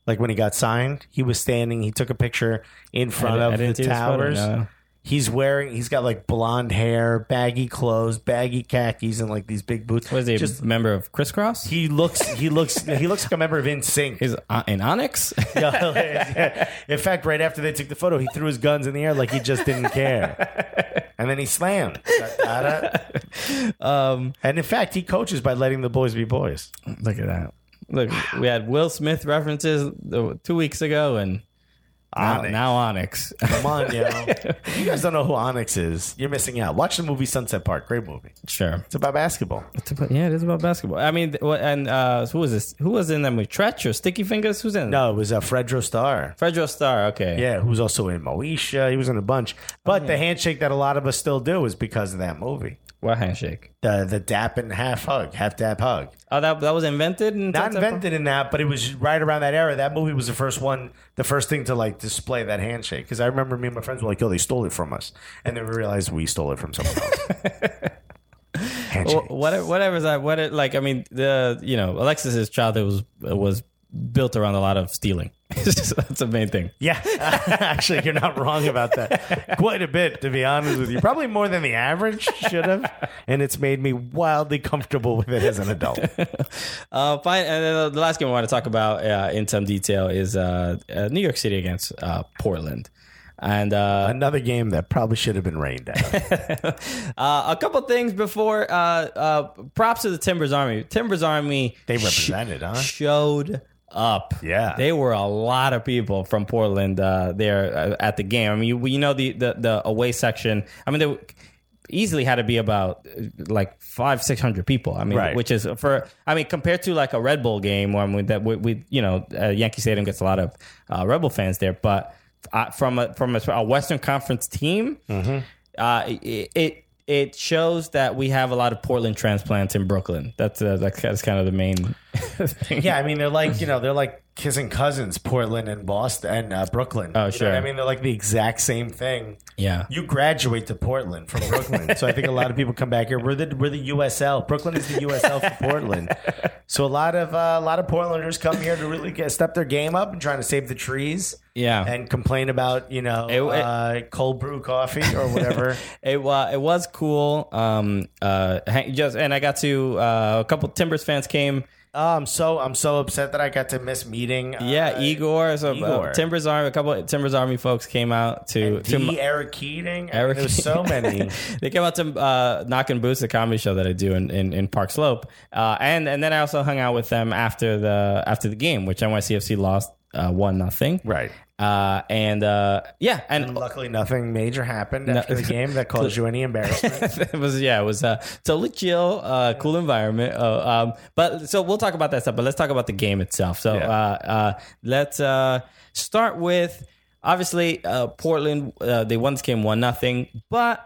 Like when he got signed, he was standing. He took a picture in front I of didn't the this photo, towers. no. He's wearing. He's got like blonde hair, baggy clothes, baggy khakis, and like these big boots. Was he just a member of Kris Kross? he looks. He looks. he looks like a member of NSYNC. He's uh, in Onyx. Yeah. In fact, right after they took the photo, he threw his guns in the air like he just didn't care. And then he slammed. Um, and in fact, he coaches by letting the boys be boys. Look at that. Look, we had Will Smith references uh, two weeks ago, and Now, Onyx. now Onyx. Come on, yo. you guys don't know who Onyx is. You're missing out. Watch the movie Sunset Park. Great movie. sure. It's about basketball. It's about- yeah, it is about basketball. I mean, and uh, who was this? Who was in that movie? Treach or Sticky Fingers? Who's in? No, it was uh, Fredro Starr. Fredro Starr. Okay. Yeah, who's also in Moesha. He was in a bunch. But the handshake that a lot of us still do is because of that movie. What handshake? The the dap and half hug, half dap hug. Oh, that that was invented. In Not invented in that, but it was right around that era. That movie was the first one, the first thing to like display that handshake. Because I remember me and my friends were like, "Yo, they stole it from us," and then we realized we stole it from someone else. handshake. Well, whatever, whatever's that. What it like? I mean, the you know, Alexis's childhood was was built around a lot of stealing. That's the main thing. Yeah, actually, you're not wrong about that. Quite a bit, to be honest with you. Probably more than the average should have, and it's made me wildly comfortable with it as an adult. Uh, fine. And then the last game I want to talk about uh, in some detail is uh, uh, New York City against uh, Portland. And uh, Another game that probably should have been rained out. uh, a couple things before uh, uh, props to the Timbers Army. Timbers Army They sh- represented, huh? showed up. Yeah. they were a lot of people from Portland uh, there uh, at the game. I mean, you, you know the, the the away section. I mean, they easily had to be about uh, like five six hundred people. I mean, Right. which is for I mean compared to like a Red Bull game where I mean, that we, we you know uh, Yankee Stadium gets a lot of uh, Rebel fans there, but uh, from a from a, a Western Conference team, uh, it, it it shows that we have a lot of Portland transplants in Brooklyn. That's uh, that's, that's kind of the main. yeah, I mean, they're like, you know, they're like kissing cousins, Portland and Boston and uh, Brooklyn. Oh, You know sure. what I mean, they're like the exact same thing. Yeah. You graduate to Portland from Brooklyn. so I think a lot of people come back here. We're the we're the USL. Brooklyn is the USL for Portland. So a lot of uh, a lot of Portlanders come here to really get, step their game up and trying to save the trees. Yeah. And complain about, you know, It- it- uh, cold brew coffee or whatever. It was it was cool. Um, uh, hang- just and I got to uh, a couple Timbers fans came. Oh, I'm so I'm so upset that I got to miss meeting. Uh, Yeah, Igor, so Igor. Uh, Timbers Army, a couple of Timbers Army folks came out to to my- Eric Keating. Eric- There's so many. they came out to uh, Knockin' Boots, the comedy show that I do in, in, in Park Slope, uh, and and then I also hung out with them after the after the game, which NYCFC lost uh, one nothing. right. Uh, and uh, yeah, and Luckily, nothing major happened after the game that caused you any embarrassment. it was yeah, it was uh, totally chill, uh, cool environment. Uh, um, but so we'll talk about that stuff. But let's talk about the game itself. So Yeah. uh, uh, let's uh, start with obviously uh, Portland. Uh, they won this game one nothing, but.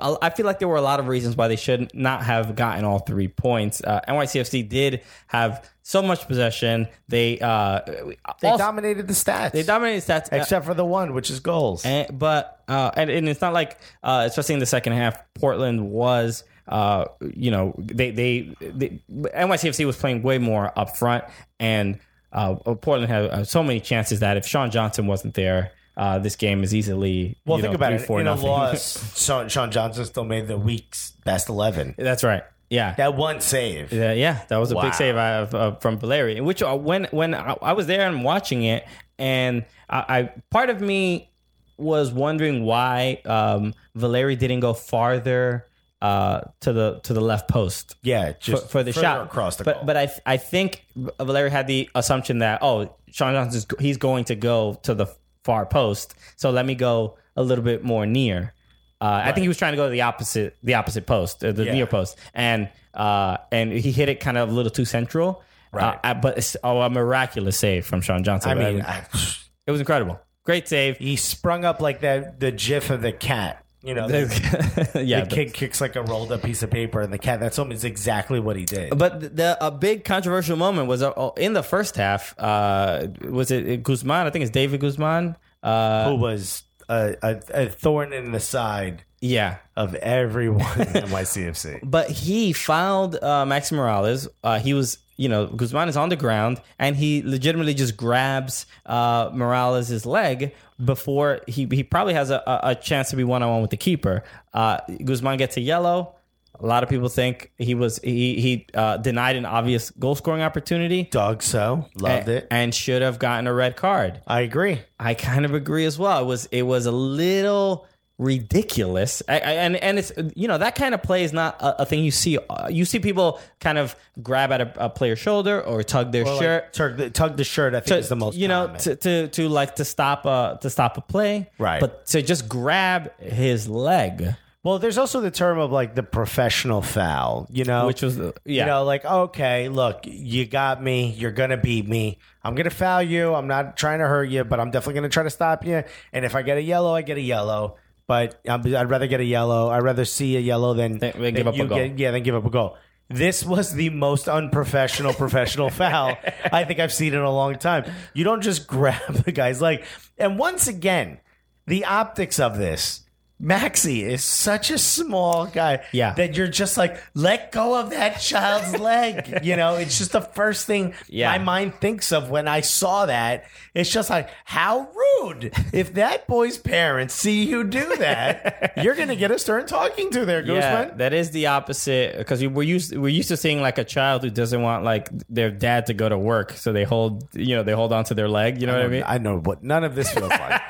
Uh, I feel like there were a lot of reasons why they should not have gotten all three points. Uh, NYCFC did have so much possession. They uh, They also- dominated the stats. they dominated the stats, uh, except for the one, which is goals. and, but uh, and, and it's not like uh, especially in the second half, Portland was uh, you know they, they they NYCFC was playing way more up front, and uh, Portland had uh, so many chances that if Sean Johnson wasn't there. Uh, this game is easily well, you think know, about three, it. four, In a nothing. loss, Sean, Sean Johnson still made the week's best eleven. That's right. Yeah, That one save. Yeah, yeah, that was a Wow. big save uh, uh, from Valeri. Which uh, when when I, I was there and watching it, and I, I part of me was wondering why um, Valeri didn't go farther uh, to the to the left post Yeah, for, just for the shot across the But goal. but I I think Valeri had the assumption that oh Sean Johnson's he's going to go to the far post, so let me go a little bit more near. Uh, I think he was trying to go to the opposite the opposite post, uh, the Yeah. near post, and uh, and he hit it kind of a little too central. Right. Uh, but it's oh, a miraculous save from Sean Johnson. I mean, it, was incredible. Great save. he sprung up like that. The GIF of the cat. You know, the, yeah, the kid kicks like a rolled up piece of paper, and the cat. That's almost exactly what he did. But the a big controversial moment was uh, in the first half. Uh, was it Guzman? I think it's David Guzman. Uh, Who was a, a, a thorn in the side yeah, of everyone in NYCFC. but he fouled uh, Maxi Morales. Uh, he was, you know, Guzman is on the ground, and he legitimately just grabs uh, Morales' leg before he he probably has a, a, a chance to be one on one with the keeper. Uh, Guzman gets a yellow. A lot of people think he was he he uh, denied an obvious goal scoring opportunity. Dog so loved and, it. and should have gotten a red card. I agree. I kind of agree as well. It was it was a little ridiculous. I, I, and and it's you know that kind of play is not a, a thing you see. Uh, you see people kind of grab at a, a player's shoulder or tug their Or, like, shirt. tug, the, tug the shirt. I think to- is the most you know common. to, to to like to stop a to stop a play Right. but to just grab his leg Well, there's also the term of like the professional foul, you know, which was yeah You know, like, okay, look, you got me. You're going to beat me. I'm going to foul you. I'm not trying to hurt you, but I'm definitely going to try to stop you. And if I get a yellow, I get a yellow. But I'd rather get a yellow. I'd rather see a yellow than, Than- than than give up a goal. Get, yeah, than give up a goal. This was the most unprofessional professional foul I think I've seen in a long time. You don't just grab the guy's leg. And once again, the optics of this. Maxi is such a small guy Yeah. that you're just like, let go of that child's leg. You know, it's just the first thing Yeah. my mind thinks of when I saw that. It's just like, how rude. If that boy's parents see you do that, you're going to get a stern talking to there, yeah, Guzman. that is the opposite because we're used we're used to seeing like a child who doesn't want like their dad to go to work, so they hold you know they hold on to their leg. You know what I mean? I know what none of this feels like.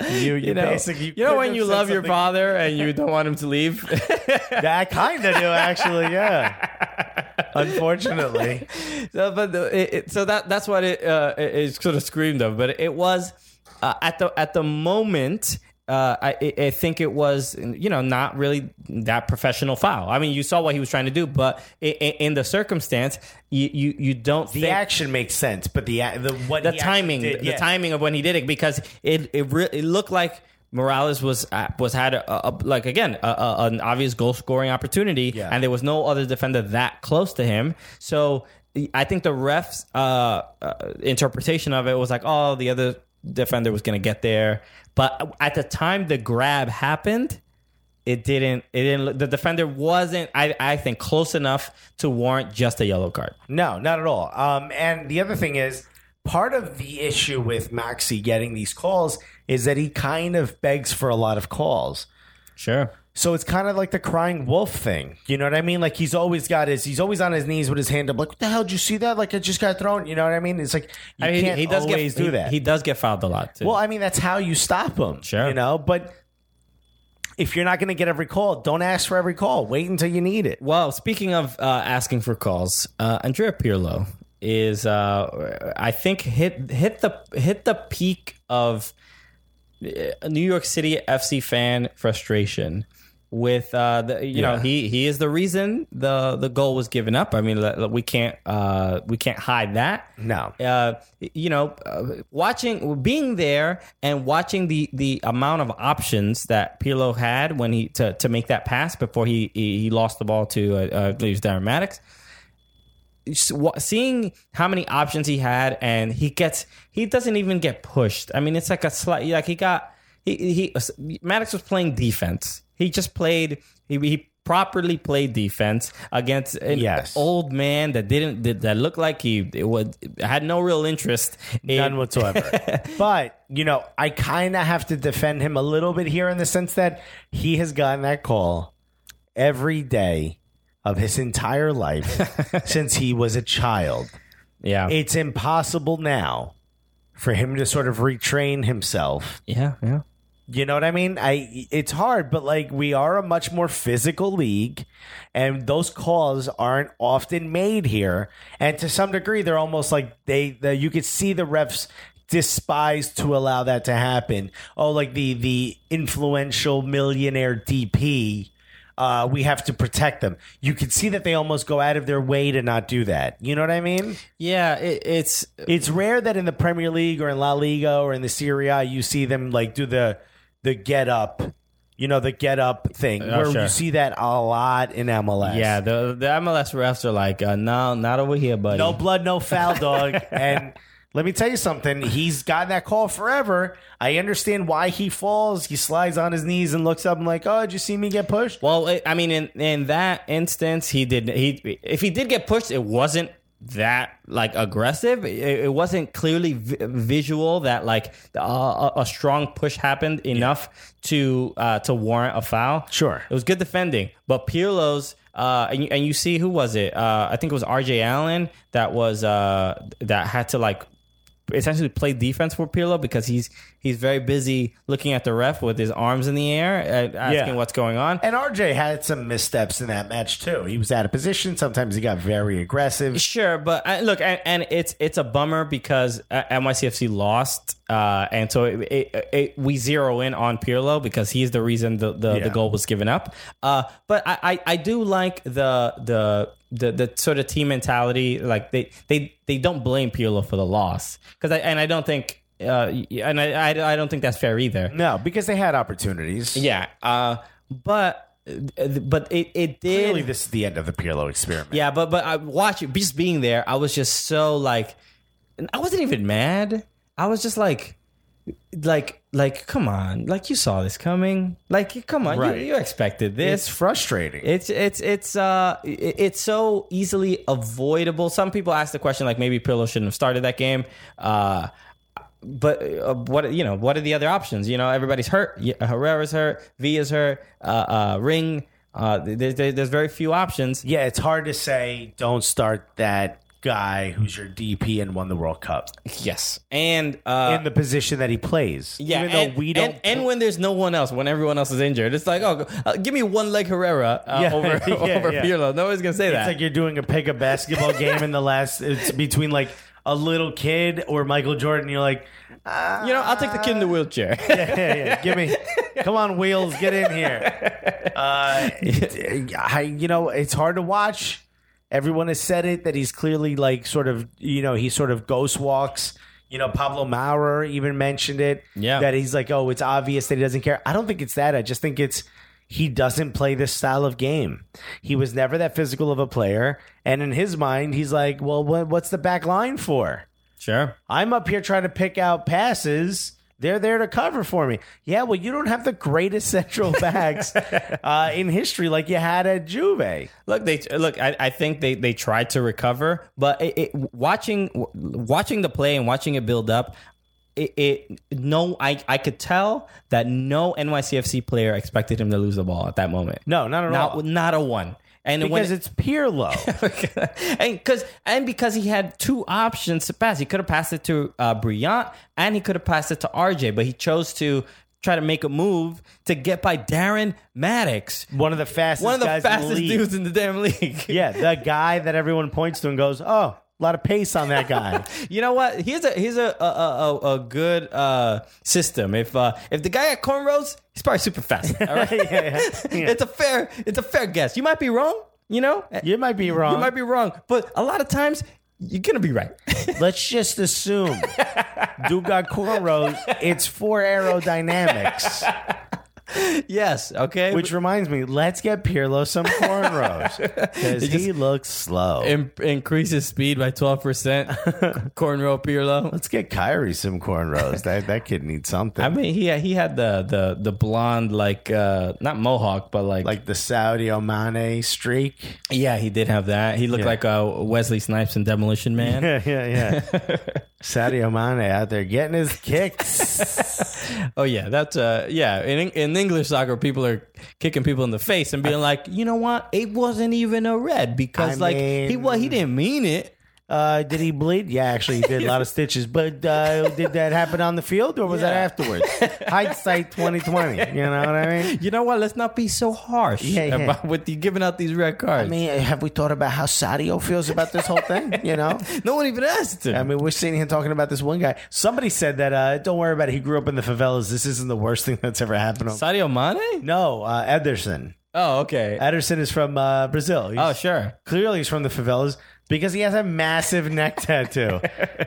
you, you, you know, basically, you know when you said love your father and you don't want him to leave. I kind of do, actually. Yeah. Unfortunately. so, but it, it, so that that's what it uh, it- it sort of screamed of. But it was uh, at the at the moment. Uh, I, I- think it was, you know, not really that professional foul. I mean, you saw what he was trying to do, but i- i- in the circumstance, you you, you don't The action makes sense, but the the what the he timing, did, the, yeah. timing of when he did it, because it it, re- it looked like Morales was uh, was had a, a, like again a, a, an obvious goal scoring opportunity, Yeah. and there was no other defender that close to him. So I think the refs' uh, uh, interpretation of it was like, oh, the other defender was going to get there, but at the time the grab happened. It didn't. It didn't. The defender wasn't. I. I think close enough to warrant just a yellow card. No, not at all. Um, and the other thing is, part of the issue with Maxi getting these calls is that he kind of begs for a lot of calls. Sure. So it's kind of like the crying wolf thing. You know what I mean? Like he's always got his, he's always on his knees with his hand up, like, what the hell? Did you see that? Like it just got thrown. You know what I mean? It's like you I mean, can't he does always get do he- that. He does get fouled a lot. Too. well, I mean, that's how you stop him. Sure. You know, but if you're not going to get every call, don't ask for every call. Wait until you need it. Well, speaking of uh, asking for calls, uh, Andrea Pirlo is, uh, I think, hit hit the hit the peak of uh, New York City FC fan frustration. With uh, the, you know, he he is the reason the the goal was given up. I mean, we can't uh, we can't hide that. No. uh, you know, uh, watching, being there, and watching the the amount of options that Pirlo had when he to, to make that pass before he he, he lost the ball to uh, uh, I believe Darren Mattocks. Seeing how many options he had, and he gets he doesn't even get pushed. I mean, it's like a slight like he got he he uh, Mattocks was playing defense. He just played he, he properly played defense against an Yes. old man that didn't that, that looked like he it was had no real interest in None whatsoever. but, you know, I kind of have to defend him a little bit here in the sense that he has gotten that call every day of his entire life since he was a child. yeah It's impossible now for him to sort of retrain himself. yeah yeah You know what I mean? I it's hard, but like we are a much more physical league and those calls aren't often made here. And to some degree they're almost like they the, you could see the refs despise to allow that to happen. Oh, like the the influential millionaire DP uh, we have to protect them. You can see that they almost go out of their way to not do that. You know what I mean? yeah it, it's It's rare that in the Premier League or in La Liga or in the Serie A you see them like do the the get up, you know, the get up thing Oh, where sure. you see that a lot in MLS. yeah the the MLS refs are like uh, no not over here buddy no blood, no foul, dog. and let me tell you something. He's gotten that call forever. I understand why he falls. He slides on his knees and looks up and like, oh, did you see me get pushed? Well, it, I mean, in in that instance, he did. He if he did get pushed, it wasn't that like aggressive. It, it wasn't clearly vi- visual that like uh, a, a strong push happened enough to uh, to warrant a foul. Sure. it was good defending, but Pirlo's. Uh, and, you, and you see who was it? Uh, I think it was R.J. Allen that was uh, that had to like essentially play defense for Pirlo because he's he's very busy looking at the ref with his arms in the air, uh, asking Yeah. what's going on. And RJ had some missteps in that match too. He was out of position. Sometimes he got very aggressive. Sure, but uh, look, and, and it's it's a bummer because uh, NYCFC lost, uh, and so it, it, it, we zero in on Pirlo because he's the reason the, the, Yeah. the goal was given up. Uh, but I, I, I do like the the the the sort of team mentality. Like they they they don't blame Pirlo for the loss because I and I don't think. Uh, and I, I, I don't think that's fair either. No, because they had opportunities. Yeah, uh, but but it, it did Clearly, this is the end of the Pirlo experiment. yeah, but but I watch it just being there. I was just so like, I wasn't even mad. I was just like, like like come on, like you saw this coming. Like come on, Right. you, you expected this. It's frustrating. It's it's it's uh it- it's so easily avoidable. Some people ask the question like maybe Pirlo shouldn't have started that game. Uh but uh, what you know? What are the other options? You know, everybody's hurt. Herrera's hurt. Villa's hurt. Uh, uh, Ring. Uh, there's there's very few options. yeah, it's hard to say don't start that guy who's your DP and won the World Cup Yes, and uh, in the position that he plays. Yeah, even though and, we don't. and, and when there's no one else, when everyone else is injured, it's like, oh, uh, give me one leg Herrera uh, Yeah, over yeah, over yeah. Pirlo. Nobody's gonna say it's that. It's like you're doing a pick a basketball game in the last. It's between like a little kid or Michael Jordan. You're like, ah, you know, I'll take the kid in the wheelchair. yeah, yeah, give me, come on, wheels, get in here. Uh, I, you know, it's hard to watch. Everyone has said it that he's clearly like sort of, you know, he sort of ghost walks. You know, Pablo Maurer even mentioned it. Yeah. that he's like, oh, it's obvious that he doesn't care. I don't think it's that. I just think it's he doesn't play this style of game. He was never that physical of a player, and in his mind, he's like, well, what, what's the back line for? sure. I'm up here trying to pick out passes. They're there to cover for me. Yeah, well, you don't have the greatest central backs uh, in history like you had at Juve. Look, they look. I, I think they, they tried to recover, but it, it, watching watching the play and watching it build up, it, it no, I I could tell that no NYCFC player expected him to lose the ball at that moment. No, not at not all. not a one. And Because it's Pirlo. and because and because he had two options to pass, he could have passed it to uh, Brillant and he could have passed it to RJ, but he chose to try to make a move to get by Darren Mattocks, One of the fastest one of the guys in fastest the dudes in the damn league. Yeah, the guy that everyone points to and goes, oh, a lot of pace on that guy. You know what? Here's a here's a a, a, a- a good uh, system. If uh, if the guy at cornrows, he's probably super fast. All right, yeah, yeah. it's a fair it's a fair guess. You might be wrong. You know, You might be wrong. you might be wrong, but a lot of times you're gonna be right. Let's just assume Dude got cornrows. It's for aerodynamics. yes. Okay. Which reminds me, let's get Pirlo some cornrows because he looks slow. In- increase his speed by twelve percent. Cornrow Pirlo. Let's get Kyrie some cornrows. that that kid needs something. I mean, he he had the the the blonde like uh not mohawk, but like like the Sadio Mane streak. yeah, he did have that. He looked Yeah. like uh, Wesley Snipes in Demolition Man. Yeah, yeah, yeah. Sadio Mane out there getting his kicks. Oh yeah, that's uh yeah. In in English soccer, people are kicking people in the face and being like, you know what? It wasn't even a red because I like he mean- well he didn't mean it. Uh, did he bleed? Yeah, actually, he did a lot of stitches. But uh, did that happen on the field or was that afterwards? Hindsight twenty twenty. You know what I mean? You know what? Let's not be so harsh Yeah, yeah. about with you giving out these red cards. I mean, have we thought about how Sadio feels about this whole thing? You know. no one even asked him. I mean, we're sitting here talking about this one guy. Somebody said that, uh, don't worry about it. He grew up in the favelas. This isn't the worst thing that's ever happened to him. Sadio Mane? No, uh, Ederson. Oh, okay. Ederson is from uh, Brazil. He's- Oh, sure. Clearly, he's from the favelas because he has a massive neck tattoo.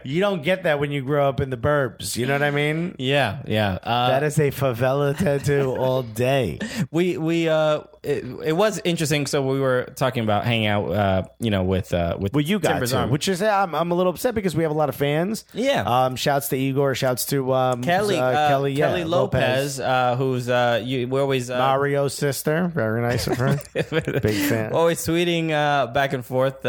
you don't get that when you grow up in the burbs. You know what I mean? Yeah, yeah. Uh, That is a favela tattoo all day. we we uh it, it was interesting. So we were talking about hanging out, uh, you know, with uh with Well, you to, which is I'm, I'm a little upset because we have a lot of fans. Yeah. Um, shouts to Igor. Shouts to um, Kelly uh, uh, Kelly, yeah, Kelly Lopez, uh, who's uh you we always uh, Mario's sister. Very nice of her. Big fan. always tweeting uh, back and forth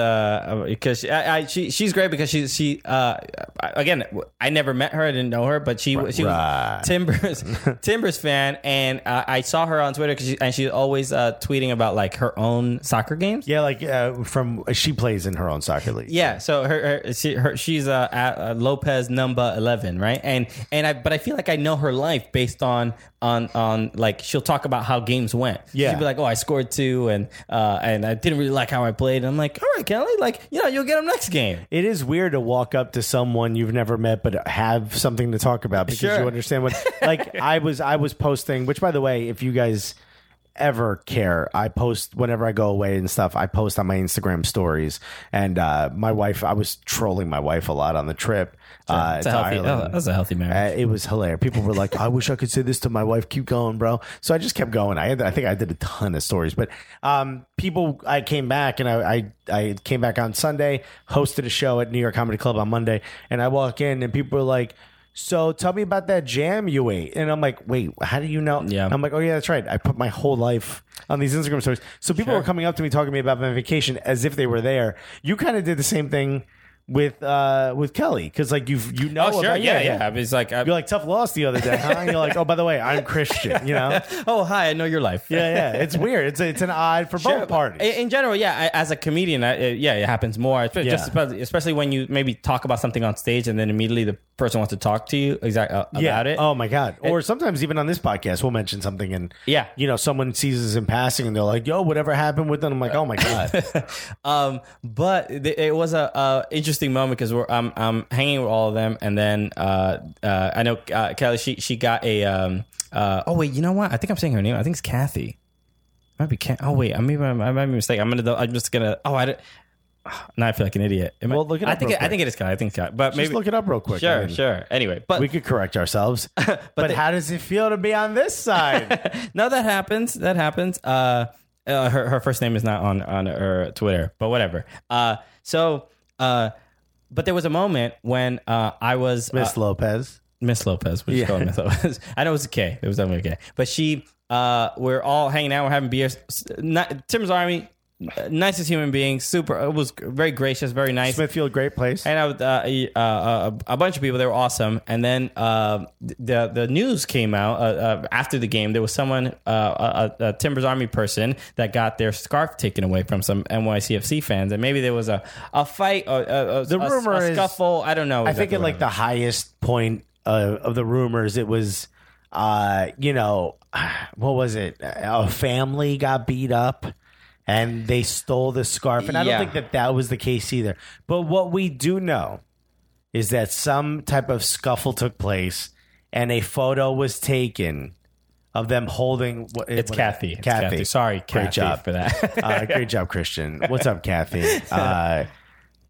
because she, I, I, she she's great because she she uh again I never met her I didn't know her but she she Right. was Timbers Timbers fan and uh, I saw her on Twitter 'cause she, and she's always uh, tweeting about like her own soccer games. Yeah, like uh, from she plays in her own soccer league. Yeah, so her, her, she, her she's uh, at uh, Lopez number eleven, right? And and I but I feel like I know her life based on on on like she'll talk about how games went. Yeah. she'll be like, oh, I scored two, and uh, and I didn't really like how I played. And I'm like, all right, Kelly, like you know, you'll get them next game. It is weird to walk up to someone you've never met but have something to talk about because Sure. you understand what like I was I was posting which by the way if you guys ever care I post whenever I go away and stuff I post on my Instagram stories and uh my wife I was trolling my wife a lot on the trip uh It's a healthy, Ireland. oh, that's a healthy marriage. Uh, it was hilarious. People were like, "I wish I could say this to my wife. Keep going, bro." So I just kept going. I had, I think I did a ton of stories, but um, people. I came back and I, I I came back on Sunday, hosted a show at New York Comedy Club on Monday, and I walk in and people were like. So tell me about that jam you ate, and I'm like, wait, how do you know? Yeah. I'm like, oh yeah, that's right. I put my whole life on these Instagram stories. So people were coming up to me talking to me about my vacation as if they were there. You kind of did the same thing with uh with Kelly because like you you know oh, sure, about- yeah, yeah. It's like, I, you're like tough loss the other day, huh? And you're like, oh, by the way, I'm Christian. You know? oh, hi, I know your life. Yeah, yeah. It's weird. It's it's an odd for Sure, both parties. In, in general, yeah. I, as a comedian, I, uh, yeah, it happens more. Espe- Just Yeah. especially, especially when you maybe talk about something on stage and then immediately the person wants to talk to you exactly uh, yeah. about it. Oh my god. Or sometimes even on this podcast, we'll mention something and Yeah. you know, someone sees us in passing and they're like, "Yo, whatever happened with them?" I'm like, "Oh my god." Um, but th- it was a, a interesting moment because we're I'm I'm hanging with all of them, and then uh, uh, I know uh, Kelly she she got a um uh oh wait you know what I think I'm saying her name I think it's Kathy. Might be Kat. Oh wait, I mean I might be mistaken. I'm gonna I'm just gonna oh I. Now I feel like an idiot. Am I- Well, look it I think it, I think it is Kelly. I think it's Kelly. But Just maybe look it up real quick. Sure, I mean, sure. Anyway, but We could correct ourselves. but the- how does it feel to be on this side? no, that happens. That happens. Uh, uh, her her first name is not on on her Twitter, but whatever. Uh, so uh, but there was a moment when uh, I was Miss uh, Lopez. Miss Lopez. We just Yeah. call her Miss Lopez. I know it was a K. It was definitely K. But she, uh, we're all hanging out. We're having beers. Not, Timbers Army, nicest human being. Super. It was very gracious. Very nice. Smithfield, great place. hanging out with uh, a- uh, uh, a bunch of people. They were awesome. And then uh, the the news came out uh, uh, after the game. There was someone, uh, a, a Timbers Army person, that got their scarf taken away from some NYCFC fans, and maybe there was a a fight or The a- rumor a is- scuffle. I don't know. I think at like the highest point uh, of the rumors, it was, uh, you know, what was it? A family got beat up and they stole the scarf. And I Yeah. don't think that that was the case either. But what we do know is that some type of scuffle took place and a photo was taken of them holding. What, It's what- Kathy. It's Kathy. Kathy. Sorry, Great Kathy, job. for that. uh, great job, Christian. What's up, Kathy? Uh,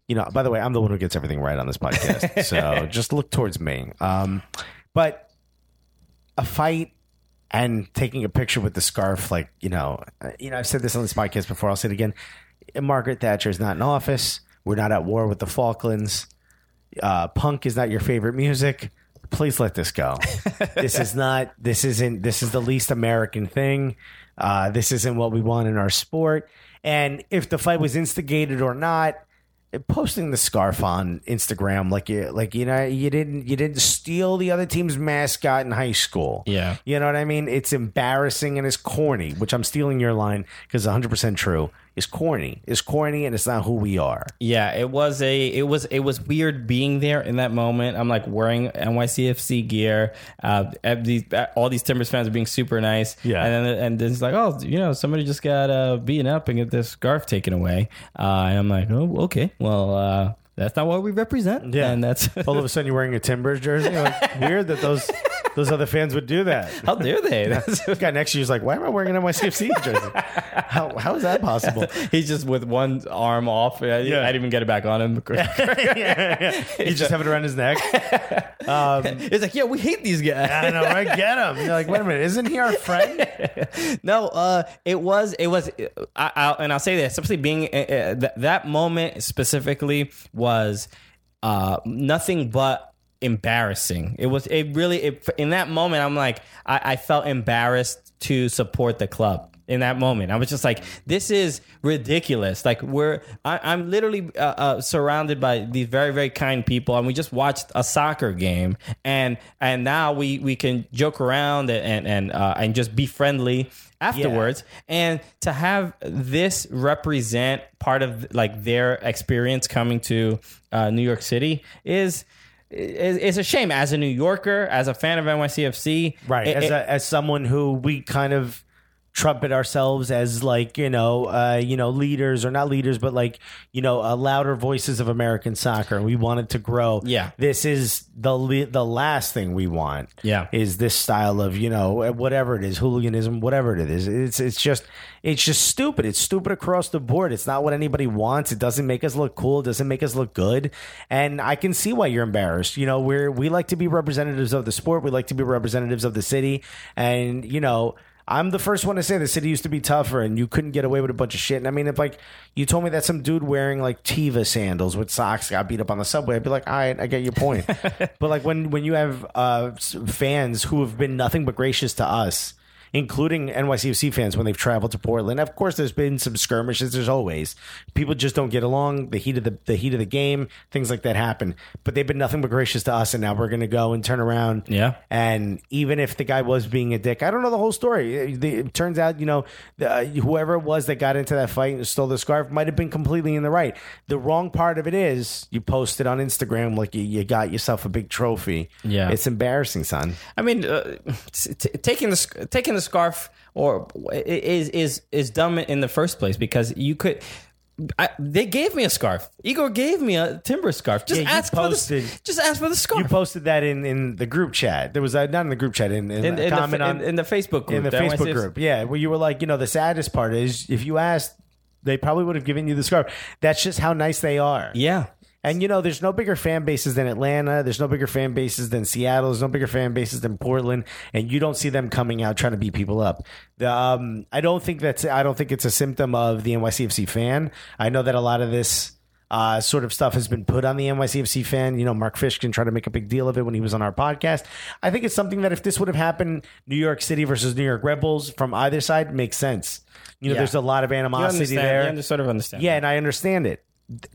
you know, by the way, I'm the one who gets everything right on this podcast, so just look towards me. Um, but a fight and taking a picture with the scarf, like you know, you know, I've said this on this podcast before. I'll say it again. Margaret Thatcher is not in office. We're not at war with the Falklands. Uh, punk is not your favorite music. Please let this go. this is not. This isn't. This is the least American thing. Uh, this isn't what we want in our sport. And if the fight was instigated or not, posting the scarf on Instagram like you like you know you didn't you didn't steal the other team's mascot in high school. Yeah. You know what I mean? It's embarrassing and it's corny, which I'm stealing your line because 100% true. It's corny. It's corny and it's not who we are. Yeah, it was a it was it was weird being there in that moment. I'm like wearing NYCFC gear. Uh, these, all these Timbers fans are being super nice. Yeah. and then and then it's like, oh, you know, somebody just got uh, beaten up and get this scarf taken away. Uh, and I'm like, oh, okay, well, uh, that's not what we represent. Yeah. and that's All of a sudden you're wearing a Timbers jersey. Like, weird that those those other fans would do that. how dare they? That's, The guy next to you is like, why am I wearing an NYCFC jersey? How, how is that possible? he's just with one arm off. I, Yeah. I didn't even get it back on him. yeah, yeah. He just have it around his neck. Um, it's like, yeah, we hate these guys. I know, right? Get him. You're like, wait a minute, isn't he our friend? no, uh, it was it was, I, I, and I'll say this, especially being uh, uh, th- that moment specifically was uh, nothing but embarrassing. It was it really it, in that moment. I'm like I, I felt embarrassed to support the club. in that moment. I was just like, this is ridiculous. Like we're, I, I'm literally uh, uh, surrounded by these very, very kind people, and we just watched a soccer game, and and now we we can joke around and and uh, and just be friendly afterwards and to have this represent part of like their experience coming to uh, New York City is is a shame as a New Yorker, as a fan of NYCFC. Right. it- as a, as someone who we kind of trumpet ourselves as like you know uh, you know leaders or not leaders but like you know uh, louder voices of American soccer we want it to grow. Yeah. this is the the last thing we want Yeah. is this style of you know whatever it is hooliganism whatever it is. It's it's just it's just stupid. It's stupid across the board. It's not what anybody wants. It doesn't make us look cool. It doesn't make us look good. And I can see why you're embarrassed. You know we're we like to be representatives of the sport. We like to be representatives of the city. And you know I'm the first one to say the city used to be tougher and you couldn't get away with a bunch of shit. And I mean, if like you told me that some dude wearing like Teva sandals with socks got beat up on the subway, I'd be like, all right, I get your point. but like when when you have uh, fans who have been nothing but gracious to us, including NYCFC fans when they've traveled to Portland, of course, there's been some skirmishes. There's always people just don't get along. The heat of the the heat of the game, things like that happen. But they've been nothing but gracious to us, and now we're gonna go and turn around. Yeah. And even if the guy was being a dick, I don't know the whole story. It, it turns out, you know, the, uh, whoever it was that got into that fight and stole the scarf might have been completely in the right. The wrong part of it is you posted on Instagram like you, you got yourself a big trophy. Yeah. It's embarrassing, son. I mean, uh, t- t- taking the taking the scarf or is is is dumb in the first place because you could. I, they gave me a scarf. Igor gave me a timber scarf. Just Yeah, ask posted- for the just ask for the scarf. You posted that in, in the group chat. There was a, not in the group chat, in, in, in, in, comment the, on in, the Facebook group, in the the Facebook group. Yeah, where you were like, you know, the saddest part is if you asked, they probably would have given you the scarf. That's just how nice they are. Yeah, And you know, there's no bigger fan bases than Atlanta. There's no bigger fan bases than Seattle. There's no bigger fan bases than Portland. And you don't see them coming out trying to beat people up. The, um, I don't think that's. I don't think it's a symptom of the NYCFC fan. I know that a lot of this. Uh, sort of stuff has been put on the NYCFC fan. You know, Mark Fishkin tried to make a big deal of it when he was on our podcast. I think it's something that if this would have happened, New York City versus New York Red Bulls from either side makes sense. You know, Yeah. there's a lot of animosity there. You under- sort of understand. Yeah, and I understand it.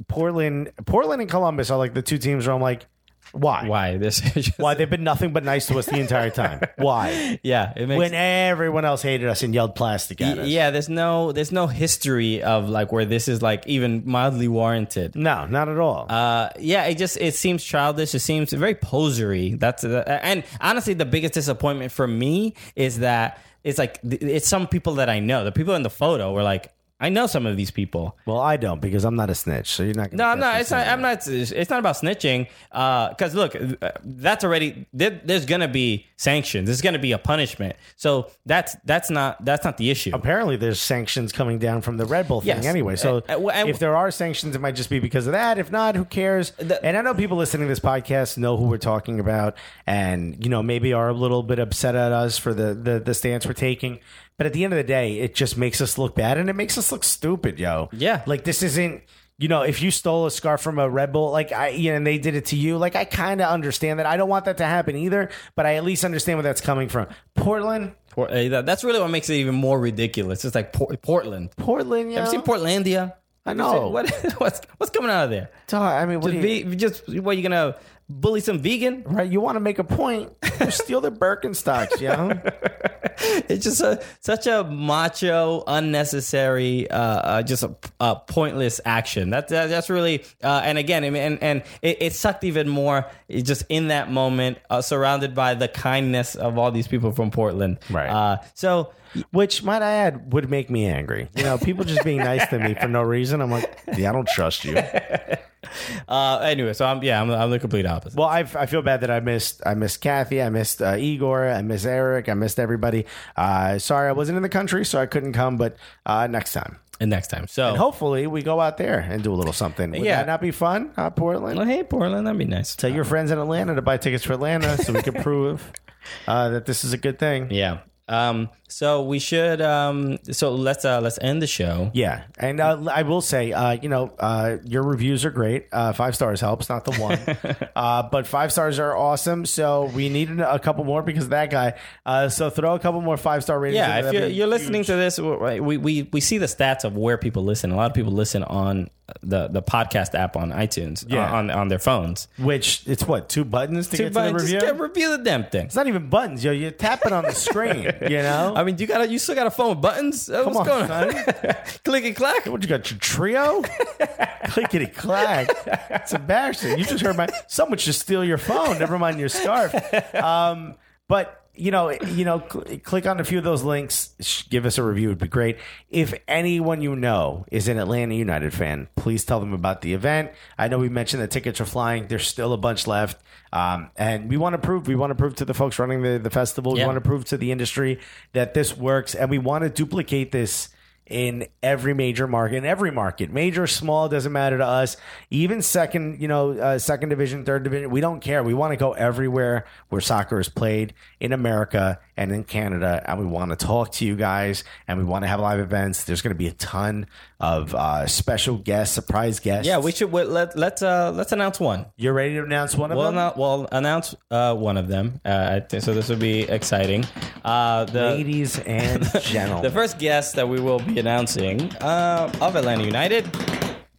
Portland, Portland, and Columbus are like the two teams where I'm like, why? why this? is just- Why they've been nothing but nice to us the entire time? Why? Yeah, it makes When everyone else hated us and yelled plastic at Y- us. yeah. There's no there's no history of like where this is like even mildly warranted. No, not at all. Uh, yeah, it just it seems childish. It seems very posery. That's uh, and honestly, the biggest disappointment for me is that it's like it's some people that I know. The people in the photo were like, I know some of these people. well, I don't because I'm not a snitch, so you're not. Gonna No, I'm not. It's not. I'm not. It's not about snitching. Because look, uh, that's already. There, there's gonna be sanctions. There's gonna be a punishment. So that's that's not that's not the issue. Apparently, there's sanctions coming down from the Red Bull thing Yes. anyway. So Uh, uh, if there are sanctions, it might just be because of that. If not, who cares? The- and I know people listening to this podcast know who we're talking about, and you know maybe are a little bit upset at us for the the, the stance we're taking. But at the end of the day, it just makes us look bad, and it makes us look stupid, yo. Yeah. like this isn't. You know, if you stole a scarf from a Red Bull, like I, you know, and they did it to you, like I kind of understand that. I don't want that to happen either, but I at least understand where that's coming from. Portland, Por- That's really what makes it even more ridiculous. It's like Por- Portland. Portland, yo. Have you seen Portlandia? I know. What, what's what's coming out of there? I mean, what Just, you, be, just what you gonna bully some vegan? right? You want to make a point? Steal their Birkenstocks, yo. It's just a such a macho, unnecessary, uh, uh, just a, a pointless action. That, that that's really, uh, and again, and and it, it sucked even more. Just in that moment, uh, surrounded by the kindness of all these people from Portland. Right. Uh, so Which, might I add, would make me angry. You know, people just being nice to me for no reason. I'm like, yeah, I don't trust you. uh, anyway, so I'm yeah, I'm, I'm the complete opposite. Well, I, I feel bad that I missed I missed Kathy, I missed uh, Igor, I missed Eric, I missed everybody. Uh, sorry, I wasn't in the country, so I couldn't come. But uh, next time, and next time, so and hopefully, we go out there and do a little something. Would Yeah. that not be fun, uh, Portland? well, hey, Portland, that'd be nice. Tell your friends in Atlanta to buy tickets for Atlanta, so we can prove uh, that this is a good thing. Yeah. Um, so we should. Um, so let's uh, let's end the show. Yeah, and uh, I will say, uh, you know, uh, your reviews are great. Uh, five stars helps, not the one, uh, but five stars are awesome. So we need a couple more because of that guy. Uh, so throw a couple more five star ratings. Yeah, if you're, you're listening to this, we, we we see the stats of where people listen. A lot of people listen on the the podcast app on iTunes. Yeah. on on their phones. which it's what two buttons to Two get to buttons, the just review. review the damn thing. it's not even buttons, yo. You tap it on the screen. You know. I mean, you got you still got a phone with buttons. Uh, Come What's on, going on? Click and clack. What you got? Your trio? Clickety clack. It's embarrassing. You just heard my. Someone should steal your phone. Never mind your scarf. Um, but you know, you know, cl- click on a few of those links. sh- Give us a review. It'd be great. If anyone you know is an Atlanta United fan, please tell them about the event. I know we mentioned that tickets are flying. There's still a bunch left. Um, and we want to prove, we want to prove to the folks running the, the festival, we want to prove to the industry that this works, and we want to duplicate this in every major market, in every market, major, small, doesn't matter to us. Even second, you know, uh, second division, third division, we don't care. We want to go everywhere where soccer is played in America and in Canada, and we want to talk to you guys, and we want to have live events. There's going to be a ton of uh, special guests, surprise guests. Yeah, we should wait, let let's uh let's announce one. You're ready to announce one of We'll, them? annou- we'll announce uh, one of them. Uh, I think, so this will be exciting. Uh, the Ladies and gentlemen. the first guest that we will be announcing uh, of Atlanta United,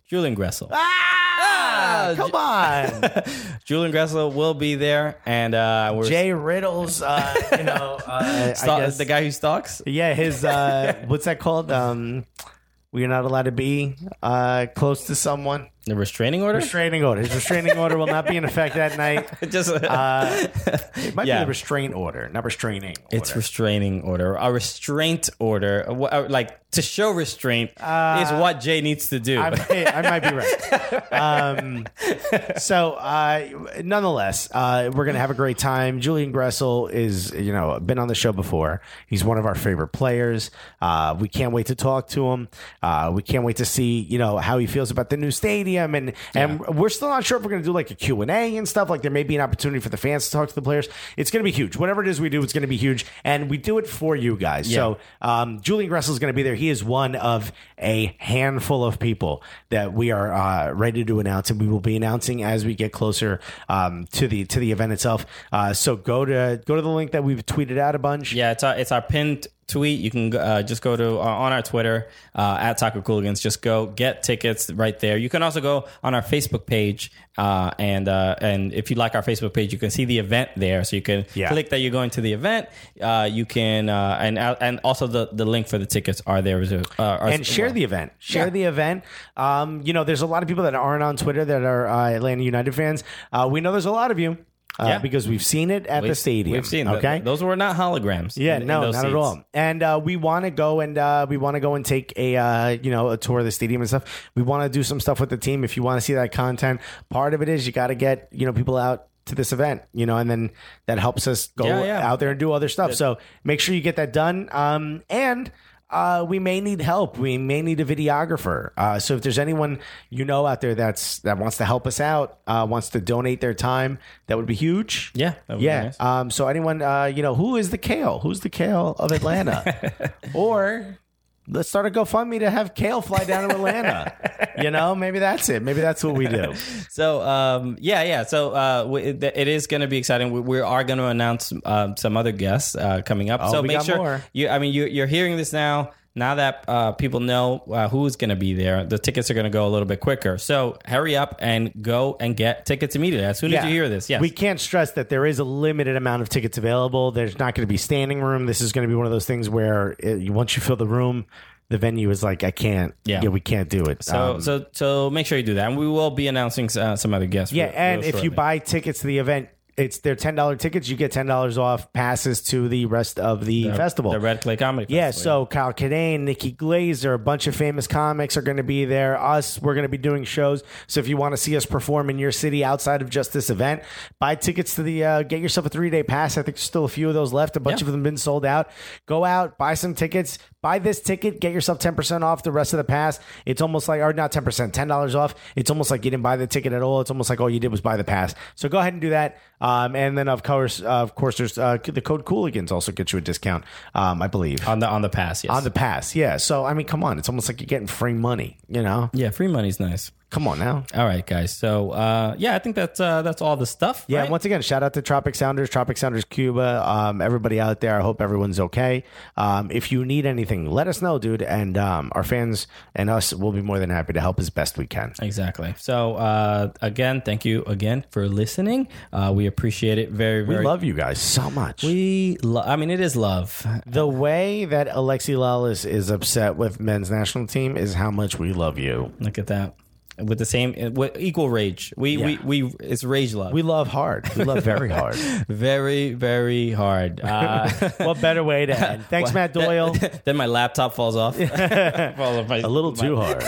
Julian Gressel. ah, come on. Julian Gressel will be there, and uh, we're Jay Riddles, uh, you know, uh, I Stalk- guess, the guy who stalks. Yeah, his uh what's that called? Um we're not allowed to be uh close to someone. The restraining order. Restraining order. His restraining order will not be in effect that night. Just Uh it might Yeah. be the restraint order, not restraining. it's restraining order. A restraint order, uh, uh, like to show restraint, is what Jay needs to do. I might, I might be right. Um, so, uh, nonetheless, uh, we're going to have a great time. Julian Gressel is, you know, been on the show before. He's one of our favorite players. Uh, we can't wait to talk to him. Uh, we can't wait to see, you know, how he feels about the new stadium. And, and we're still not sure if we're going to do like a Q&A and stuff. Like there may be an opportunity for the fans to talk to the players. It's going to be huge. Whatever it is we do, it's going to be huge. And we do it for you guys. So, um, Julian Gressel is going to be there. He is one of a handful of people that we are uh, ready to announce, and we will be announcing as we get closer um, to the to the event itself. Uh, so go to go to the link that we've tweeted out a bunch. Yeah, it's our it's our pinned tweet. You can uh, just go to uh, on our Twitter uh, at Taco Cooligans. Just go get tickets right there. You can also go on our Facebook page, uh, and uh, and if you like our Facebook page, you can see the event there. So you can Yeah. click that you're going to the event. Uh, you can uh, and and also the the link for the tickets are there. as well. Uh, are- and share the event. Share Yeah. the event. Um, you know, there's a lot of people that aren't on Twitter that are uh, Atlanta United fans. Uh, we know there's a lot of you uh, Yeah. because we've seen it at the stadium. We've seen. Okay, Those were not holograms. Yeah, in- in no, those not at all. And uh, we want to go and uh, we want to go and take a uh, you know a tour of the stadium and stuff. We want to do some stuff with the team. If you want to see that content, part of it is you got to get you know people out to this event, you know, and then that helps us go Yeah, yeah. out there and do other stuff. So make sure you get that done. Um, and uh, we may need help. We may need a videographer. Uh, so if there's anyone you know out there that's that wants to help us out, uh, wants to donate their time, that would be huge. Yeah, that would be yeah. nice. Um, so anyone, uh, you know, who is the Kale? Who's the Kale of Atlanta? or let's start a GoFundMe to have Kale fly down to Atlanta. you know, maybe that's it. Maybe that's what we do. So um, yeah, yeah. So uh, we, it it is going to be exciting. We, we are going to announce um, some other guests uh, coming up. Oh, so make sure more. you. I mean, you, you're hearing this now. Now that uh, people know uh, who's going to be there, the tickets are going to go a little bit quicker. So hurry up and go and get tickets immediately as soon as you hear this. Yes, We can't stress that there is a limited amount of tickets available. There's not going to be standing room. This is going to be one of those things where it, once you fill the room, the venue is like, I can't. Yeah. yeah we can't do it. So Um, so so make sure you do that, and we will be announcing uh, some other guests. Yeah, real- and real if you buy tickets to the event, it's they're ten dollar tickets. You get ten dollars off passes to the rest of the, festival. the Red Clay Comedy. yeah, Festival, so Kyle Kinane, Nikki Glazer, a bunch of famous comics are going to be there. Us, we're going to be doing shows. So if you want to see us perform in your city outside of just this event, buy tickets to the. Uh, get yourself a three day pass. I think there's still a few of those left. A bunch Yeah. of them been sold out. Go out, buy some tickets. Buy this ticket, get yourself 10% off the rest of the pass. It's almost like, or not 10%, $10 off. It's almost like you didn't buy the ticket at all. It's almost like all you did was buy the pass. So go ahead and do that. Um, and then of course, uh, of course, there's uh, the code Cooligans also gets you a discount, um, I believe. on the on the pass. Yes. On the pass, yeah. So I mean, come on, it's almost like you're getting free money. You know, yeah, free money's nice. Come on now. All right, guys. So uh, yeah, I think that's uh, that's all the stuff. Yeah, right? once again, shout out to Tropic Sounders, Tropic Sounders Cuba, um, everybody out there. I hope everyone's okay. Um, if you need anything, let us know, dude. And um, our fans and us will be more than happy to help as best we can. Exactly. So uh, again, thank you again for listening. Uh, we appreciate it very, very. We love you guys so much. We, lo- I mean, it is love. the way that Alexi Lalas is upset with men's national team is how much we love you. Look at that. With the same, with equal rage. We, we, we. It's rage love. We love hard. We love very hard. very, very hard. Uh, what better way to end? Thanks, Matt Doyle. then my laptop falls off. Falls off my- a little too hard.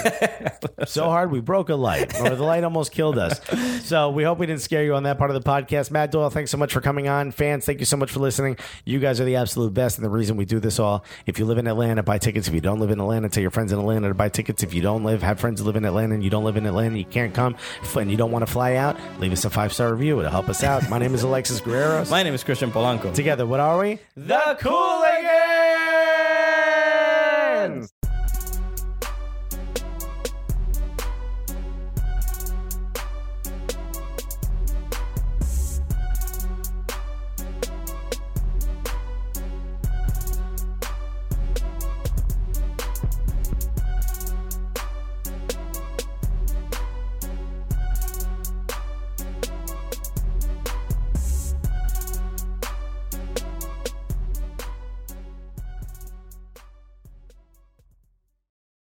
so hard we broke a light, or the light almost killed us. So we hope we didn't scare you on that part of the podcast. Matt Doyle, thanks so much for coming on. Fans, thank you so much for listening. You guys are the absolute best, and the reason we do this all. If you live in Atlanta, buy tickets. If you don't live in Atlanta, tell your friends in Atlanta to buy tickets. If you don't live, have friends who live in Atlanta, and you don't live in Atlanta, you can't come, and you don't want to fly out, leave us a five star review. It'll help us out. My name is Alexis Guerrero. My name is Christian Polanco. Together, what are we? The coolest.